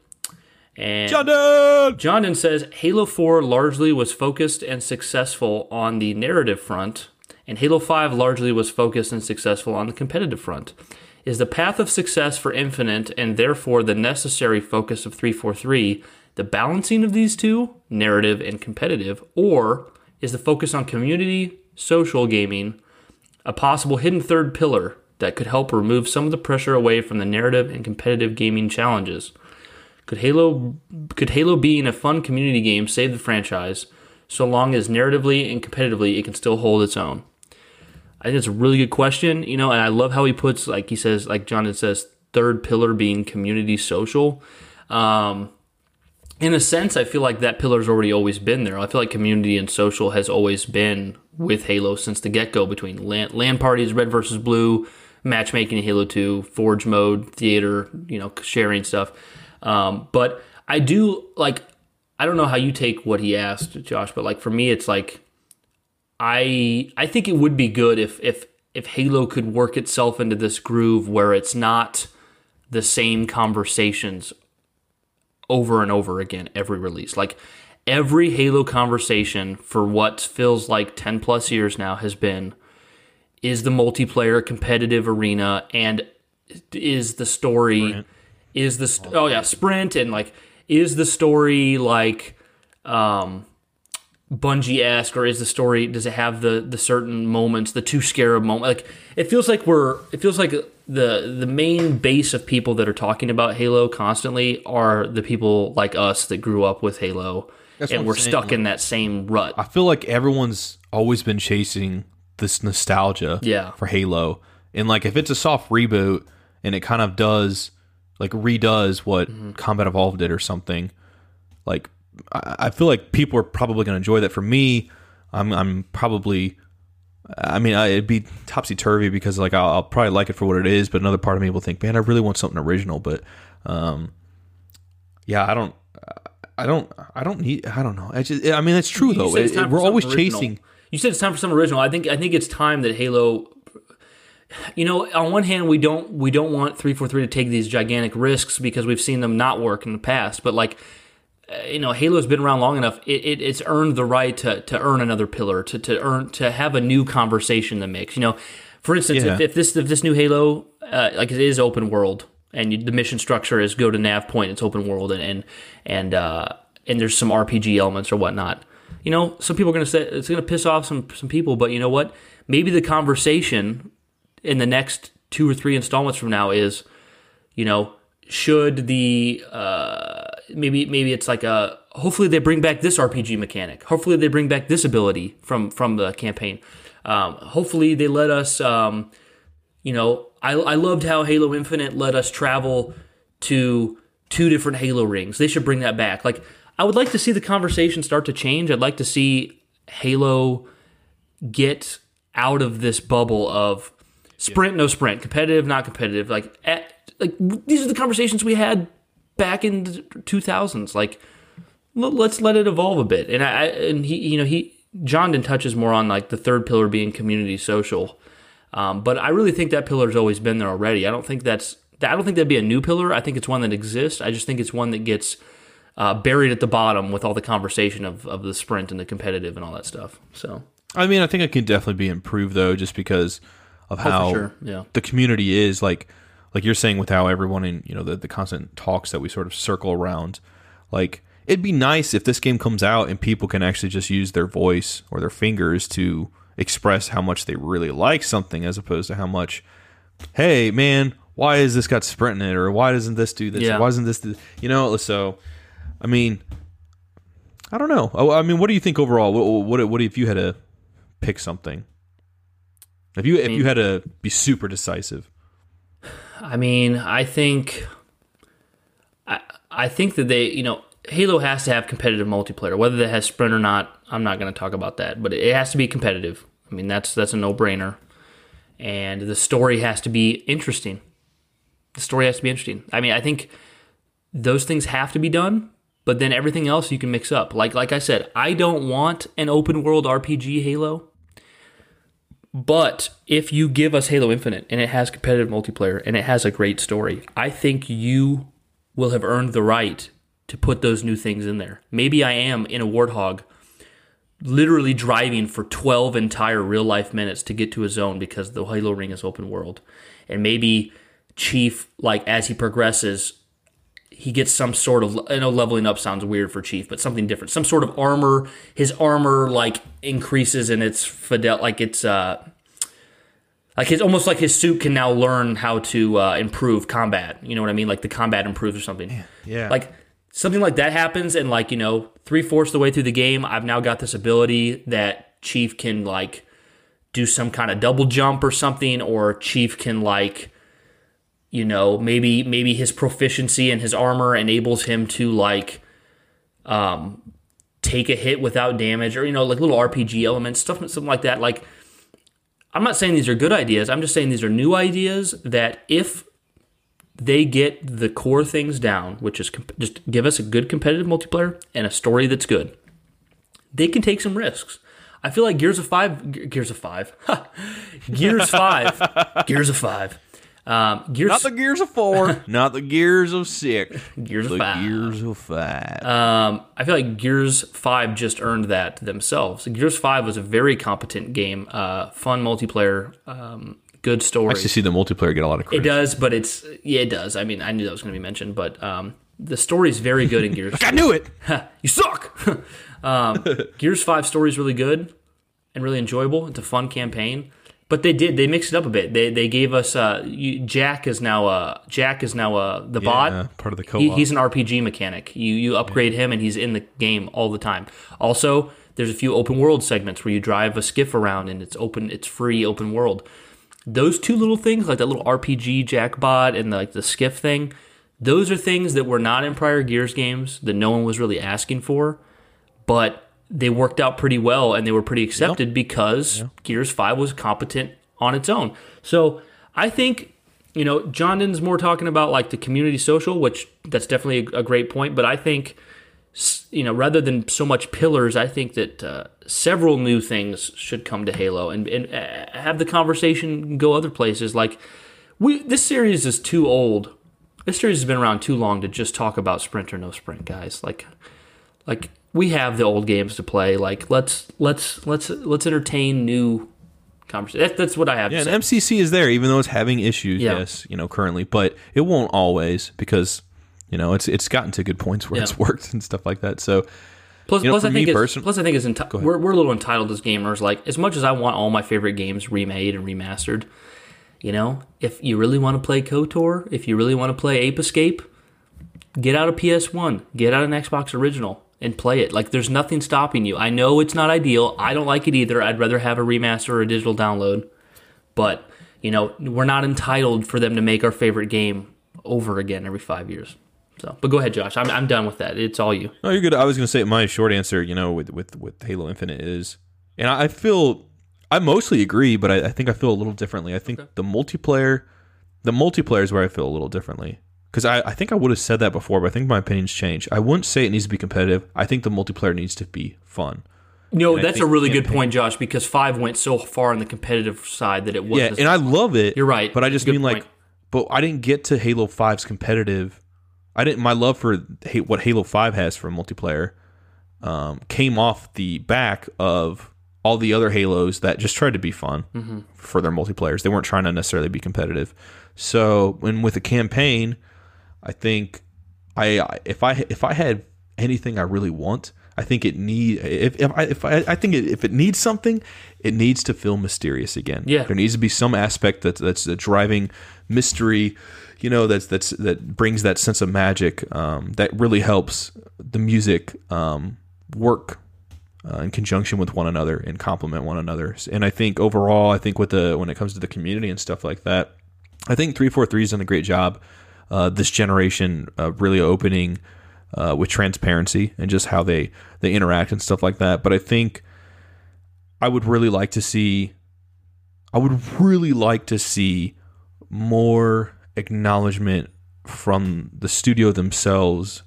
And Jordan! Jondon says Halo 4 largely was focused and successful on the narrative front, and Halo 5 largely was focused and successful on the competitive front. Is the path of success for Infinite and therefore the necessary focus of 343 the balancing of these two, narrative and competitive, or is the focus on community, social gaming, a possible hidden third pillar that could help remove some of the pressure away from the narrative and competitive gaming challenges? Could Halo could Halo being a fun community game save the franchise so long as narratively and competitively it can still hold its own? I think it's a really good question, you know, and I love how he puts like he says like John says third pillar being community social. Um, in a sense, I feel like that pillar's already always been there. I feel like community and social has always been with Halo since the get go between land, LAN parties, red versus blue, matchmaking in Halo 2, Forge mode, theater, you know, sharing stuff. Um, but I do like, I don't know how you take what he asked, Josh, but like for me, it's like, I I think it would be good if if if Halo could work itself into this groove where it's not the same conversations over and over again every release. Like every Halo conversation for what feels like 10 plus years now has been is the multiplayer competitive arena and is the story Sprint. Is the st- oh yeah sprint and like is the story like um Bungie esque, or is the story does it have the the certain moments, the two scarab moment? Like it feels like we're it feels like the the main base of people that are talking about Halo constantly are the people like us that grew up with Halo, That's and we're saying. stuck in that same rut. I feel like everyone's always been chasing this nostalgia, yeah. for Halo, and like if it's a soft reboot and it kind of does like redoes what mm-hmm. Combat Evolved did or something, like I feel like people are probably going to enjoy that. For me, I'm I'm probably I mean, it'd be topsy turvy because like I'll, I'll, probably like it for what it is, but another part of me will think, man, I really want something original. But um, yeah, I don't, I don't, I don't need, I don't know. I just, I mean, it's true you though. It, we're always original. chasing. You said it's time for some original. I think, I think it's time that Halo. You know, on one hand, we don't we don't want three four three to take these gigantic risks because we've seen them not work in the past. But like uh, you know, Halo's been around long enough. It, it, it's earned the right to, to earn another pillar, to, to earn to have a new conversation in the mix. You know, for instance, yeah. if, if, this if this new Halo, uh, like it is open world, and you, the mission structure is go to nav point, it's open world, and and and, uh, and there's some RPG elements or whatnot. You know, some people are going to say it's going to piss off some some people, but you know what? Maybe the conversation in the next two or three installments from now is, you know, should the uh, maybe maybe it's like a hopefully they bring back this RPG mechanic. Hopefully they bring back this ability from from the campaign. Um, hopefully they let us. Um, you know, I I loved how Halo Infinite let us travel to two different Halo rings. They should bring that back. Like I would like to see the conversation start to change. I'd like to see Halo get out of this bubble of sprint, yeah. no sprint, competitive, not competitive. Like, at, like these are the conversations we had back in the 2000s. Like, let's let it evolve a bit. And I and he, you know, he Jondon touches more on like the third pillar being community social. Um, but I really think that pillar's always been there already. I don't think that's I don't think that'd be a new pillar. I think it's one that exists. I just think it's one that gets uh, buried at the bottom with all the conversation of, of the sprint and the competitive and all that stuff. So I mean, I think it can definitely be improved though, just because of oh, how sure. yeah. the community is like like you're saying with how everyone in you know the, the constant talks that we sort of circle around like it'd be nice if this game comes out and people can actually just use their voice or their fingers to express how much they really like something as opposed to how much hey man why is this got sprint in it or why doesn't this do this yeah. why doesn't this do, you know so i mean i don't know oh, i mean what do you think overall what, what, what if you had to pick something if you if you had to be super decisive I mean, I think I I think that they, you know, Halo has to have competitive multiplayer. Whether that has sprint or not, I'm not going to talk about that, but it has to be competitive. I mean, that's that's a no-brainer. And the story has to be interesting. The story has to be interesting. I mean, I think those things have to be done, but then everything else you can mix up. Like like I said, I don't want an open world RPG Halo. But if you give us Halo Infinite and it has competitive multiplayer and it has a great story, I think you will have earned the right to put those new things in there. Maybe I am in a Warthog literally driving for 12 entire real life minutes to get to a zone because the Halo ring is open world. And maybe Chief, like as he progresses, he gets some sort of I know leveling up sounds weird for Chief, but something different. Some sort of armor. His armor like increases in its fidel like it's uh like it's almost like his suit can now learn how to uh, improve combat. You know what I mean? Like the combat improves or something. Yeah. Like something like that happens, and like you know, three fourths of the way through the game, I've now got this ability that Chief can like do some kind of double jump or something, or Chief can like you know maybe maybe his proficiency and his armor enables him to like um take a hit without damage or you know like little RPG elements stuff something like that. Like I'm not saying these are good ideas. I'm just saying these are new ideas that if they get the core things down which is comp- just give us a good competitive multiplayer and a story that's good they can take some risks. I feel like Gears of 5 Gears of 5 Gears 5 Gears of 5 um, Gears not the gears of four, not the gears of six, Gears of the 5 gears of five. Um, I feel like Gears 5 just earned that themselves. Gears 5 was a very competent game, uh, fun multiplayer, um, good story. I actually see the multiplayer get a lot of It does, but it's yeah, it does. I mean, I knew that was going to be mentioned, but um, the story is very good in Gears. I knew it. you suck. um, Gears Five story is really good and really enjoyable. It's a fun campaign, but they did they mixed it up a bit. They they gave us uh, you, Jack is now uh Jack is now uh the Yeah, bot. part of the He, co-op. he's an RPG mechanic. You you upgrade him and he's in the game all the time. Also, there's a few open world segments where you drive a skiff around and it's open. It's free open world. Those two little things, like that little RPG Jackbot and like the skiff thing, those are things that were not in prior Gears games that no one was really asking for, but they worked out pretty well and they were pretty accepted because Gears 5 was competent on its own. So I think, you know, John Den's more talking about like the community social, which that's definitely a, a great point, but I think you know, rather than so much pillars, I think that uh, several new things should come to Halo and, and uh, have the conversation go other places. Like, we this series is too old. This series has been around too long to just talk about sprint or no sprint, guys. Like, like we have the old games to play. Like, let's let's let's let's entertain new conversation. That, that's what I have Yeah, to and say. MCC is there, even though it's having issues. Yeah. Yes, you know, currently, but it won't always because you know it's it's gotten to good points where Yeah. it's worked and stuff like that. So Plus, You know, plus for I think person- plus I think it's enti- we're we're a little entitled as gamers. Like as much as I want all my favorite games remade and remastered, you know, if you really want to play KOTOR, if you really want to play Ape Escape, get out a PS One, get out an Xbox Original, and play it. Like there's nothing stopping you. I know it's not ideal. I don't like it either. I'd rather have a remaster or a digital download, but you know, we're not entitled for them to make our favorite game over again every five years. So, but go ahead, Josh. I'm I'm done with that. It's all you. No, you're good. I was going to say my short answer, you know, with with with Halo Infinite is, and I I feel I mostly agree, but I, I think I feel a little differently. I think the multiplayer, the multiplayer is where I feel a little differently because I, I think I would have said that before, but I think my opinions changed. I wouldn't say it needs to be competitive. I think the multiplayer needs to be fun. No, I that's a really good point, Josh, because five went so far on the competitive side that it was. Yeah, and I love it. You're right. but I just mean like, but I didn't get to Halo 5's competitive. I didn't. My love for what Halo Five has for multiplayer um, came off the back of all the other Halos that just tried to be fun Mm-hmm. for their multiplayers. They weren't trying to necessarily be competitive. So when with a campaign, I think I if I if I had anything I really want, I think it need if if I if I, I think it, if it needs something, it needs to feel mysterious again. Yeah. there needs to be some aspect that's that's a driving mystery. You know, that's that's that brings that sense of magic um, that really helps the music um, work uh, in conjunction with one another and complement one another. And I think overall, I think with the when it comes to the community and stuff like that, I think three four three has done a great job uh, this generation uh, really opening uh, with transparency and just how they they interact and stuff like that. But I think I would really like to see I would really like to see more acknowledgement from the studio themselves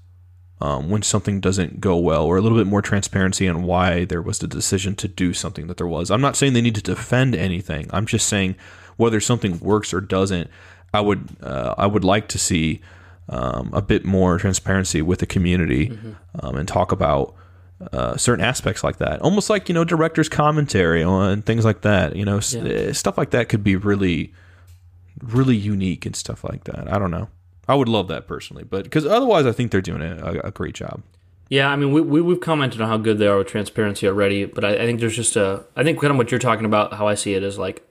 um, when something doesn't go well, or a little bit more transparency on why there was the decision to do something that there was. I'm not saying they need to defend anything. I'm just saying whether something works or doesn't. I would uh, I would like to see um, a bit more transparency with the community um, and talk about uh, certain aspects like that. Almost like you know director's commentary on things like that. You know Yeah. uh, stuff like that could be really really unique and stuff like that. I don't know. I would love that personally, but because otherwise, I think they're doing a, a great job. Yeah, I mean, we, we we've commented on how good they are with transparency already, but I, I think there's just a I think kind of what you're talking about. How I see it is like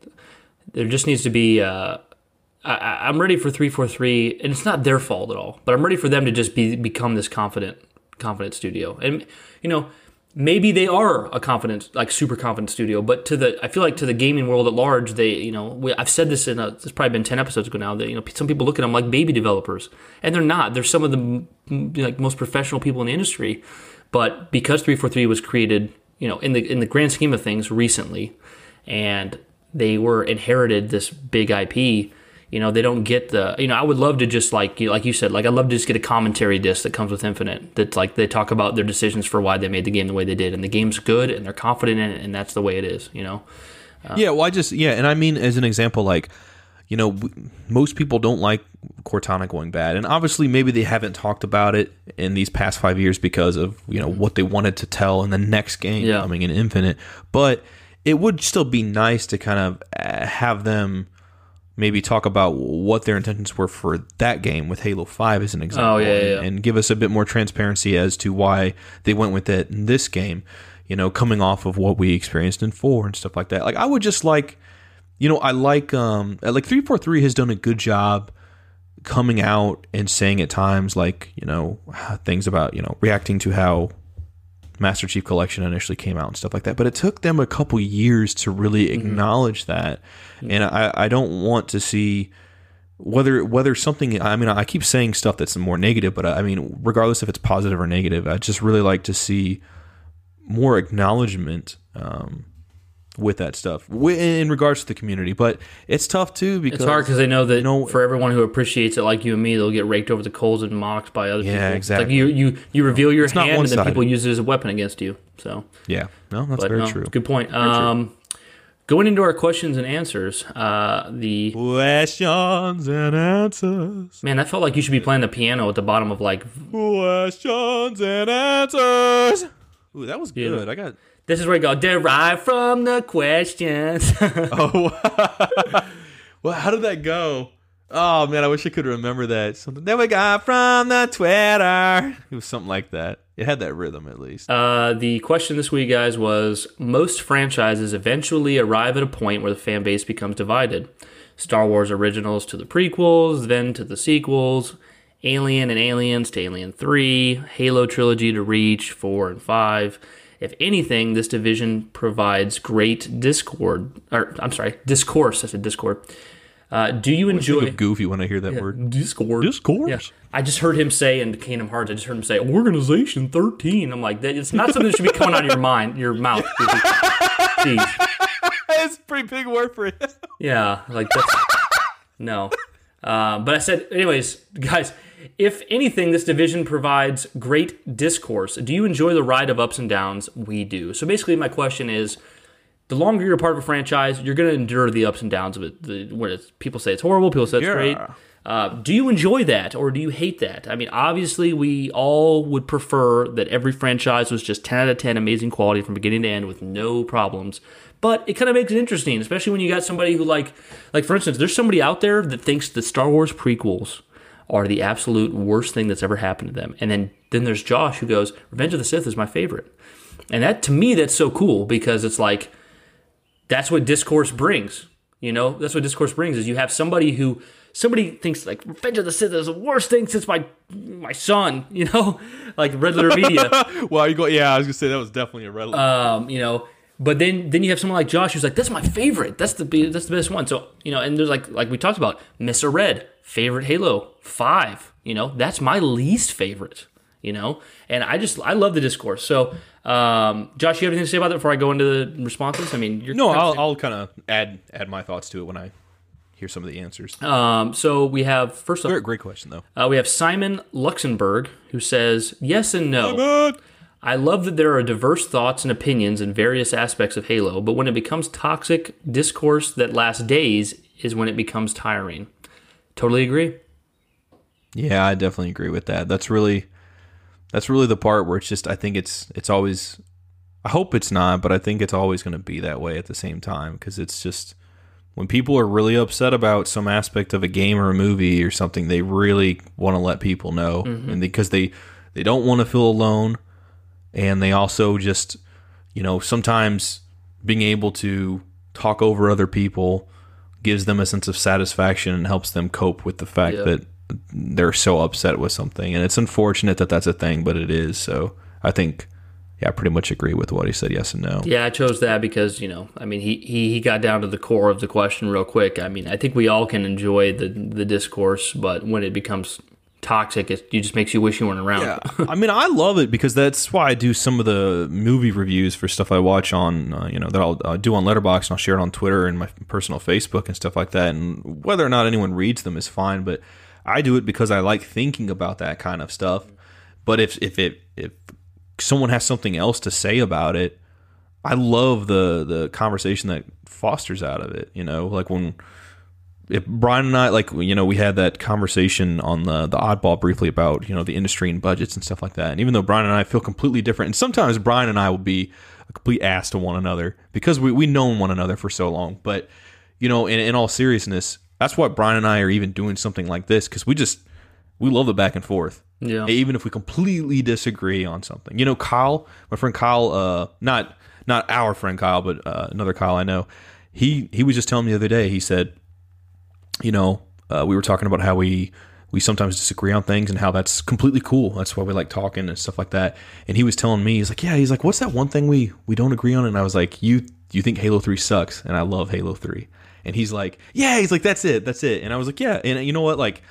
there just needs to be. Uh, I, I'm ready for three four three, and it's not their fault at all. But I'm ready for them to just be become this confident confident studio, and you know maybe they are a confident like super confident studio but to the i feel like to the gaming world at large they you know we, i've said this in a it's probably been 10 episodes ago now that you know some people look at them like baby developers and they're not they're some of the like most professional people in the industry but because 343 was created you know in the in the grand scheme of things recently and they were inherited this big ip you know they don't get the you know i would love to just like you like you said like i'd love to just get a commentary disc that comes with infinite that's like they talk about their decisions for why they made the game the way they did and the game's good and they're confident in it and that's the way it is you know yeah well i just yeah and i mean as an example like you know most people don't like cortana going bad and obviously maybe they haven't talked about it in these past five years because of you know what they wanted to tell in the next game Yeah. coming in infinite but it would still be nice to kind of uh, have them maybe talk about what their intentions were for that game with Halo 5 as an example Oh, yeah, and, and give us a bit more transparency as to why they went with it in this game you know coming off of what we experienced in 4 and stuff like that. Like I would just like you know I like um like 343 has done a good job coming out and saying at times like you know things about you know reacting to how Master Chief Collection initially came out and stuff like that. But it took them a couple years to really mm-hmm. acknowledge that, mm-hmm. and I, I don't want to see whether whether something. I mean, I keep saying stuff that's more negative, but uh, I mean, regardless if it's positive or negative, I just really like to see more acknowledgement um, with that stuff in regards to the community. But it's tough too because it's hard because they know that you know- for everyone who appreciates it like you and me they'll get raked over the coals and mocked by other Yeah, people exactly. like you you you reveal your not hand and then people use it as a weapon against you so yeah, no, that's but very no, true. good point um going into our questions and answers uh the Questions and answers. Man, that felt like you should be playing the piano at the bottom of like. Questions and answers. Ooh, that was Yeah. good. I got. This is where you go derived from the questions. Oh, well, how did that go? Oh man, I wish I could remember that. Something that we got from the Twitter. It was something like that. It had that rhythm at least. uh, the question this week, guys, was most franchises eventually arrive at a point where the fan base becomes divided. Star Wars originals to the prequels, then to the sequels. Alien and Aliens to Alien 3, Halo trilogy to Reach 4 and 5. If anything, this division provides great discord, or I'm sorry, discourse. I said discord. Uh, do you enjoy goofy when I hear that word. Discord? Discourse. Yeah. I just heard him say in Kingdom Hearts, I just heard him say Organization 13. I'm like, that, it's not something that should be coming out of your mind, your mouth. Jeez. That's a pretty big word for it. Yeah, like that's no. Uh, but I said, anyways, guys. If anything, this division provides great discourse. Do you enjoy the ride of ups and downs? We do. So basically, my question is: the longer you're a part of a franchise, you're going to endure the ups and downs of it. The, when it's, people say it's horrible, people say it's Yeah. great. Uh, do you enjoy that or do you hate that? I mean, obviously, we all would prefer that every franchise was just 10 out of 10 amazing quality from beginning to end with no problems. But it kind of makes it interesting, especially when you got somebody who, like, like for instance, there's somebody out there that thinks the Star Wars prequels are the absolute worst thing that's ever happened to them. And then, then there's Josh who goes, Revenge of the Sith is my favorite. And that, to me, that's so cool because it's like, that's what discourse brings. You know, that's what discourse brings is you have somebody who somebody thinks like Revenge of the Sith is the worst thing since my my son. You know, like Red Letter Media. well, you go. Yeah, I was gonna say that was definitely a red. letter. um, you know, but then then you have someone like Josh who's like, that's my favorite. That's the that's the best one. So you know, and there's like like we talked about, Mr. Red favorite Halo five. You know, that's my least favorite. You know, and I just I love the discourse. So, um, Josh, you have anything to say about that before I go into the responses? I mean, you're no, I'll, I'll kind of add add my thoughts to it when I hear some of the answers. Um, so we have first Great, off, great question though. uh, we have Simon Luxembourg who says yes and no. I love that there are diverse thoughts and opinions in various aspects of Halo, but when it becomes toxic discourse that lasts days is when it becomes tiring. Totally agree. Yeah, I definitely agree with that. That's really that's really the part where it's just I think it's it's always I hope it's not, but I think it's always going to be that way at the same time because it's just When people are really upset about some aspect of a game or a movie or something, they really want to let people know, mm-hmm. and because they they don't want to feel alone, and they also just you know sometimes being able to talk over other people gives them a sense of satisfaction and helps them cope with the fact Yeah. that they're so upset with something and it's unfortunate that that's a thing but it is so i think yeah i pretty much agree with what he said yes and no Yeah, I chose that because you know, I mean, he, he he got down to the core of the question real quick. I mean, I think we all can enjoy the the discourse, but when it becomes toxic, it, it just makes you wish you weren't around. Yeah, I mean, I love it because that's why I do some of the movie reviews for stuff I watch on, uh, you know, that I'll uh, do on Letterboxd and I'll share it on Twitter and my personal Facebook and stuff like that. And whether or not anyone reads them is fine, but I do it because I like thinking about that kind of stuff. But if if it if someone has something else to say about it, I love the the conversation that fosters out of it. You know, like when if Bryan and I like you know we had that conversation on the the oddball briefly about you know the industry and budgets and stuff like that. And even though Bryan and I feel completely different, and sometimes Bryan and I will be a complete ass to one another because we we known one another for so long. But you know, in, in all seriousness, that's why Bryan and I are even doing something like this because we just we love the back and forth. Yeah. Even if we completely disagree on something. You know, Kyle, my friend Kyle, uh, not not our friend Kyle, but uh, another Kyle I know. He he was just telling me the other day. He said, you know, uh, we were talking about how we we sometimes disagree on things and how that's completely cool. That's why we like talking and stuff like that. And he was telling me, he's like, yeah, he's like, what's that one thing we we don't agree on? And I was like, you you think Halo Three sucks, and I love Halo Three. And he's like, yeah, he's like, that's it, that's it. And I was like, yeah. And you know what, like,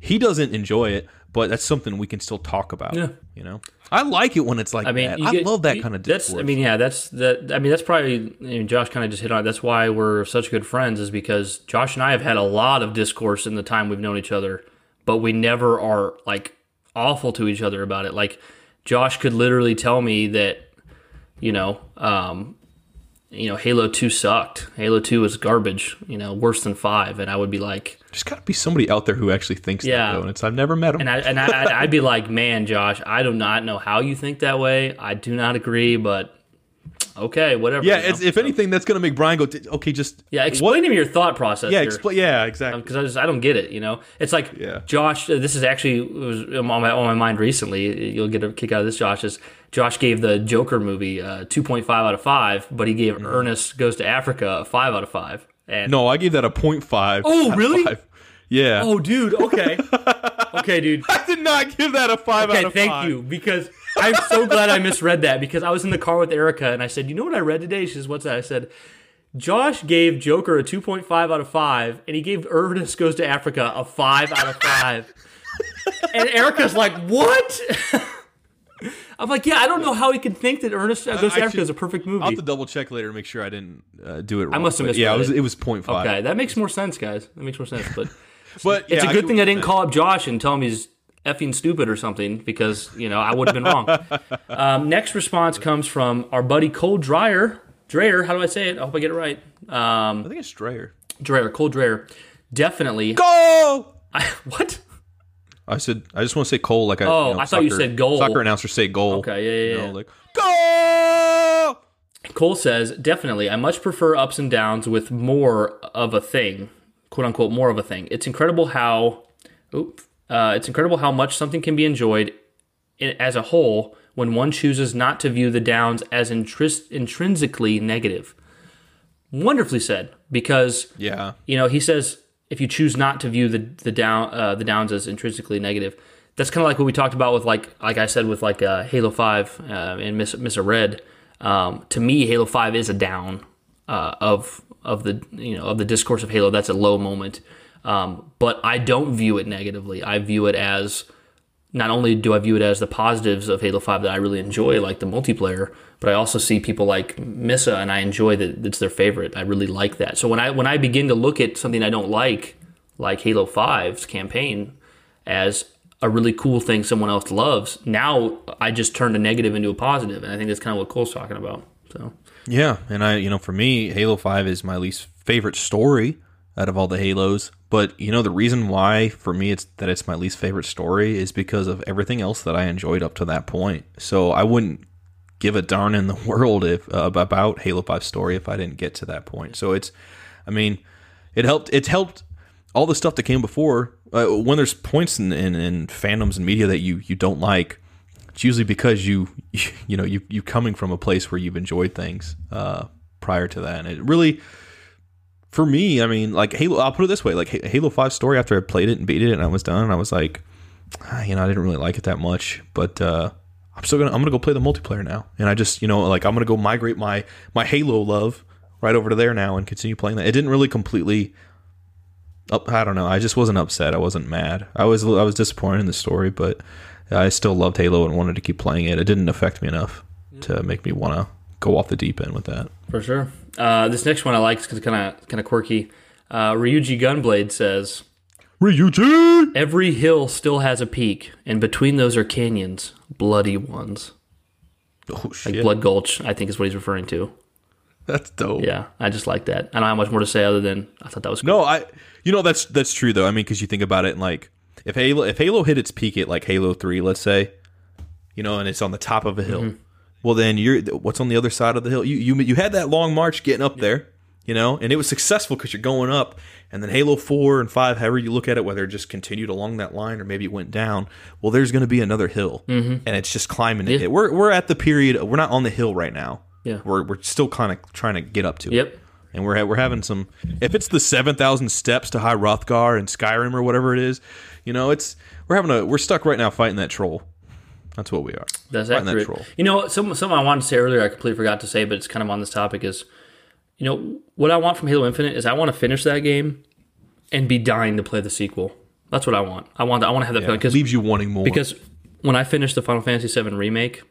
he doesn't enjoy it, but that's something we can still talk about. Yeah. You know, I like it when it's like I mean, that. I get- love that you- kind of discourse. That's. I mean, yeah, that's that. I mean, that's probably. I mean, Josh kind of just hit on. it. That's why we're such good friends, is because Josh and I have had a lot of discourse in the time we've known each other, but we never are like awful to each other about it. Like Josh could literally tell me that, you know, um, you know, Halo Two sucked. Halo Two was garbage. You know, worse than five, and I would be like, There's got to be somebody out there who actually thinks Yeah. that, though. And it's I've never met him. And I and I, I'd, I'd be like, man, Josh, I do not know how you think that way. I do not agree, but okay, whatever. yeah, you know? it's, if anything, that's going to make Bryan go, okay, just yeah, explain to me your thought process. yeah, explain. Yeah, exactly. because I just I don't get it. You know, it's like Yeah. Josh. uh, This is actually was on my on my mind recently. You'll get a kick out of this. Josh is Josh gave the Joker movie uh, two point five out of five, but he gave Ernest Goes to Africa a five out of five. And No, I gave that a 0.5. Oh, out really? five. Yeah. oh, dude, okay, okay, dude. I did not give that a 5 out Okay, of 5. thank you. Because I'm so glad I misread that because I was in the car with Erica and I said, You know what I read today? She says, What's that? I said, Josh gave Joker a 2.5 out of 5, and he gave Ernest Goes to Africa a 5 out of 5. and Erica's like, What? I'm like, Yeah, I don't know how he could think that Ernest Goes to I Africa should- is a perfect movie. I'll have to double check later to make sure I didn't uh, do it wrong. I must have missed Yeah, it was, it. was 0.5. okay, that makes more sense, guys. That makes more sense. But But It's yeah, a good get thing I didn't call up Josh and tell him he's effing stupid or something because you know I would have been wrong. um, next response comes from our buddy Cole Dreyer. Dreyer, how do I say it? I hope I get it right. Um, I think it's Strayer. Dreyer, Cole Dreyer, definitely. Go! I, what? I said, I just want to say Cole like I. Oh, you know, I thought you said goal. Soccer announcers say goal. Okay, yeah, yeah, You know, yeah. like, go! Cole says definitely. I much prefer ups and downs with more of a thing, quote unquote, more of a thing. It's incredible how, oop, uh, it's incredible how much something can be enjoyed as a whole when one chooses not to view the downs as intris- intrinsically negative. Wonderfully said, because Yeah. you know he says if you choose not to view the the down uh, the downs as intrinsically negative, that's kind of like what we talked about with like like I said with like uh, Halo Five uh, and Miss Miss a Red. Um, to me, Halo Five is a down uh, of of the you know of the discourse of Halo. That's a low moment, um, but I don't view it negatively. I view it as not only do I view it as the positives of Halo 5 that I really enjoy, like the multiplayer, but I also see people like Missa and I enjoy that it's their favorite. I really like that. So when I when I begin to look at something I don't like, like Halo 5's campaign, as a really cool thing someone else loves, now I just turn a negative into a positive, and I think that's kind of what Cole's talking about. So Yeah, and I, you know, for me, Halo Five is my least favorite story out of all the Halos. But you know, the reason why for me it's that it's my least favorite story is because of everything else that I enjoyed up to that point. So I wouldn't give a darn in the world if uh, about Halo Five story if I didn't get to that point. So it's, I mean, it helped. It's helped all the stuff that came before. Uh, when there's points in, in, in fandoms and media that you you don't like, it's usually because you you know you you coming from a place where you've enjoyed things uh, prior to that, and it really. For me, I mean, like Halo. I'll put it this way: like Halo Five story. After I played it and beat it, and I was done, I was like, ah, you know, I didn't really like it that much. But uh, I'm still gonna I'm gonna go play the multiplayer now, and I just you know like I'm gonna go migrate my my Halo love right over to there now and continue playing that. It didn't really completely. Up, I don't know. I just wasn't upset. I wasn't mad. I was I was disappointed in the story, but I still loved Halo and wanted to keep playing it. It didn't affect me enough to make me want to go off the deep end with that. For sure. Uh, this next one I like because it's kind of kind of quirky. Uh, Ryuji Gunblade says, Ryuji! Every hill still has a peak, and between those are canyons, bloody ones. Oh shit! Like Blood Gulch, I think is what he's referring to. That's dope. Yeah, I just like that. I don't have much more to say other than I thought that was cool. No, I. You know that's that's true though. I mean, because you think about it, and like if Halo if Halo hit its peak at like Halo Three, let's say, you know, and it's on the top of a hill. Mm-hmm. Well, then you're what's on the other side of the hill. You you you had that long march getting up there, you know, and it was successful because you're going up. And then Halo Four and Five, however you look at it, whether it just continued along that line or maybe it went down. Well, there's going to be another hill, mm-hmm. and it's just climbing Yeah. it. We're we're at the period. We're not on the hill right now. Yeah. we're we're still kind of trying to get up to it. Yep. And we're we're having some. If it's the seven thousand steps to High Hrothgar and Skyrim or whatever it is, you know, it's we're having a we're stuck right now fighting that troll. That's what we are. That's that accurate. troll. You know, some something I wanted to say earlier, I completely forgot to say, but it's kind of on this topic. Is you know what I want from Halo Infinite is I want to finish that game and be dying to play the sequel. That's what I want. I want. I want to have that feeling because leaves you wanting more. because when I finished the Final Fantasy VII remake,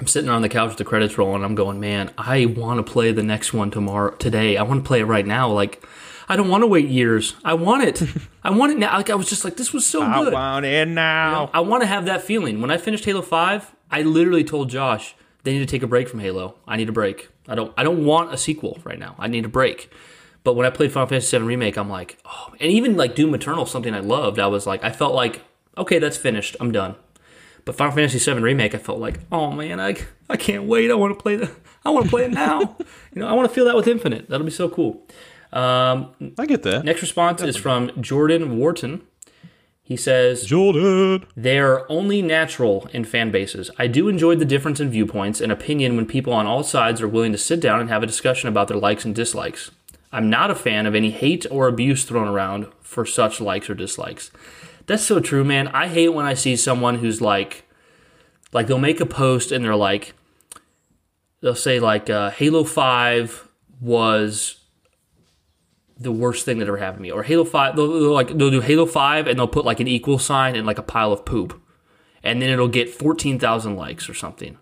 I'm sitting on the couch with the credits rolling. I'm going, man, I want to play the next one tomorrow, today. I want to play it right now. Like, I don't want to wait years. I want it. I want it now. Like, I was just like, this was so I good. want it now. I want to have that feeling. When I finished Halo Five, I literally told Josh they need to take a break from Halo. I need a break. I don't. I don't want a sequel right now. I need a break. But when I played Final Fantasy VII Remake, I'm like, oh, and even like Doom Eternal, something I loved. I was like, I felt like, okay, that's finished. I'm done. But Final Fantasy VII Remake, I felt like, oh man, I, I can't wait. I want to play the, I want to play it now. you know, I want to feel that with Infinite. That'll be so cool. Um, I get that. next response is from Jordan Wharton. He says, Jordan. they're only natural in fan bases. I do enjoy the difference in viewpoints and opinion when people on all sides are willing to sit down and have a discussion about their likes and dislikes. I'm not a fan of any hate or abuse thrown around for such likes or dislikes. That's so true, man. I hate when I see someone who's like, like they'll make a post and they're like, they'll say like, uh, Halo Five was the worst thing that ever happened to me. Or Halo Five, they'll, they'll like they'll do Halo Five and they'll put like an equal sign and like a pile of poop, and then it'll get fourteen thousand likes or something.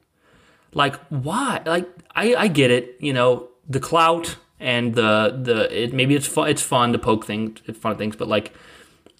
Like why? Like I I get it, you know, the clout and the the it, maybe it's fun it's fun to poke things fun things, but like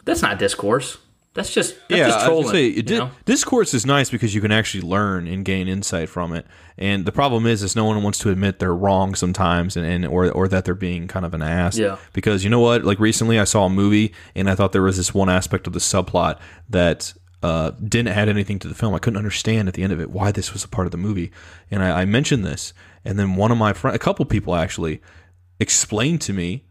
that's not discourse. That's just that's Yeah, just trolling. say, you di- discourse is nice because you can actually learn and gain insight from it. And the problem is, is no one wants to admit they're wrong sometimes, and, and or or that they're being kind of an ass. Yeah. Because you know what? Like recently, I saw a movie, and I thought there was this one aspect of the subplot that uh, didn't add anything to the film. I couldn't understand at the end of it why this was a part of the movie, and I, I mentioned this, and then one of my friends, a couple people actually, explained to me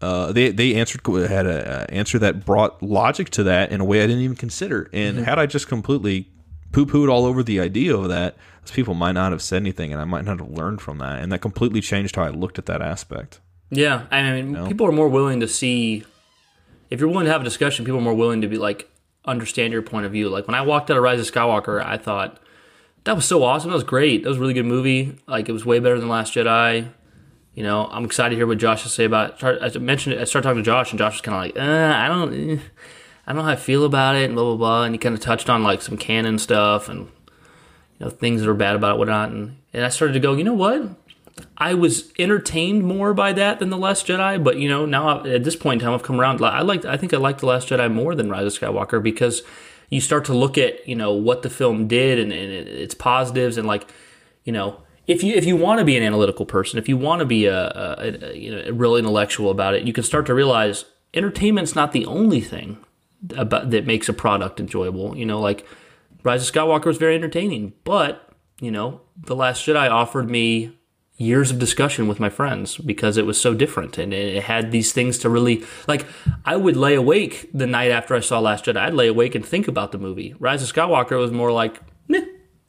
uh, they they answered had a uh, answer that brought logic to that in a way I didn't even consider. And Mm-hmm. had I just completely poo pooed all over the idea of that, those people might not have said anything, and I might not have learned from that. And that completely changed how I looked at that aspect. Yeah, I mean, people are more willing to see. If you're willing to have a discussion, people are more willing to be like understand your point of view. Like when I walked out of Rise of Skywalker, I thought that was so awesome. That was great. That was a really good movie. Like it was way better than Last Jedi. You know, I'm excited to hear what Josh has to say about. It. I mentioned. I started talking to Josh, and Josh was kind of like, uh, I don't, eh, I don't know how I feel about it, and blah blah blah. And he kind of touched on like some canon stuff and you know things that are bad about it, whatnot. And and I started to go, you know what? I was entertained more by that than the Last Jedi, but you know now I- at this point in time I've come around. I like I think I like the Last Jedi more than Rise of Skywalker because you start to look at you know what the film did and, and its positives and like you know if you if you want to be an analytical person, if you want to be a, a, a you know a real intellectual about it, you can start to realize entertainment's not the only thing about that makes a product enjoyable. You know, like Rise of Skywalker was very entertaining, but you know, The Last Jedi offered me years of discussion with my friends because it was so different and it had these things to really like I would lay awake the night after I saw Last Jedi I'd lay awake and think about the movie Rise of Skywalker was more like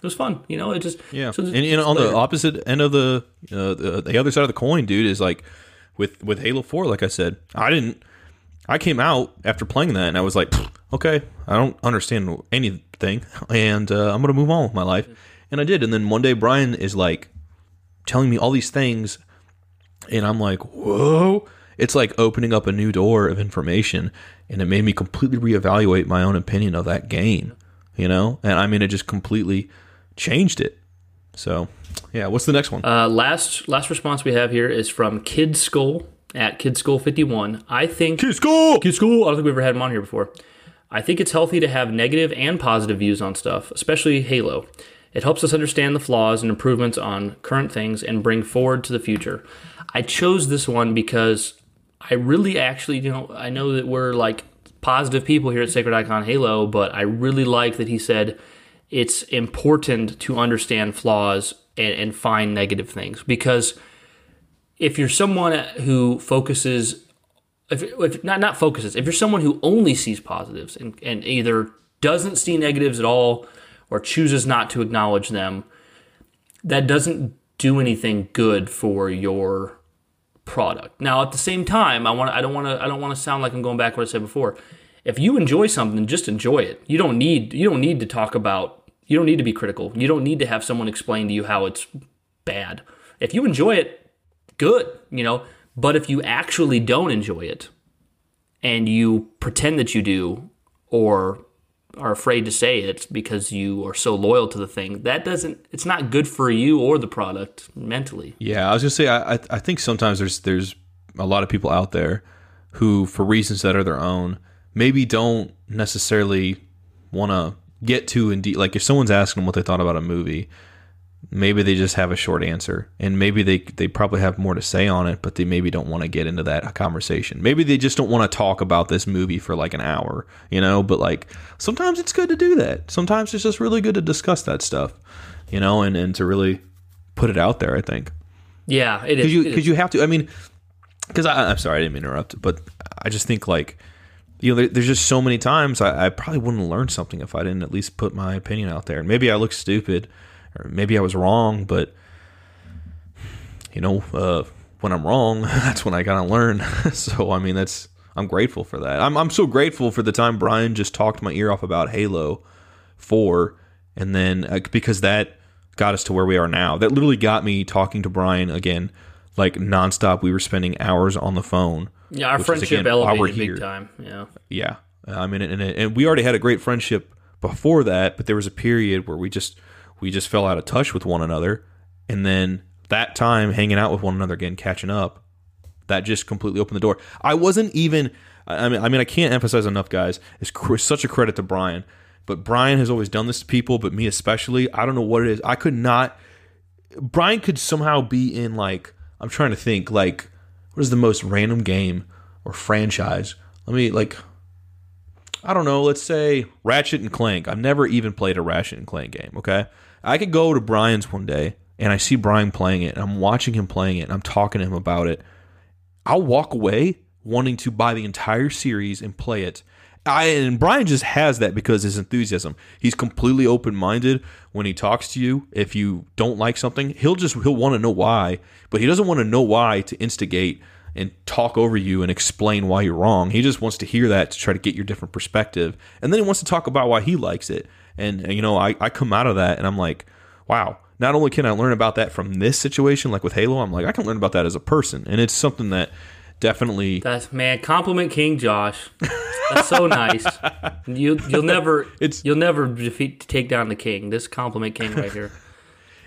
was fun you know it just Yeah, so and, and on the opposite end of the, uh, the the other side of the coin, dude, is like with with Halo Four. Like I said, I didn't. I came out after playing that, and I was like, okay, I don't understand anything, and uh, I'm gonna move on with my life, and I did. And then one day, Bryan is like telling me all these things, and I'm like, whoa. It's like opening up a new door of information, and it made me completely reevaluate my own opinion of that game, you know. And I mean, it just completely changed it. So, yeah. What's the next one? Uh, last last response we have here is from Kid Skull at Kid Skull fifty one. I think Kid Skull! Kid Skull. I don't think we've ever had him on here before. I think it's healthy to have negative and positive views on stuff, especially Halo. It helps us understand the flaws and improvements on current things and bring forward to the future. I chose this one because I really actually, you know, I know that we're like positive people here at Sacred Icon Halo, but I really like that he said it's important to understand flaws and, and find negative things. Because if you're someone who focuses if, if not not focuses if you're someone who only sees positives and, and either doesn't see negatives at all or chooses not to acknowledge them that doesn't do anything good for your product. Now at the same time i want i don't want to i don't want to sound like i'm going back what i said before if you enjoy something just enjoy it you don't need you don't need to talk about you don't need to be critical you don't need to have someone explain to you how it's bad if you enjoy it good, you know. But if you actually don't enjoy it and you pretend that you do or are afraid to say it because you are so loyal to the thing, that doesn't it's not good for you or the product mentally. Yeah, I was gonna say I I, think sometimes there's there's a lot of people out there who, for reasons that are their own, maybe don't necessarily want to get too in deep. Like if someone's asking them what they thought about a movie, maybe they just have a short answer, and maybe they they probably have more to say on it, but they maybe don't want to get into that conversation. Maybe they just don't want to talk about this movie for like an hour, you know. But like sometimes it's good to do that. Sometimes it's just really good to discuss that stuff, you know, and and to really put it out there. I think Yeah, it is. because you it is. you have to. I mean, because I'm sorry I didn't mean to interrupt, but I just think like you know there, there's just so many times I, I probably wouldn't learn something if I didn't at least put my opinion out there. And maybe I look stupid, or maybe I was wrong, but you know uh, when I'm wrong, that's when I gotta learn. so I mean that's I'm grateful for that. I'm I'm so grateful for the time Bryan just talked my ear off about Halo Four, and then uh, because that got us to where we are now. That literally got me talking to Bryan again, like nonstop. We were spending hours on the phone. yeah, our which is, friendship again, elevated big time. Yeah. Yeah, I mean, and, and we already had a great friendship before that, but there was a period where we just we just fell out of touch with one another, and then that time hanging out with one another again, catching up, that just completely opened the door. I wasn't even. I mean, I mean, I can't emphasize enough, guys. It's cr- such a credit to Bryan, but Bryan has always done this to people, but me especially. I don't know what it is. I could not. Bryan could somehow be in like I'm trying to think like what is the most random game or franchise? Let me like I don't know, let's say Ratchet and Clank. I've never even played a Ratchet and Clank game, okay? I could go to Bryan's one day and I see Bryan playing it and I'm watching him playing it and I'm talking to him about it. I'll walk away wanting to buy the entire series and play it. I and Bryan just has that because his enthusiasm. He's completely open-minded when he talks to you. If you don't like something, he'll just he'll want to know why, but he doesn't want to know why to instigate and talk over you and explain why you're wrong. He just wants to hear that to try to get your different perspective. And then he wants to talk about why he likes it. And, and, you know, I, I come out of that and I'm like, wow, not only can I learn about that from this situation, like with Halo, I'm like, I can learn about that as a person. And it's something that definitely That's man, compliment King Josh. That's so nice. You you'll never It's- you'll never defeat take down the king. This compliment King right here.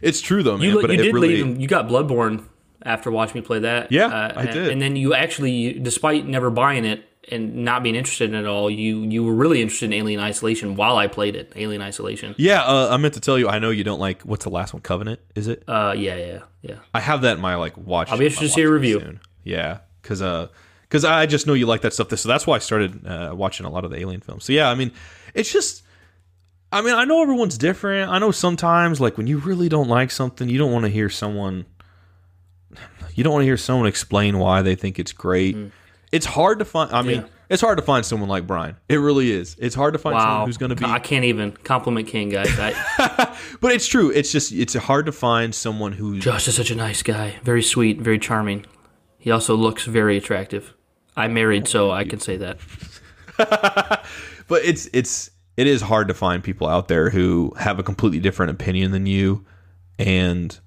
it's true though, man. You, but you did really, leave him. You got Bloodborne after watching me play that. Uh, Yeah, I and, did. And then you actually, despite never buying it and not being interested in it at all, you you were really interested in Alien Isolation while I played it. Alien Isolation. Yeah, uh, I meant to tell you. I know you don't like. What's the last one? Covenant, is it? Uh, yeah, yeah, yeah. I have that in my like watch. I'll be interested to see a review. soon. Yeah, because uh, because I just know you like that stuff. So that's why I started uh, watching a lot of the Alien films. So yeah, I mean, it's just. I mean, I know everyone's different. I know sometimes, like when you really don't like something, you don't want to hear someone You don't want to hear someone explain why they think it's great. It's hard to find. I mean, Mm. Yeah. it's hard to find someone like Bryan. It really is. It's hard to find Wow, someone who's going to be. I can't even compliment King, guys. I, But it's true. It's just it's hard to find someone who's Josh is such a nice guy, very sweet, very charming. He also looks very attractive. I'm married, so I can say that. but it's it's it is hard to find people out there who have a completely different opinion than you and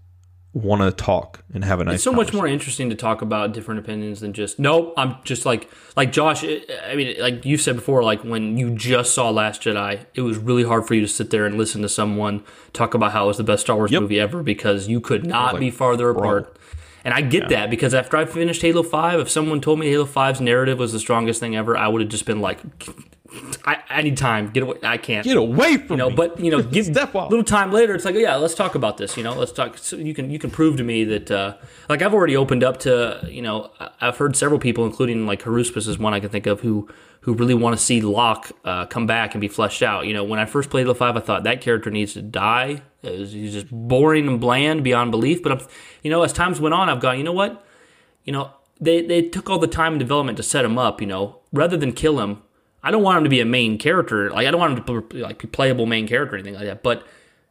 want to talk and have a nice It's so much more interesting to talk about different opinions than just nope. I'm just like like Josh. I I mean, like you said before, like when you just saw Last Jedi, it was really hard for you to sit there and listen to someone talk about how it was the best Star Wars movie ever because you could not be farther apart. And I get that because after I finished Halo Five, if someone told me Halo 5's narrative was the strongest thing ever, I would have just been like, I, I need time. Get away. I can't. get away from you know me. but you know give Step a off. little time later it's like yeah let's talk about this you know let's talk so you can you can prove to me that uh, like i've already opened up to you know i've heard several people including like Haruspis is one i can think of who who really want to see Locke uh, come back and be fleshed out you know when i first played Halo 5 i thought that character needs to die It was- he's just boring and bland beyond belief but i'm you know as times went on i've gone you know what you know, they, they took all the time and development to set him up, you know, rather than kill him. I don't want him to be a main character. Like, I don't want him to like be playable main character or anything like that. But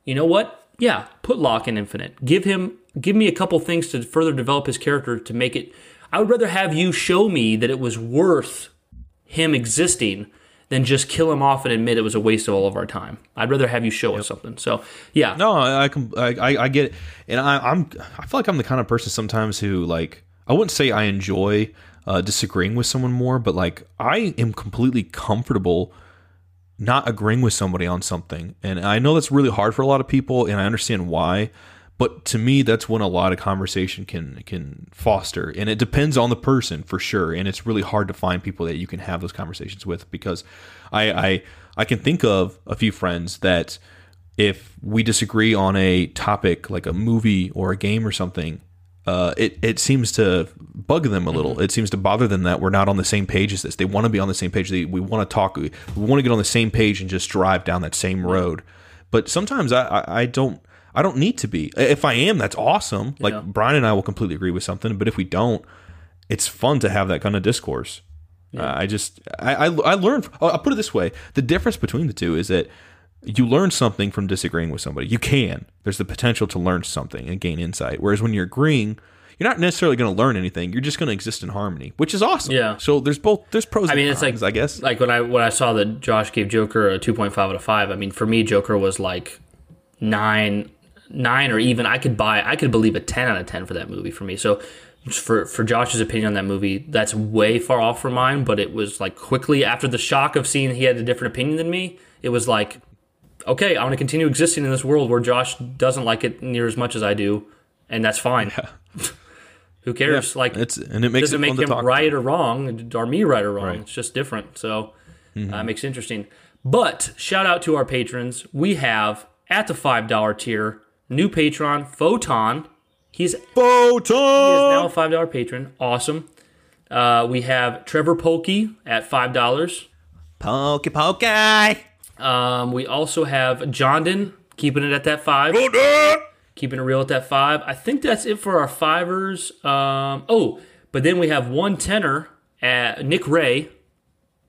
you know what? Yeah, put Locke in Infinite. Give him, give me a couple things to further develop his character to make it. I would rather have you show me that it was worth him existing than just kill him off and admit it was a waste of all of our time. I'd rather have you show us something. So yeah, No, I can I I I get it, and I, I'm I feel like I'm the kind of person sometimes who like I wouldn't say I enjoy uh, disagreeing with someone more, but like I am completely comfortable not agreeing with somebody on something, and I know that's really hard for a lot of people, and I understand why. But to me, that's when a lot of conversation can can foster, and it depends on the person for sure. And it's really hard to find people that you can have those conversations with because I I, I can think of a few friends that if we disagree on a topic like a movie or a game or something, uh, it it seems to bug them a little. It seems to bother them that we're not on the same page as this. They want to be on the same page. They, we want to talk. We want to get on the same page and just drive down that same road. But sometimes I, I, I don't. I don't need to be. If I am, that's awesome. Like Yeah. Bryan and I will completely agree with something. But if we don't, it's fun to have that kind of discourse. Uh, I just I I, I learned. I'll put it this way: the difference between the two is that you learn something from disagreeing with somebody. You can. There's the potential to learn something and gain insight. Whereas when you're agreeing, you're not necessarily going to learn anything. You're just going to exist in harmony, which is awesome. Yeah. So there's both. There's pros. I mean, and it's like cons, I guess. like when I when I saw that Josh gave Joker a two point five out of five. I mean, for me, Joker was like nine, nine, or even I could buy, I could believe a ten out of ten for that movie for me. So for for Josh's opinion on that movie, that's way far off from mine. But it was like quickly after the shock of seeing he had a different opinion than me, it was like, okay, I want to continue existing in this world where Josh doesn't like it near as much as I do, and that's fine. Who cares? like It's and it makes doesn't it make him right or wrong, or me right or wrong. Right. Mm-hmm. It's just different. So uh, it makes it interesting. But shout out to our patrons. We have at the five dollar tier new patron Photon. He's Photon. he is now a five dollar patron. Awesome. Uh, we have Trevor Polkey at five dollars. Pokey pokey. Um, we also have Jondon keeping it at that five. Keeping it real at that five. I think that's it for our fivers. Um, oh, but then we have one tenor at Nick Ray.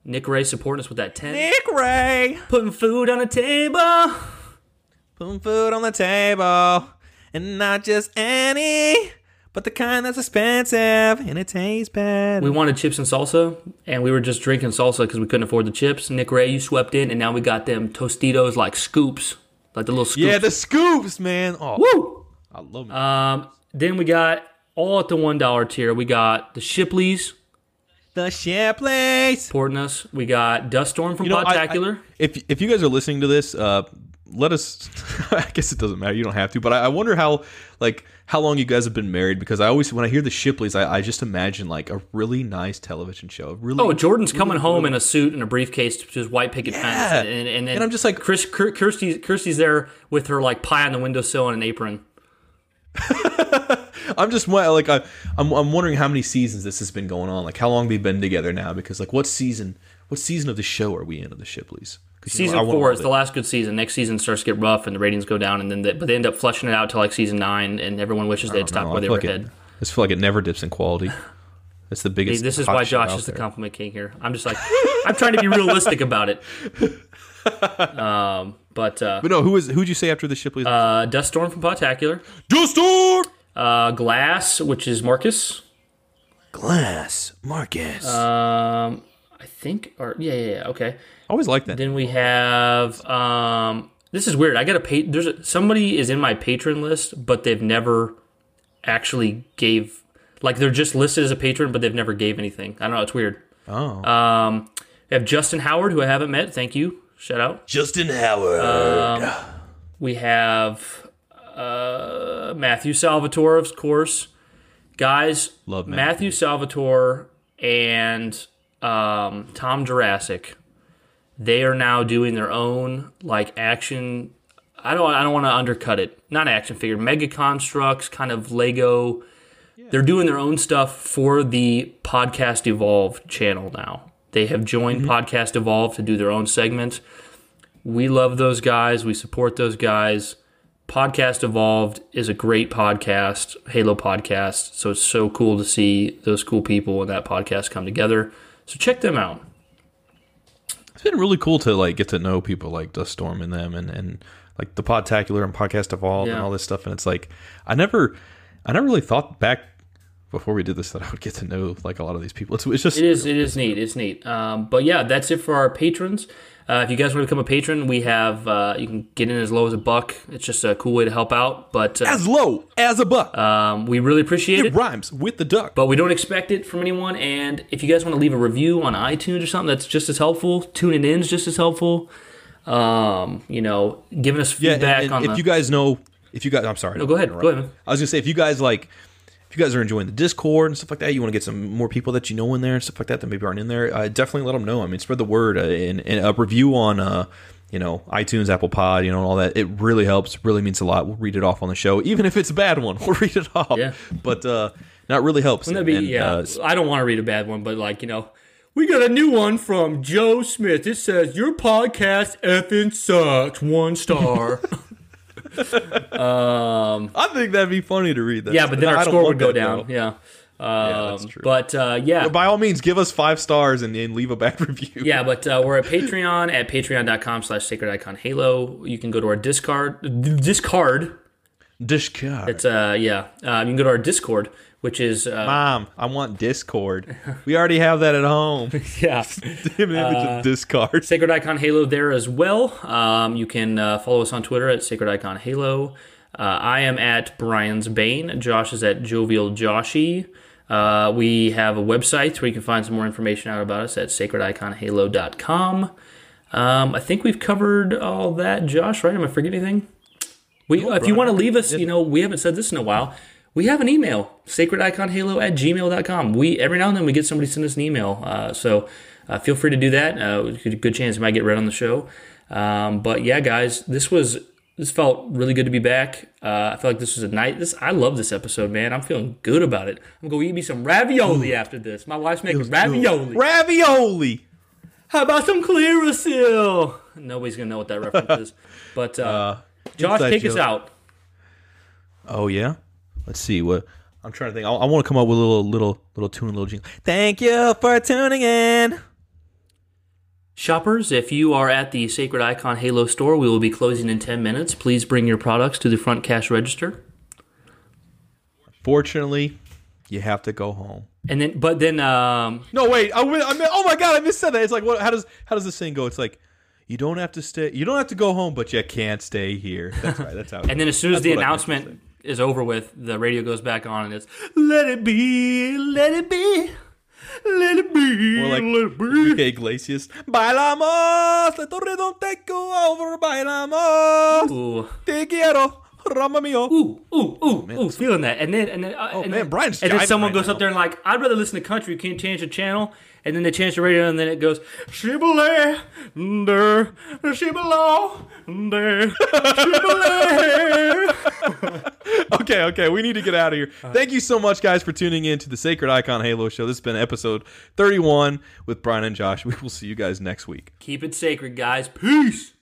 Nick Ray supporting us with that ten. Nick Ray. Putting food on the table. Putting food on the table, and not just any, but the kind that's expensive and it tastes bad. We wanted chips and salsa, and we were just drinking salsa because we couldn't afford the chips. Nick Ray, you swept in, and now we got them Tostitos like scoops, like the little scoops. yeah, the scoops, man. Oh, Woo! I love it. Um, then we got all at the one dollar tier. We got the Shipleys the share place. supporting us. We got Dust Storm from You know, I- I- if if you guys are listening to this, uh, let us. I guess it doesn't matter. You don't have to, but I, I wonder how like how long you guys have been married because I always when I hear the Shipleys, I, I just imagine like a really nice television show. Really, Oh, Jordan's coming home in a suit and a briefcase to his white picket Yeah. fence, and, and, then And I'm just like- Chris, Kir- Kirsty, Kirsty's there with her like pie on the windowsill and an apron. I'm just like I, I'm I'm wondering how many seasons this has been going on. Like how long they've been together now? Because like what season? What season of the show are we in of the Shipleys? You know, Season four is the last good season. Next season starts to get rough and the ratings go down, and then they, but they end up flushing it out to like season nine, and everyone wishes they'd stopped know. where I they were like it- ahead. just feel like it never dips in quality. That's the Hey, biggest. this is why Josh is the compliment king here. I'm just like, I'm trying to be realistic about it. Um, but uh, But no, who is who'd you say after the Shipley's? uh, Dust Storm from Podtacular, Dustor uh, Glass, which is Marcus. Glass Marcus. Um, I think, or yeah, yeah, yeah, okay. Always like that. Then we have um this is weird. I got a pay there's a, somebody is in my patron list, but they've never actually gave like they're just listed as a patron, but they've never gave anything. I don't know, it's weird. Oh, Um we have Justin Howard, who I haven't met. Thank you. Shout out. Justin Howard. We have uh Matthew Salvatore, of course. Guys, Love Matthew. Matthew Salvatore and um, Tom Jurassic. They are now doing their own like action. I don't. I don't want to undercut it. Not action figure, mega constructs, kind of Lego. They're doing their own stuff for the Podcast Evolve channel now. They have joined mm-hmm. Podcast Evolve to do their own segments. We love those guys. We support those guys. Podcast Evolved is a great podcast, Halo podcast. So it's so cool to see those cool people and that podcast come together. So check them out. It's been really cool to like get to know people like Dust Storm and them, and and like the Podtacular and Podcast Evolved and all this stuff. And it's like I never, I never really thought back before we did this that I would get to know like a lot of these people. It's, it's just It is. It is neat. It's neat. Um, but yeah, that's it for our patrons. Uh, if you guys want to become a patron, we have uh, you can get in as low as a buck. It's just a cool way to help out. But uh, as low as a buck. um, we really appreciate it it. rhymes with the duck. But we don't expect it from anyone. And if you guys want to leave a review on iTunes or something, that's just as helpful. Tuning in is just as helpful. Um, you know, giving us Yeah, feedback and, and on if the. you guys know, if you guys, I'm sorry. no, go ahead. Go ahead. Man. I was gonna say if you guys like, if you guys are enjoying the Discord and stuff like that, you want to get some more people that you know in there and stuff like that that maybe aren't in there. Uh, definitely let them know. I mean, spread the word uh, and, and a review on, uh, you know, iTunes, Apple Pod, you know, and all that. It really helps. Really means a lot. We'll read it off on the show, even if it's a bad one. We'll read it off. Yeah. But uh, that really helps. Wouldn't that be, And, yeah. uh, I don't want to read a bad one, but like, you know, we got a new one from Joe Smith. It says, Your podcast effing sucks. One star. I think that'd be funny to read that. yeah, but then I our score would go down. though. Yeah. Um, that's true. But uh, yeah. By all means, give us five stars and, and leave a bad review. Yeah, but uh, we're at Patreon at patreon.com slash sacred icon halo. You can go to our Discard. Discard. Discard. It's, uh, yeah. Um, you can go to our Discord, which is, uh, Mom, I want Discord. We already have that at home. yeah. Image of Discard. Sacred Icon Halo there as well. Um, you can uh, follow us on Twitter at Sacred Icon Halo. Uh, I am at Bryan's Bane. Josh is at Jovial Joshy. Uh, we have a website where you can find some more information out about us at sacrediconhalo.com. Um, I think we've covered all that, Josh, right? Am I forgetting anything? We, if you want to leave us, you know, we haven't said this in a while. We have an email, sacrediconhalo at gmail.com. We Every now and then we get somebody send us an email. Uh, so uh, feel free to do that. Uh, good, good chance you might get read on the show. Um, but yeah, guys, this was this felt really good to be back. Uh, I feel like this was a night. This I love this episode, man. I'm feeling good about it. I'm gonna go eat me some ravioli after this. My wife's making ravioli. Ravioli. How about some Clearasil? Nobody's gonna know what that reference is. But uh, Josh, inside take us out. Oh yeah. Let's see what I'm trying to think. I, I want to come up with a little, little, little tune, little jingle. Thank you for tuning in. Shoppers, if you are at the Sacred Icon Halo store, we will be closing in 10 minutes. Please bring your products to the front cash register. Fortunately, you have to go home. And then, but then, um, No, wait. I, I mi- oh my god, I missaid that. It's like what? How does how does this thing go? It's like you don't have to stay. You don't have to go home, but you can't stay here. That's right. That's how. It and then as soon as That's the what I meant to announcement is over with, the radio goes back on and it's, let it be, let it be, let it be, More like let it be. Enrique Iglesias. Bailamos, la torre don't take you over. Bailamos, Ooh, te quiero, Rama mio. ooh, ooh, ooh, ooh, feeling that. And then, and then, uh, and man, then, Bryan's and then jiving someone right goes now. up there and like, I'd rather listen to country. Can't change the channel. And then they change the radio, and then it goes shibboleth, der, shibboleth, der, shibboleth. Okay, okay, we need to get out of here. Uh-huh. Thank you so much, guys, for tuning in to the Sacred Icon Halo Show. This has been episode 31 with Bryan and Josh. We will see you guys next week. Keep it sacred, guys. Peace.